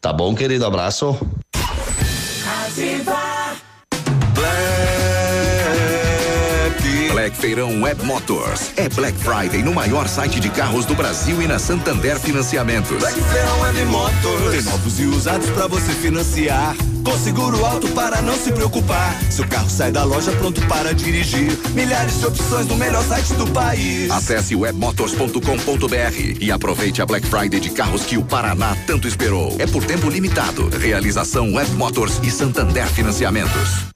Tá bom, querido? Abraço. Black Feirão Web Motors. É Black Friday no maior site de carros do Brasil e na Santander Financiamentos. Black Feirão Web Motors. Tem novos e usados para você financiar. Com seguro alto para não se preocupar. Seu carro sai da loja pronto para dirigir. Milhares de opções no melhor site do país. Acesse webmotors.com.br e aproveite a Black Friday de carros que o Paraná tanto esperou. É por tempo limitado. Realização Web Motors e Santander Financiamentos.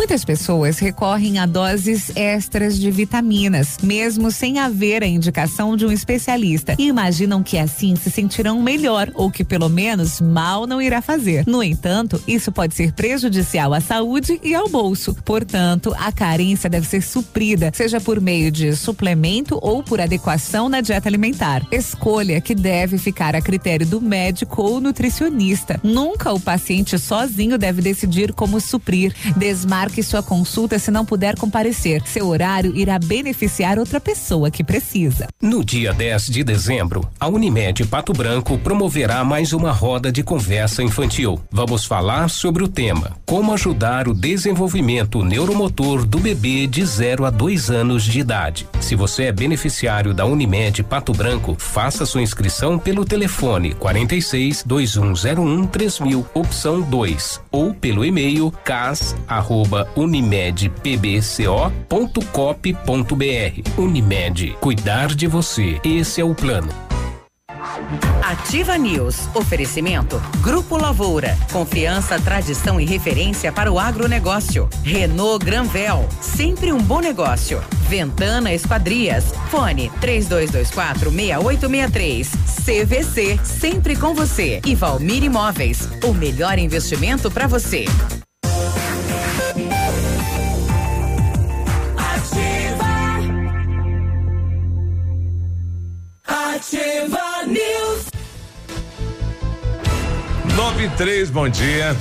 Muitas pessoas recorrem a doses extras de vitaminas, mesmo sem haver a indicação de um especialista, e imaginam que assim se sentirão melhor ou que pelo menos mal não irá fazer. No entanto, isso pode ser prejudicial à saúde e ao bolso. Portanto, a carência deve ser suprida, seja por meio de suplemento ou por adequação na dieta alimentar. Escolha que deve ficar a critério do médico ou nutricionista. Nunca o paciente sozinho deve decidir como suprir. Desmarque sua consulta se não puder comparecer. Seu horário irá beneficiar outra pessoa que precisa. No dia 10 de dezembro, a Unimed Pato Branco promoverá mais uma roda de conversa infantil. Vamos falar sobre o tema: Como ajudar o desenvolvimento neuromotor do bebê de 0 a 2 anos de idade. Se você é beneficiário da Unimed Pato Branco, faça sua inscrição pelo telefone 46 2101 3000, opção 2, ou pelo e-mail cas arroba unimedpbco.cop.br. Unimed, cuidar de você. Esse é o plano. Ativa News. Oferecimento. Grupo Lavoura. Confiança, tradição e referência para o agronegócio. Renault Granvel. Sempre um bom negócio. Ventana Esquadrias. Fone 3224 6863. CVC. Sempre com você. E Valmir Imóveis. O melhor investimento para você. Ativa News. 9 e 3, bom dia.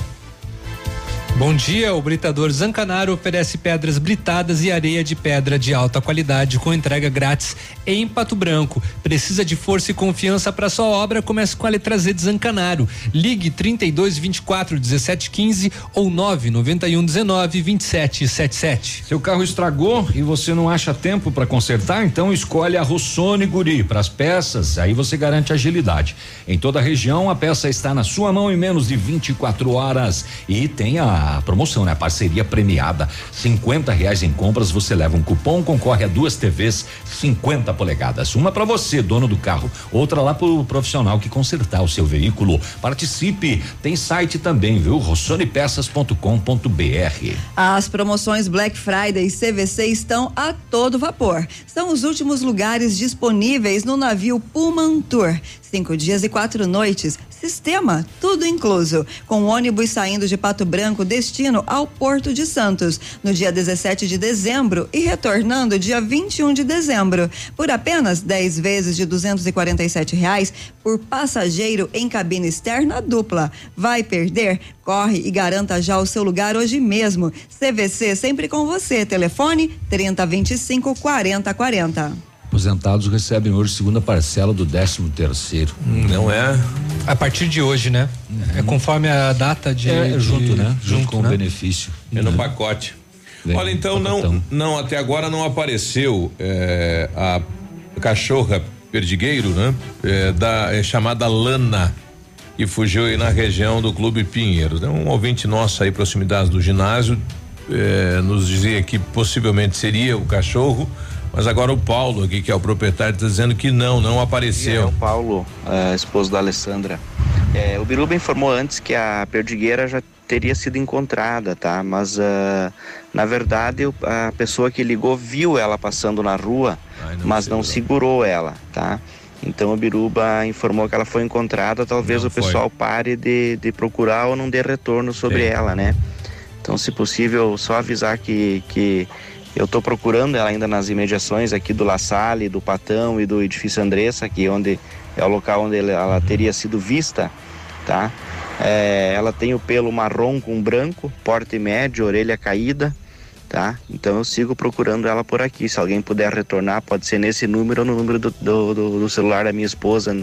Bom dia, o Britador Zancanaro oferece pedras britadas e areia de pedra de alta qualidade com entrega grátis em Pato Branco. Precisa de força e confiança para sua obra? Comece com a letra Z de Zancanaro. Ligue 32 24 17 15 ou 991 19 27 77. Seu carro estragou e você não acha tempo para consertar? Então escolhe a Rossoni Guri para as peças, aí você garante agilidade. Em toda a região, a peça está na sua mão em menos de 24 horas e tem a promoção, né? A parceria premiada, 50 reais em compras, você leva um cupom, concorre a duas TVs 50 polegadas, uma para você, dono do carro, outra lá pro profissional que consertar o seu veículo. Participe, tem site também, viu? rossonepeças.com.br. As promoções Black Friday e CVC estão a todo vapor. São os últimos lugares disponíveis no navio Pullman Tour. Cinco dias e quatro noites. Sistema, tudo incluso. Com ônibus saindo de Pato Branco, destino ao Porto de Santos, no dia 17 de dezembro e retornando dia 21 de dezembro. Por apenas 10 vezes de 247 reais por passageiro em cabine externa dupla. Vai perder? Corre e garanta já o seu lugar hoje mesmo. CVC sempre com você. Telefone 3025 4040. Aposentados recebem hoje segunda parcela do 13 terceiro. Não é? A partir de hoje, né? Uhum. É conforme a data de. É, de, junto, né? Junto, junto com né? o benefício. É no pacote. Vem, Olha, então não, não, até agora não apareceu é, a cachorra perdigueiro, né? É, da, é chamada Lana e fugiu aí na região do Clube Pinheiros. Um ouvinte nosso aí, proximidade do ginásio, é, nos dizia que possivelmente seria o cachorro mas agora o Paulo aqui, que é o proprietário, está dizendo que não, não apareceu. É o Paulo, é, esposo da Alessandra. É, o Biruba informou antes que a perdigueira já teria sido encontrada, tá? Mas uh, na verdade a pessoa que ligou viu ela passando na rua, Ai, não mas não segurou ela, tá? Então o Biruba informou que ela foi encontrada, talvez não o foi. pessoal pare de, de procurar ou não dê retorno sobre Sim. ela, né? Então, se possível, só avisar que, que eu estou procurando ela ainda nas imediações aqui do La Salle, do Patão e do edifício Andressa, aqui onde é o local onde ela teria sido vista, tá? É, ela tem o pelo marrom com branco, porte médio, orelha caída, tá? Então eu sigo procurando ela por aqui. Se alguém puder retornar, pode ser nesse número ou no número do, do, do, celular da minha esposa,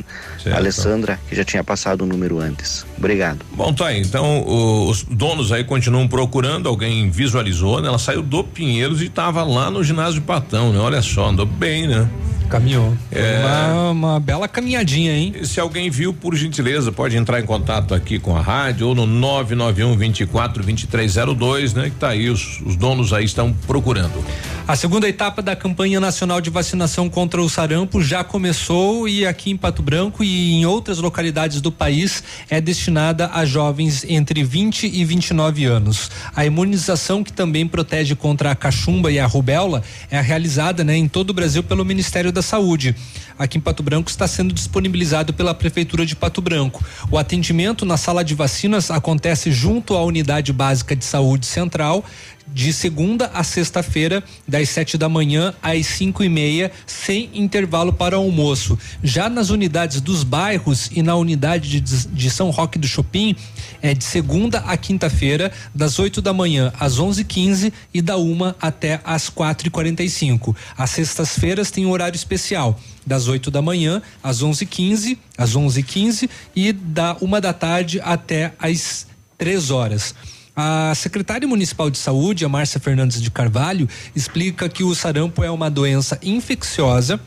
certo. Alessandra, que já tinha passado o número antes. Obrigado. Bom, tá aí. Então os donos aí continuam procurando, alguém visualizou, né? Ela saiu do Pinheiros e estava lá no ginásio de Patão, né? Olha só, andou bem, né? Caminhou. É... Uma, uma, bela caminhadinha, hein? Se alguém viu, por gentileza, pode entrar em contato aqui com a rádio ou no 991 24 2302, né? Que tá aí, os, os donos aí estão procurando. A segunda etapa da campanha nacional de vacinação contra o sarampo já começou e aqui em Pato Branco e em outras localidades do país é destinada a jovens entre 20 e 29 anos. A imunização que também protege contra a cachumba e a rubéola é realizada, né, em todo o Brasil pelo Ministério da Saúde. Aqui em Pato Branco está sendo disponibilizado pela Prefeitura de Pato Branco. O atendimento na sala de vacinas acontece junto à Unidade Básica de Saúde Central de segunda a sexta-feira, das sete da manhã às cinco e meia, sem intervalo para almoço. Já nas unidades dos bairros e na unidade de, de São Roque do Chopin, é de segunda a quinta-feira, das 8 da manhã às onze e quinze da uma até às quatro e quarenta e cinco. As sextas-feiras tem um horário especial, das 8 da manhã às onze e quinze, às onze e quinze da uma da tarde até às três horas. A secretária municipal de saúde, a Márcia Fernandes de Carvalho, explica que o sarampo é uma doença infecciosa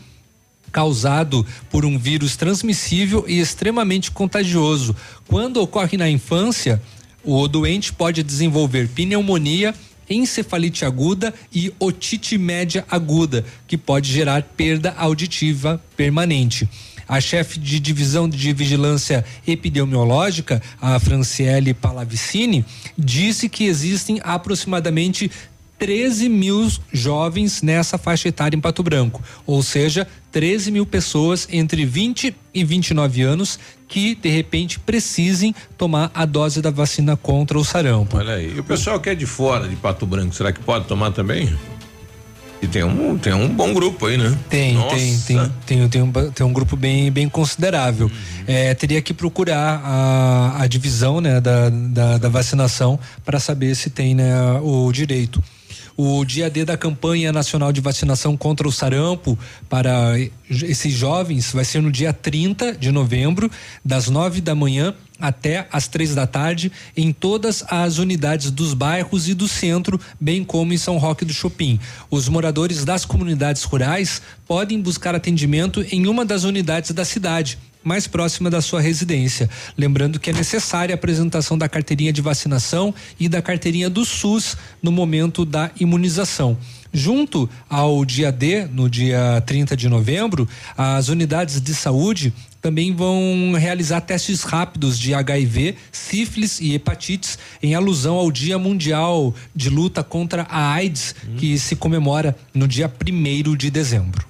causado por um vírus transmissível e extremamente contagioso. Quando ocorre na infância, o doente pode desenvolver pneumonia, encefalite aguda e otite média aguda, que pode gerar perda auditiva permanente. A chefe de divisão de vigilância epidemiológica, a Franciele Palavicini, disse que existem aproximadamente 13 mil jovens nessa faixa etária em Pato Branco, ou seja, 13 mil pessoas entre 20 e 29 anos que de repente precisem tomar a dose da vacina contra o sarampo. Olha aí, e o pessoal que é de fora de Pato Branco, será que pode tomar também? E tem um, tem um bom grupo aí, né? Tem, Nossa. tem, tem, tem, tem, um, tem um grupo bem, bem considerável. Uhum. É, teria que procurar a, a divisão né, da, da, da vacinação para saber se tem né, o direito. O dia D da campanha nacional de vacinação contra o sarampo para esses jovens vai ser no dia 30 de novembro, das 9 da manhã até às três da tarde, em todas as unidades dos bairros e do centro, bem como em São Roque do Chopin. Os moradores das comunidades rurais podem buscar atendimento em uma das unidades da cidade mais próxima da sua residência. Lembrando que é necessária a apresentação da carteirinha de vacinação e da carteirinha do SUS no momento da imunização. Junto ao dia D, no dia 30 de novembro, as unidades de saúde também vão realizar testes rápidos de HIV, sífilis e hepatites em alusão ao Dia Mundial de Luta contra a AIDS, que se comemora no dia 1 de dezembro.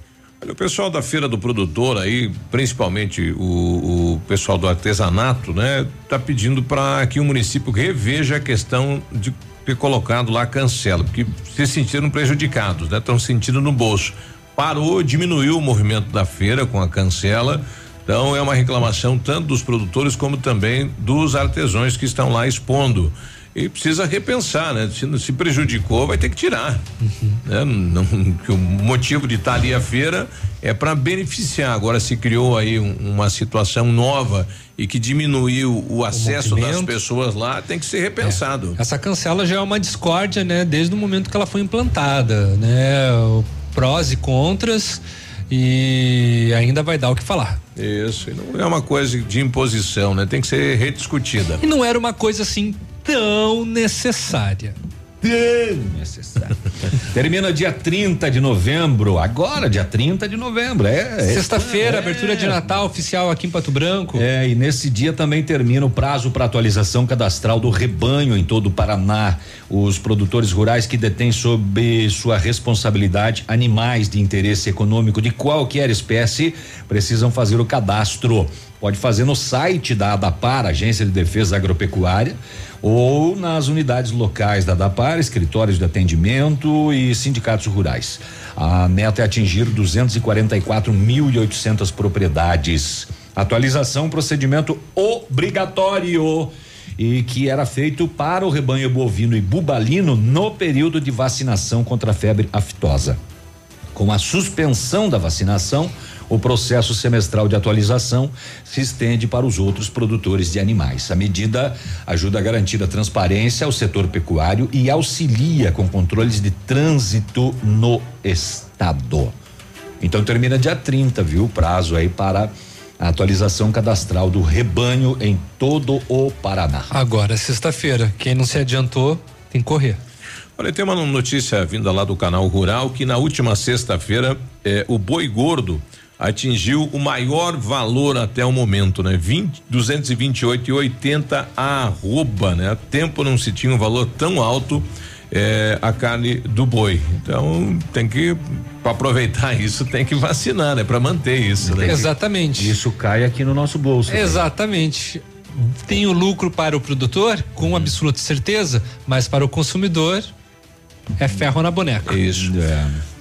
O pessoal da feira do produtor aí, principalmente o, o pessoal do artesanato, né, tá pedindo para que o município reveja a questão de ter colocado lá a cancela, porque se sentiram prejudicados, né? Estão sentindo no bolso. Parou, diminuiu o movimento da feira com a cancela. Então é uma reclamação tanto dos produtores como também dos artesãos que estão lá expondo. E precisa repensar, né? Se, se prejudicou, vai ter que tirar. Né? Não, que o motivo de estar ali a feira é para beneficiar. Agora se criou aí um- uma situação nova e que diminuiu o acesso das movimento. pessoas lá, tem que ser repensado. Essa cancela já é uma discórdia, né? Desde o momento que ela foi implantada, né? O prós e contras e ainda vai dar o que falar. Isso, e não é uma coisa de imposição, né? Tem que ser rediscutida. E não era uma coisa assim tão necessária. necessário. Termina dia 30 de novembro, agora dia 30 de novembro, é. é Sexta-feira, é, abertura de Natal oficial aqui em Pato Branco. É, e nesse dia também termina o prazo para atualização cadastral do rebanho em todo o Paraná. Os produtores rurais que detêm sob sua responsabilidade animais de interesse econômico de qualquer espécie precisam fazer o cadastro. Pode fazer no site da ADAPAR, Agência de Defesa Agropecuária, ou nas unidades locais da ADAPAR, escritórios de atendimento e sindicatos rurais. A meta é atingir 244.800 propriedades. Atualização, procedimento obrigatório e que era feito para o rebanho bovino e bubalino no período de vacinação contra a febre aftosa. Com a suspensão da vacinação, o processo semestral de atualização se estende para os outros produtores de animais. A medida ajuda a garantir a transparência ao setor pecuário e auxilia com controles de trânsito no estado. Então termina dia 30, viu? O prazo aí para a atualização cadastral do rebanho em todo o Paraná. Agora, sexta-feira, quem não se adiantou tem que correr. Olha, tem uma notícia vinda lá do canal Rural que na última sexta-feira eh, o boi gordo atingiu o maior valor até o momento, né? 20, 228,80 a arroba, né? Há tempo não se tinha um valor tão alto eh, a carne do boi. Então tem que para aproveitar isso tem que vacinar, né? Para manter isso, né? Exatamente. Isso cai aqui no nosso bolso. Exatamente. Tem o lucro para o produtor, com absoluta certeza, mas para o consumidor é ferro na boneca. Isso.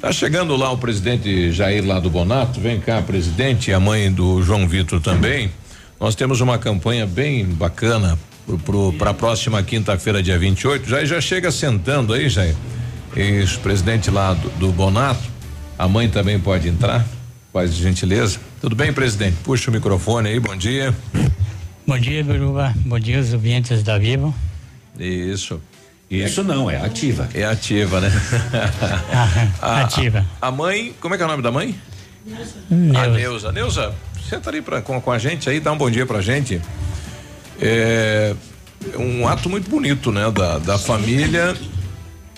Tá chegando lá o presidente Jair lá do Bonato, vem cá, presidente, e a mãe do João Vitor também. Nós temos uma campanha bem bacana para a próxima quinta-feira, dia 28. Já já chega sentando aí, Jair. Isso, presidente lá do, do Bonato. A mãe também pode entrar, faz gentileza. Tudo bem, presidente? Puxa o microfone aí, bom dia. Bom dia, Biruba. Bom dia, os ouvintes da Vivo. Isso. Isso não, é ativa. É ativa, né? A- ativa. A, a mãe, como é que é o nome da mãe? Neuza. A Neuza. Neuza, senta ali pra, com, com a gente aí, dá um bom dia pra gente. É um ato muito bonito, né? Da, da família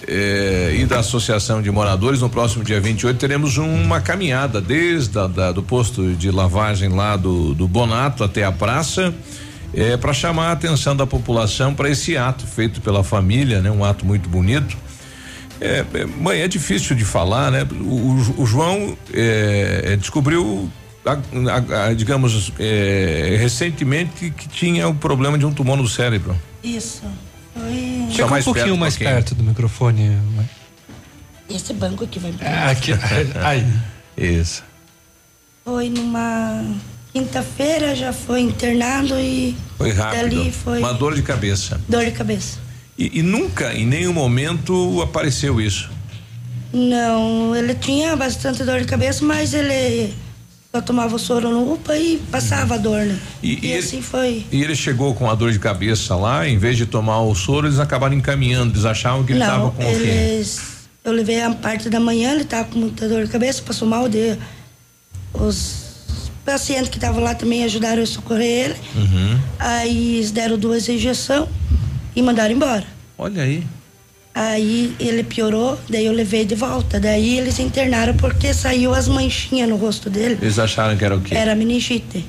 é, e da Associação de Moradores. No próximo dia 28 teremos uma caminhada desde a, da, do posto de lavagem lá do, do Bonato até a praça. É, para chamar a atenção da população para esse ato feito pela família, né? Um ato muito bonito. É, é, mãe, é difícil de falar, né? O, o- João é, é, descobriu, a- a- a- digamos, é, recentemente que tinha o problema de um tumor no cérebro. Isso. Foi. Fica um pouquinho perto, um mais pouquinho. perto do microfone. mãe. Esse banco aqui vai É, aqui, aí. Isso. Foi numa quinta-feira, já foi internado e Foi rápido. foi Uma dor de cabeça. dor de cabeça. E, e nunca, em nenhum momento, apareceu isso. Não, ele tinha bastante dor de cabeça, mas ele só tomava o soro no UPA e passava a dor, né? E, e assim foi. E ele chegou com a dor de cabeça lá, em vez de tomar o soro, eles acabaram encaminhando. Eles achavam que ele estava com o quê? Eu levei a parte da manhã, ele tava com muita dor de cabeça, passou mal de. Os pacientes que estavam lá também ajudaram a socorrer ele. Uhum. Aí eles deram duas injeções e mandaram embora. Olha aí. Aí ele piorou, daí eu levei de volta. Daí eles internaram porque saiu as manchinhas no rosto dele. Eles acharam que era o quê? Era meningite.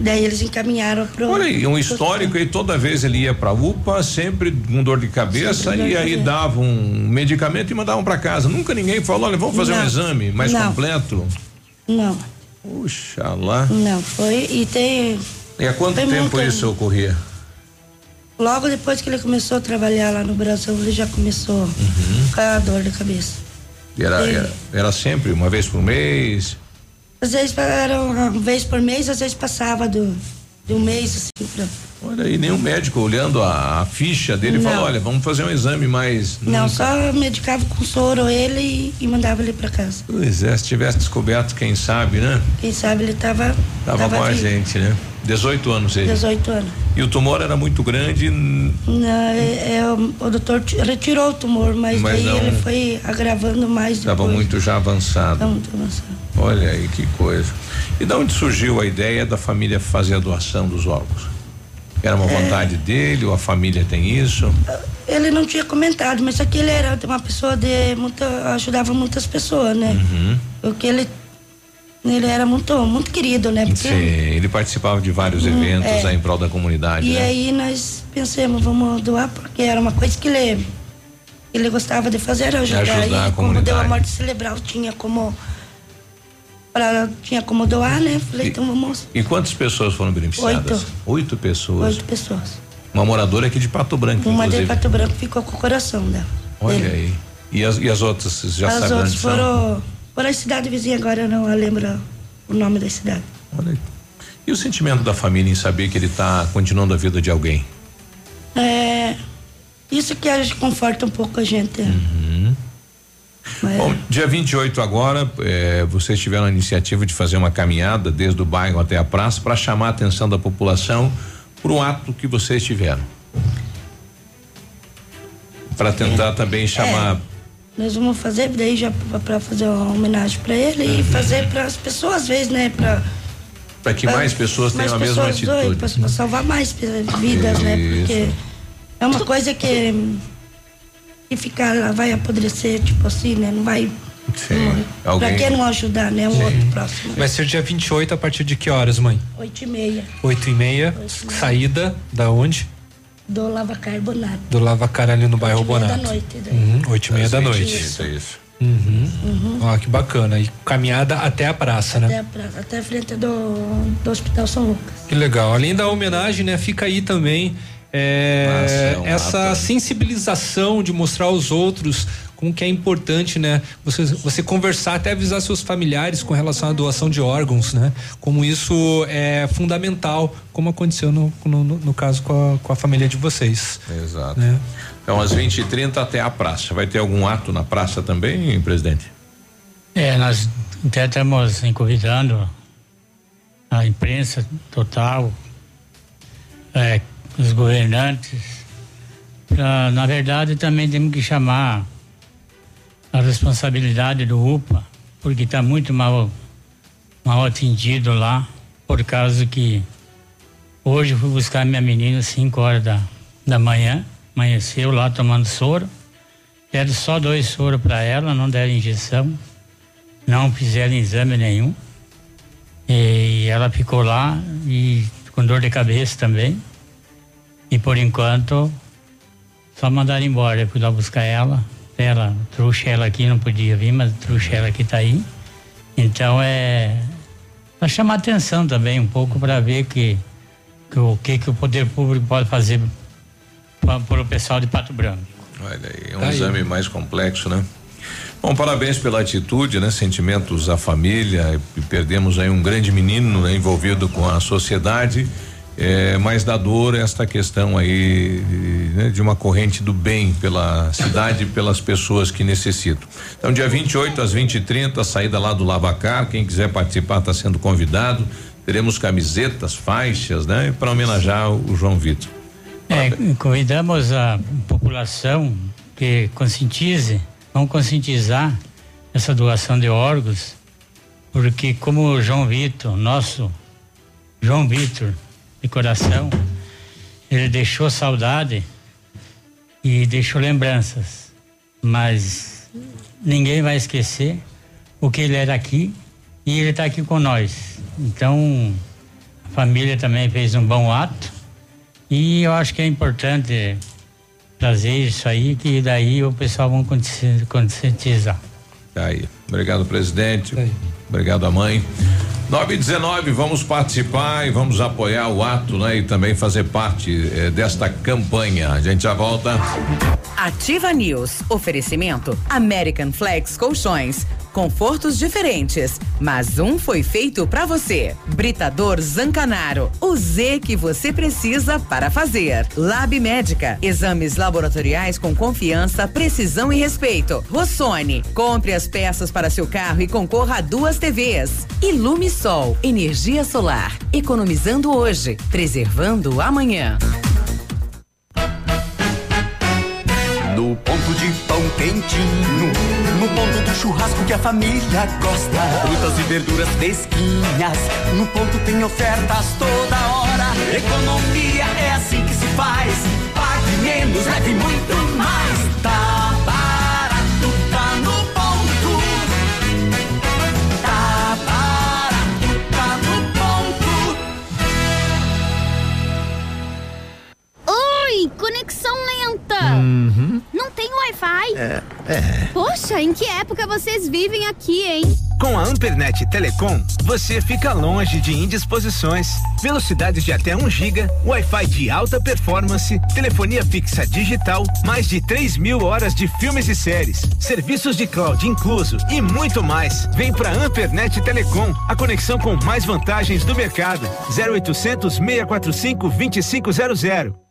Daí eles encaminharam pro. Olha aí, um histórico aí, toda vez ele ia pra UPA, sempre com dor de cabeça, dor de e aí cabeça. davam um medicamento e mandavam pra casa. Nunca ninguém falou, olha, vamos fazer um Não. exame mais Não. completo. Não, Puxa lá. não, foi. E tem. E há quanto Tem tempo isso ocorria? Logo depois que ele começou a trabalhar lá no Brasil, ele já começou Uhum. com a dor de cabeça. E Era, Sim. era, era sempre, uma vez por mês. Às vezes era uma vez por mês, às vezes passava do, de um mês, assim, pra. Olha aí, nenhum médico olhando a, a ficha dele Não. falou, olha, vamos fazer um exame mais. Não, nunca. só medicava com soro ele e, e mandava ele pra casa. Pois é, se tivesse descoberto, quem sabe, né? Quem sabe ele tava. Tava, com a gente, né? 18 anos ele. 18 anos. E o tumor era muito grande, Não, é, é, o, o doutor ti- retirou o tumor, mas, Mas daí não- ele foi agravando mais estava muito já avançado. Tá muito avançado. Olha aí que coisa. E de onde surgiu a ideia da família fazer a doação dos órgãos? Era uma É. vontade dele ou a família tem isso? Ele não tinha comentado, mas que ele era uma pessoa de muita, ajudava muitas pessoas, né? Uhum. Porque ele ele era muito muito querido, né? Porque Sim, ele participava de vários Uhum, eventos é. aí em prol da comunidade, e né? aí nós pensamos, vamos doar porque era uma coisa que ele ele gostava de fazer, era ajudar. ajudar a e como deu a morte cerebral, tinha como pra, tinha como doar, né? Falei, então vamos E quantas pessoas foram beneficiadas? Oito. Oito pessoas. oito pessoas. Uma moradora aqui de Pato Branco, Uma de inclusive. Pato Branco ficou com o coração dela. Olha dele. aí. E as, e as outras, já As sabem outras onde são? foram foram a cidade vizinha, agora eu não lembro o nome da cidade. Olha aí. E o sentimento da família em saber que ele está continuando a vida de alguém? É, isso que conforta um pouco a gente. Uhum. Mas- Bom, dia 28 agora, eh, vocês tiveram a iniciativa de fazer uma caminhada desde o bairro até a praça para chamar a atenção da população para um ato que vocês tiveram. Para tentar também chamar. Nós vamos fazer daí já para fazer uma homenagem para ele e fazer para as pessoas às vezes, né, para Para que mais pessoas tenham a mesma atitude. para salvar mais vidas, né? Porque Isso. é uma coisa que que fica lá vai apodrecer, tipo assim, né? Não vai Sim. Pra Alguém. que não ajudar, né? Um outro próximo. Vai ser dia 28 a partir de que horas, mãe? Oito e meia. Oito e meia. Saída da onde? Do Lava Carbonato. Do Lavacar ali no bairro e Bonato. da noite, daí. Uhum, oito e meia da 20, noite. Isso, é isso. Uhum. Uhum. Ó, que bacana. E caminhada até a praça, né? Até, a praça, até a frente do, do Hospital São Lucas. Que legal. Além da homenagem, né, fica aí também é, Nossa, é um essa ato. sensibilização de mostrar aos outros como que é importante, né? Você, você conversar, até avisar seus familiares com relação à doação de órgãos, né? Como isso é fundamental, como aconteceu no, no, no caso com a, com a família de vocês. Exato. Né? Então, às 20 e 30 até a praça. Vai ter algum ato na praça também, presidente? É, nós até estamos convidando a imprensa total, é, os governantes. pra, na verdade, também temos que chamar a responsabilidade do UPA, porque está muito mal, mal atendido lá, por causa que hoje fui buscar minha menina às 5 horas da, da manhã, amanheceu lá tomando soro. Deram só dois soros para ela, não deram injeção, não fizeram exame nenhum. E ela ficou lá e com dor de cabeça também. E por enquanto, só mandaram embora. Eu fui lá buscar ela. Ela, trouxe ela aqui, não podia vir, mas trouxe ela que tá aí. Então é. Para chamar atenção também um pouco para ver que, que o que, que o poder público pode fazer para o pessoal de Pato Branco. Olha aí, é um Tá aí. exame mais complexo, né? Bom, parabéns pela atitude, né? Sentimentos à família, perdemos aí um grande menino né? envolvido com a sociedade. É, mais da dor esta questão aí né, de uma corrente do bem pela cidade e pelas pessoas que necessitam. Então, dia 28 às 20 e 30 saída lá do Lavacar. Quem quiser participar está sendo convidado. Teremos camisetas, faixas, né? Para homenagear o, o João Vitor. É, convidamos a população que conscientize, vamos conscientizar essa doação de órgãos, porque como o João Vitor, nosso João Vitor de coração, ele deixou saudade e deixou lembranças, mas ninguém vai esquecer o que ele era aqui e ele está aqui com nós. Então, a família também fez um bom ato e eu acho que é importante trazer isso aí, que daí o pessoal vai conscientizar. Tá aí. Obrigado, presidente. Tá Obrigado, mãe. 9 e 19, vamos participar e vamos apoiar o ato, né? E também fazer parte eh, desta campanha. A gente já volta. Ativa News. Oferecimento American Flex Colchões. Confortos diferentes, mas um foi feito para você. Britador Zancanaro. O Z que você precisa para fazer. Lab Médica. Exames laboratoriais com confiança, precisão e respeito. Rossoni. Compre as peças para seu carro e concorra a duas TVs. Ilume Sol. Energia solar. Economizando hoje, preservando amanhã. No ponto de pão quentinho, no ponto do churrasco que a família gosta. Frutas e verduras fresquinhas, no ponto tem ofertas toda hora. Economia é assim que se faz. Pague menos, leve muito mais. Tá barato, tá no ponto. Tá barato, tá no ponto. Oi, conexão Uhum. Não tem Wi-Fi. É, é. Poxa, em que época vocês vivem aqui, hein? Com a Ampernet Telecom, você fica longe de indisposições. Velocidades de até 1 giga, Wi-Fi de alta performance, telefonia fixa digital, mais de 3 mil horas de filmes e séries, serviços de cloud incluso e muito mais. Vem pra Ampernet Telecom, a conexão com mais vantagens do mercado. 0800 645 2500.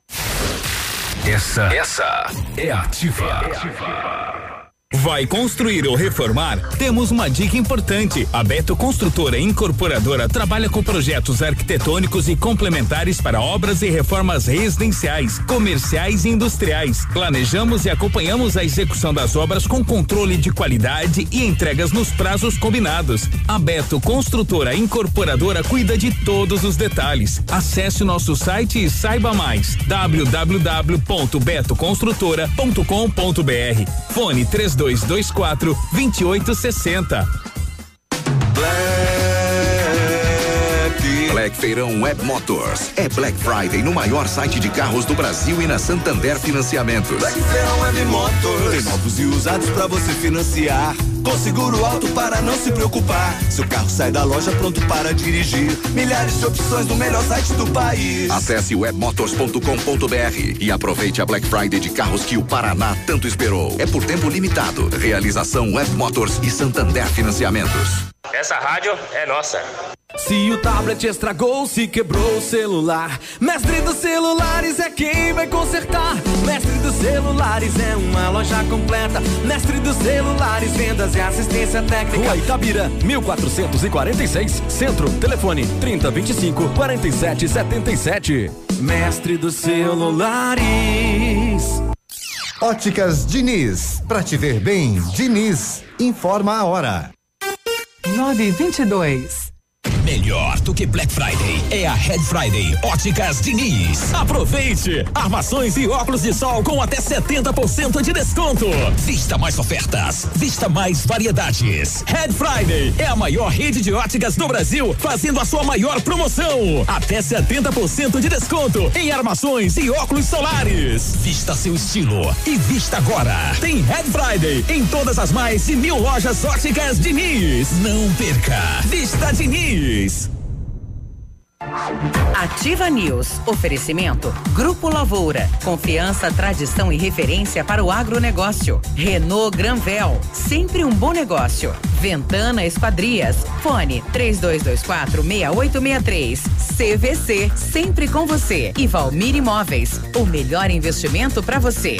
Essa, essa é ativa. Vai construir ou reformar? Temos uma dica importante. A Beto Construtora Incorporadora trabalha com projetos arquitetônicos e complementares para obras e reformas residenciais, comerciais e industriais. Planejamos e acompanhamos a execução das obras com controle de qualidade e entregas nos prazos combinados. A Beto Construtora Incorporadora cuida de todos os detalhes. Acesse nosso site e saiba mais. www.betoconstrutora.com.br. Fone 3224 2860. Black Feirão Web Motors. É Black Friday no maior site de carros do Brasil e na Santander Financiamentos. Black Feirão Web Motors. Tem novos e usados pra você financiar. Com seguro alto para não se preocupar. Seu carro sai da loja pronto para dirigir. Milhares de opções no melhor site do país. Acesse webmotors.com.br e aproveite a Black Friday de carros que o Paraná tanto esperou. É por tempo limitado. Realização Web Motors e Santander Financiamentos. Essa rádio é nossa. Se o tablet estragou, se quebrou o celular, Mestre dos Celulares é quem vai consertar. Mestre dos Celulares é uma loja completa. Mestre dos Celulares, vendas e assistência técnica. Rua Itabira, 1446, Centro, telefone 3025 4777. Mestre dos Celulares. Óticas Diniz, pra te ver bem, Diniz, informa a hora. 922. Melhor do que Black Friday é a Red Friday Óticas Diniz. Aproveite! Armações e óculos de sol com até 70% de desconto. Vista mais ofertas, vista mais variedades. Red Friday é a maior rede de óticas do Brasil, fazendo a sua maior promoção. Até 70% de desconto em armações e óculos solares. Vista seu estilo e vista agora. Tem Red Friday em todas as mais de mil lojas óticas Diniz. Não perca! Vista Diniz. Ativa News. Oferecimento. Grupo Lavoura. Confiança, tradição e referência para o agronegócio. Renault Granvel. Sempre um bom negócio. Ventana Esquadrias. Fone 3224 6863. CVC. Sempre com você. E Valmir Imóveis. O melhor investimento para você.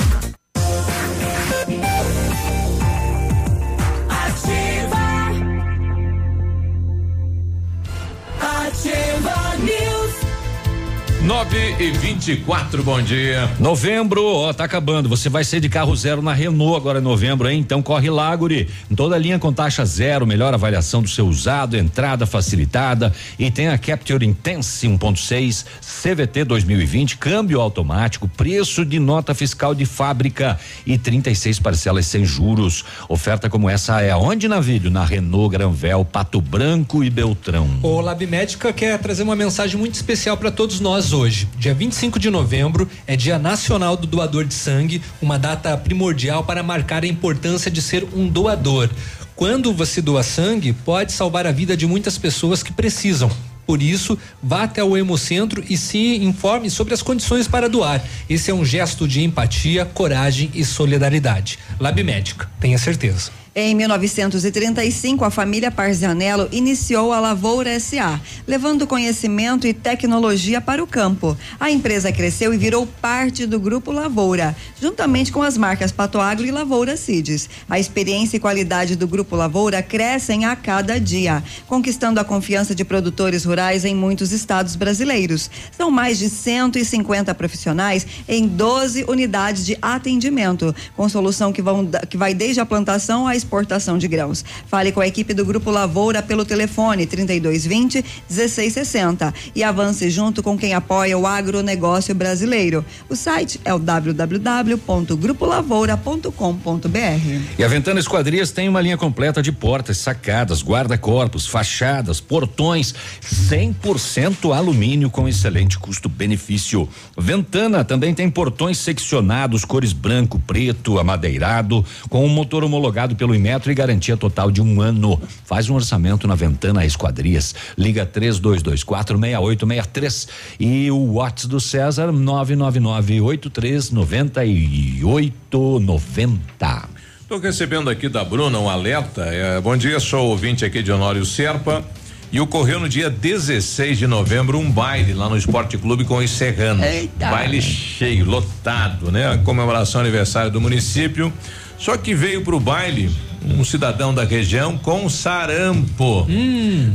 9 e 24, bom dia. Novembro, ó, tá acabando. Você vai ser de carro zero na Renault agora em novembro, hein? Então corre lá, guri. Toda linha com taxa zero, melhor avaliação do seu usado, entrada facilitada e tem a Capture Intense 1.6 CVT 2020, câmbio automático, preço de nota fiscal de fábrica e 36 parcelas sem juros. Oferta como essa é aonde na vídeo? Na Renault Granvel, Pato Branco e Beltrão. O Lab Médica quer trazer uma mensagem muito especial para todos nós hoje. Dia 25 de novembro é Dia Nacional do Doador de Sangue, uma data primordial para marcar a importância de ser um doador. Quando você doa sangue, pode salvar a vida de muitas pessoas que precisam. Por isso, vá até o Hemocentro e se informe sobre as condições para doar. Esse é um gesto de empatia, coragem e solidariedade. Lab Médica, tenha certeza. Em 1935, a família Parzianello iniciou a Lavoura SA, levando conhecimento e tecnologia para o campo. A empresa cresceu e virou parte do Grupo Lavoura, juntamente com as marcas Pato Agro e Lavoura Cides. A experiência e qualidade do Grupo Lavoura crescem a cada dia, conquistando a confiança de produtores rurais em muitos estados brasileiros. São mais de 150 profissionais em 12 unidades de atendimento, com solução que, vão, que vai desde a plantação à exportação de grãos. Fale com a equipe do Grupo Lavoura pelo telefone 3220 1660 e avance junto com quem apoia o agronegócio brasileiro. O site é o www.grupolavoura.com.br. E a Ventana Esquadrias tem uma linha completa de portas, sacadas, guarda-corpos, fachadas, portões, 100% alumínio com excelente custo-benefício. Ventana também tem portões seccionados, cores branco, preto, amadeirado, com um motor homologado pelo Inmetro e garantia total de um ano. Faz um orçamento na Ventana Esquadrias. Liga 3224 6863 e o WhatsApp do César 999 83 98 90. Estou recebendo aqui da Bruna um alerta. É, bom dia, sou ouvinte aqui de Honório Serpa. E ocorreu no dia 16 de novembro um baile lá no Esporte Clube com os Serranos. Eita. Baile cheio, lotado, né? A comemoração aniversário do município. Só que veio pro baile um cidadão da região com sarampo.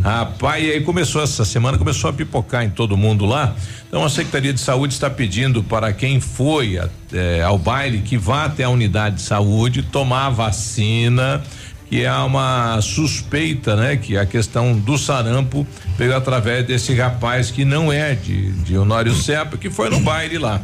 Rapaz, e aí começou essa semana, começou a pipocar em todo mundo lá. Então a Secretaria de Saúde está pedindo para quem foi a- eh, ao baile que vá até a unidade de saúde tomar a vacina que é uma suspeita, né? Que a questão do sarampo veio através desse rapaz que não é de, de Honório Serpa, que foi no baile lá.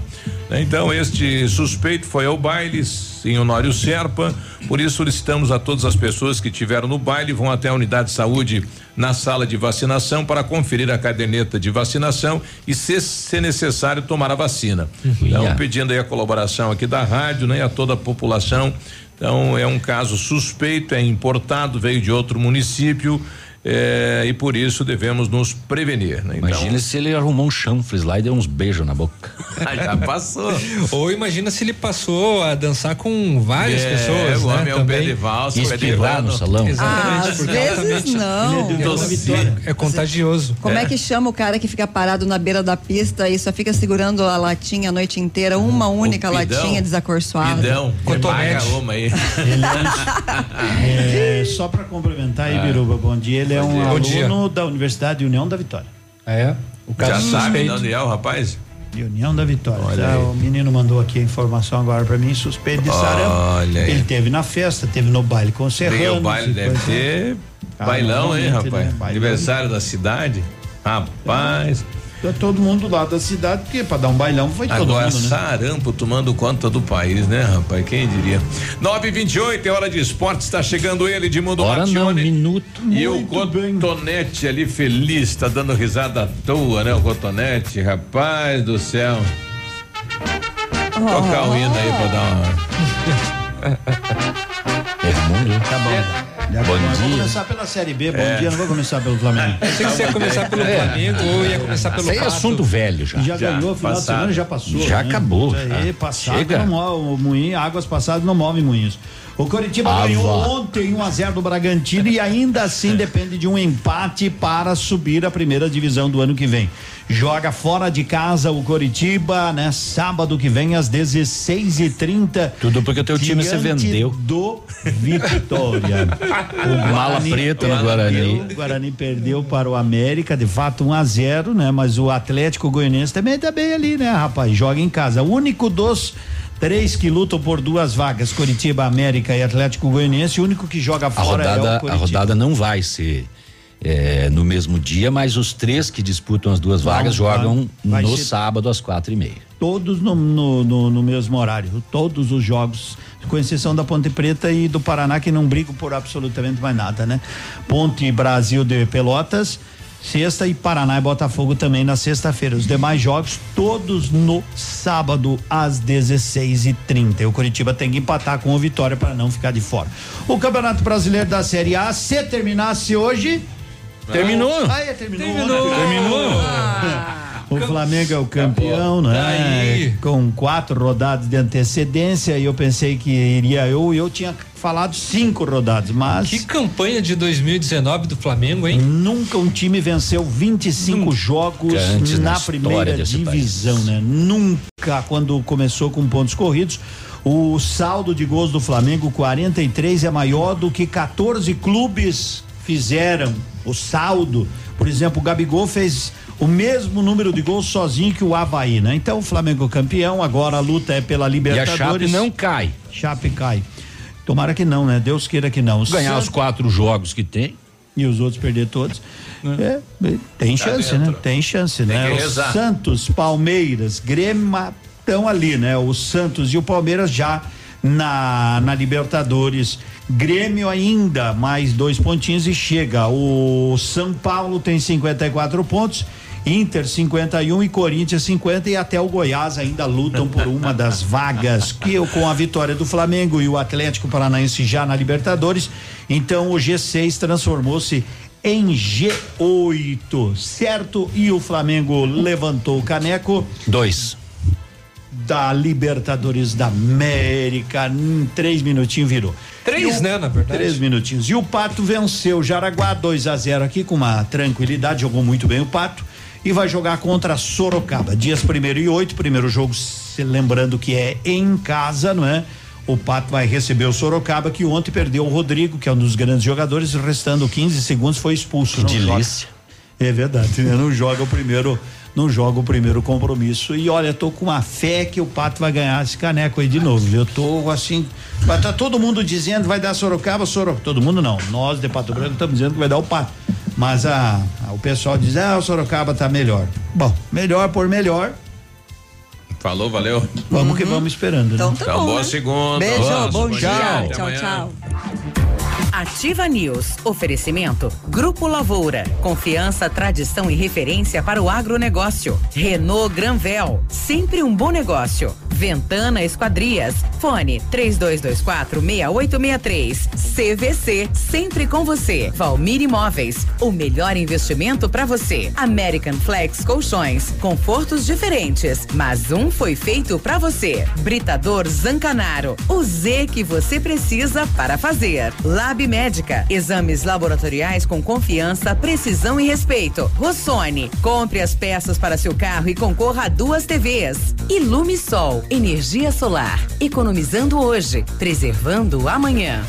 né? Então, este suspeito foi ao baile em Honório Serpa, por isso solicitamos a todas as pessoas que estiveram no baile, vão até a unidade de saúde na sala de vacinação para conferir a caderneta de vacinação e, se, se necessário, tomar a vacina. Então, Yeah. pedindo aí a colaboração aqui da rádio, né? A toda a população. Então, é um caso suspeito, é importado, veio de outro município. Eh, e por isso devemos nos prevenir. Né? Então, Imagina se ele arrumou um chanfres lá e deu uns beijos na boca. já passou. Ou imagina se ele passou a dançar com várias É, pessoas, o né? homem é também. pé de valsa, E pé de no salão. Exatamente. Às porque vezes não. É Vitória. É contagioso. Como é. que chama o cara que fica parado na beira da pista e só fica segurando a latinha a noite inteira, uma única pidão. latinha desacorçoada? Pidão, Cotonete. uma aí. É, só para complementar aí, Biruba, bom dia. Ele é um Bom dia. aluno da Universidade União da Vitória. É. O Já caso sabe onde é o rapaz? De União da Vitória. Já o menino mandou aqui a informação agora para mim, suspeito de sarampo. Olha aí. Ele teve na festa, teve no baile com serranos. Veio o baile, deve coisa. ter Ah, bailão, hein, rapaz? né? Bailão. Aniversário da cidade. Rapaz. Tá todo mundo lá da cidade, porque para dar um bailão foi todo Agora, mundo, né? sarampo tomando conta do país, né, rapaz? Quem diria? 9h28, é hora de esporte. Está chegando ele, de mundo Hora não, minuto. E o Cotonete ali feliz, tá dando risada à toa, né? O Cotonete, rapaz do céu. Tocar o hino aí pra dar uma. Raimundo. Tá bom. Já Bom vou- Vou dia. começar pela Série B. Bom É. dia, não vou começar pelo Flamengo. Achei que você ia começar pelo Flamengo ou ia começar pelo Isso aí é assunto velho já. Já, ganhou, final de semana já passou. Já né? acabou. Isso aí, já. passado Chega. não move, moinho, águas passadas não movem moinhos. O Coritiba Ah, ganhou ontem 1 a 0 do Bragantino e ainda assim depende de um empate para subir a primeira divisão do ano que vem. Joga fora de casa o Coritiba, né? Sábado que vem às 16h30. Tudo porque o teu time se vendeu. Do Vitória. O Mala preta no Guarani. O Guarani perdeu para o América, de fato 1 a 0 né? Mas o Atlético Goianiense também tá bem ali, né, rapaz? Joga em casa. O único dos três que lutam por duas vagas, Curitiba, América e Atlético Goianiense, o único que joga A fora é o rodada, a Curitiba. rodada não vai ser é, no mesmo dia, mas os três que disputam as duas Não, vagas vai- jogam vai no ser- sábado às quatro e meia. Todos no, no, no- no mesmo horário, todos os jogos, com exceção da Ponte Preta e do Paraná, que não brigam por absolutamente mais nada, né? Ponte Brasil de Pelotas, sexta e Paraná e Botafogo também na sexta-feira. Os demais jogos, todos no sábado, às 16h30. E o Curitiba tem que empatar com o Vitória para não ficar de fora. O Campeonato Brasileiro da Série A, se terminasse hoje. Terminou. Ah, é, terminou. Terminou. ontem. Terminou. O Flamengo é o campeão, né? Daí. Com quatro rodadas de antecedência e eu pensei que iria eu eu tinha falado cinco rodadas, mas Que campanha de 2019 do Flamengo, hein? nunca um time venceu 25 jogos antes na na primeira divisão, país. né? Nunca quando começou com pontos corridos. O saldo de gols do Flamengo 43 é maior do que 14 clubes fizeram. O saldo, por exemplo, o Gabigol fez o mesmo número de gols sozinho que o Havaí, né? Então o Flamengo é campeão, agora a luta é pela E a Libertadores. Chape não cai. Chape cai. Tomara que não, né? Deus queira que não. Ganhar os Santos- quatro jogos que tem. e os outros perder todos. É, bem, tem chance, né? Tem chance, né? que O rezar. Santos, Palmeiras, Grêmio estão ali, né? O Santos e o Palmeiras já na, na Libertadores. Grêmio ainda mais dois pontinhos e chega. O São Paulo tem 54 pontos. Inter 51 e Corinthians 50 e até o Goiás ainda lutam por uma das vagas que eu com a vitória do Flamengo e o Atlético Paranaense já na Libertadores, então o G6 transformou-se em G8, certo? E o Flamengo levantou o caneco Dois. da Libertadores da América, em três minutinhos virou. Três, E o- né, na verdade. Três minutinhos. E o Pato venceu o Jaraguá 2 a 0 aqui com uma tranquilidade, jogou muito bem o Pato e vai jogar contra Sorocaba. Dias primeiro e oito, primeiro jogo, se lembrando que é em casa, não é? O Pato vai receber o Sorocaba, que ontem perdeu o Rodrigo, que é um dos grandes jogadores, restando 15 segundos, foi expulso. Que não joga. delícia. É verdade, né? Não joga o primeiro, não joga o primeiro compromisso. E olha, tô com uma fé que o Pato vai ganhar esse caneco aí de novo. Eu tô assim, tá todo mundo dizendo vai dar Sorocaba, Sorocaba. Todo mundo não. Nós de Pato Branco estamos dizendo que vai dar o Pato. Mas a, a- o pessoal diz: "Ah, o Sorocaba tá melhor". Bom, melhor por melhor. Falou, valeu. Vamos que vamos esperando, Então né? tá Então, bom. boa né? segunda. Beijo, bom bom dia. dia. Tchau, tchau. Ativa News. Oferecimento. Grupo Lavoura. Confiança, tradição e referência para o agronegócio. Renault Granvel. Sempre um bom negócio. Ventana Esquadrias. Fone 3224 6863. CVC. Sempre com você. Valmir Imóveis. O melhor investimento para você. American Flex Colchões. Confortos diferentes. Mas um foi feito para você. Britador Zancanaro. O Z que você precisa para fazer. Lab Médica. Exames laboratoriais com confiança, precisão e respeito. Rossoni. Compre as peças para seu carro e concorra a duas TVs. Ilume Sol. Energia solar. Economizando hoje, preservando amanhã.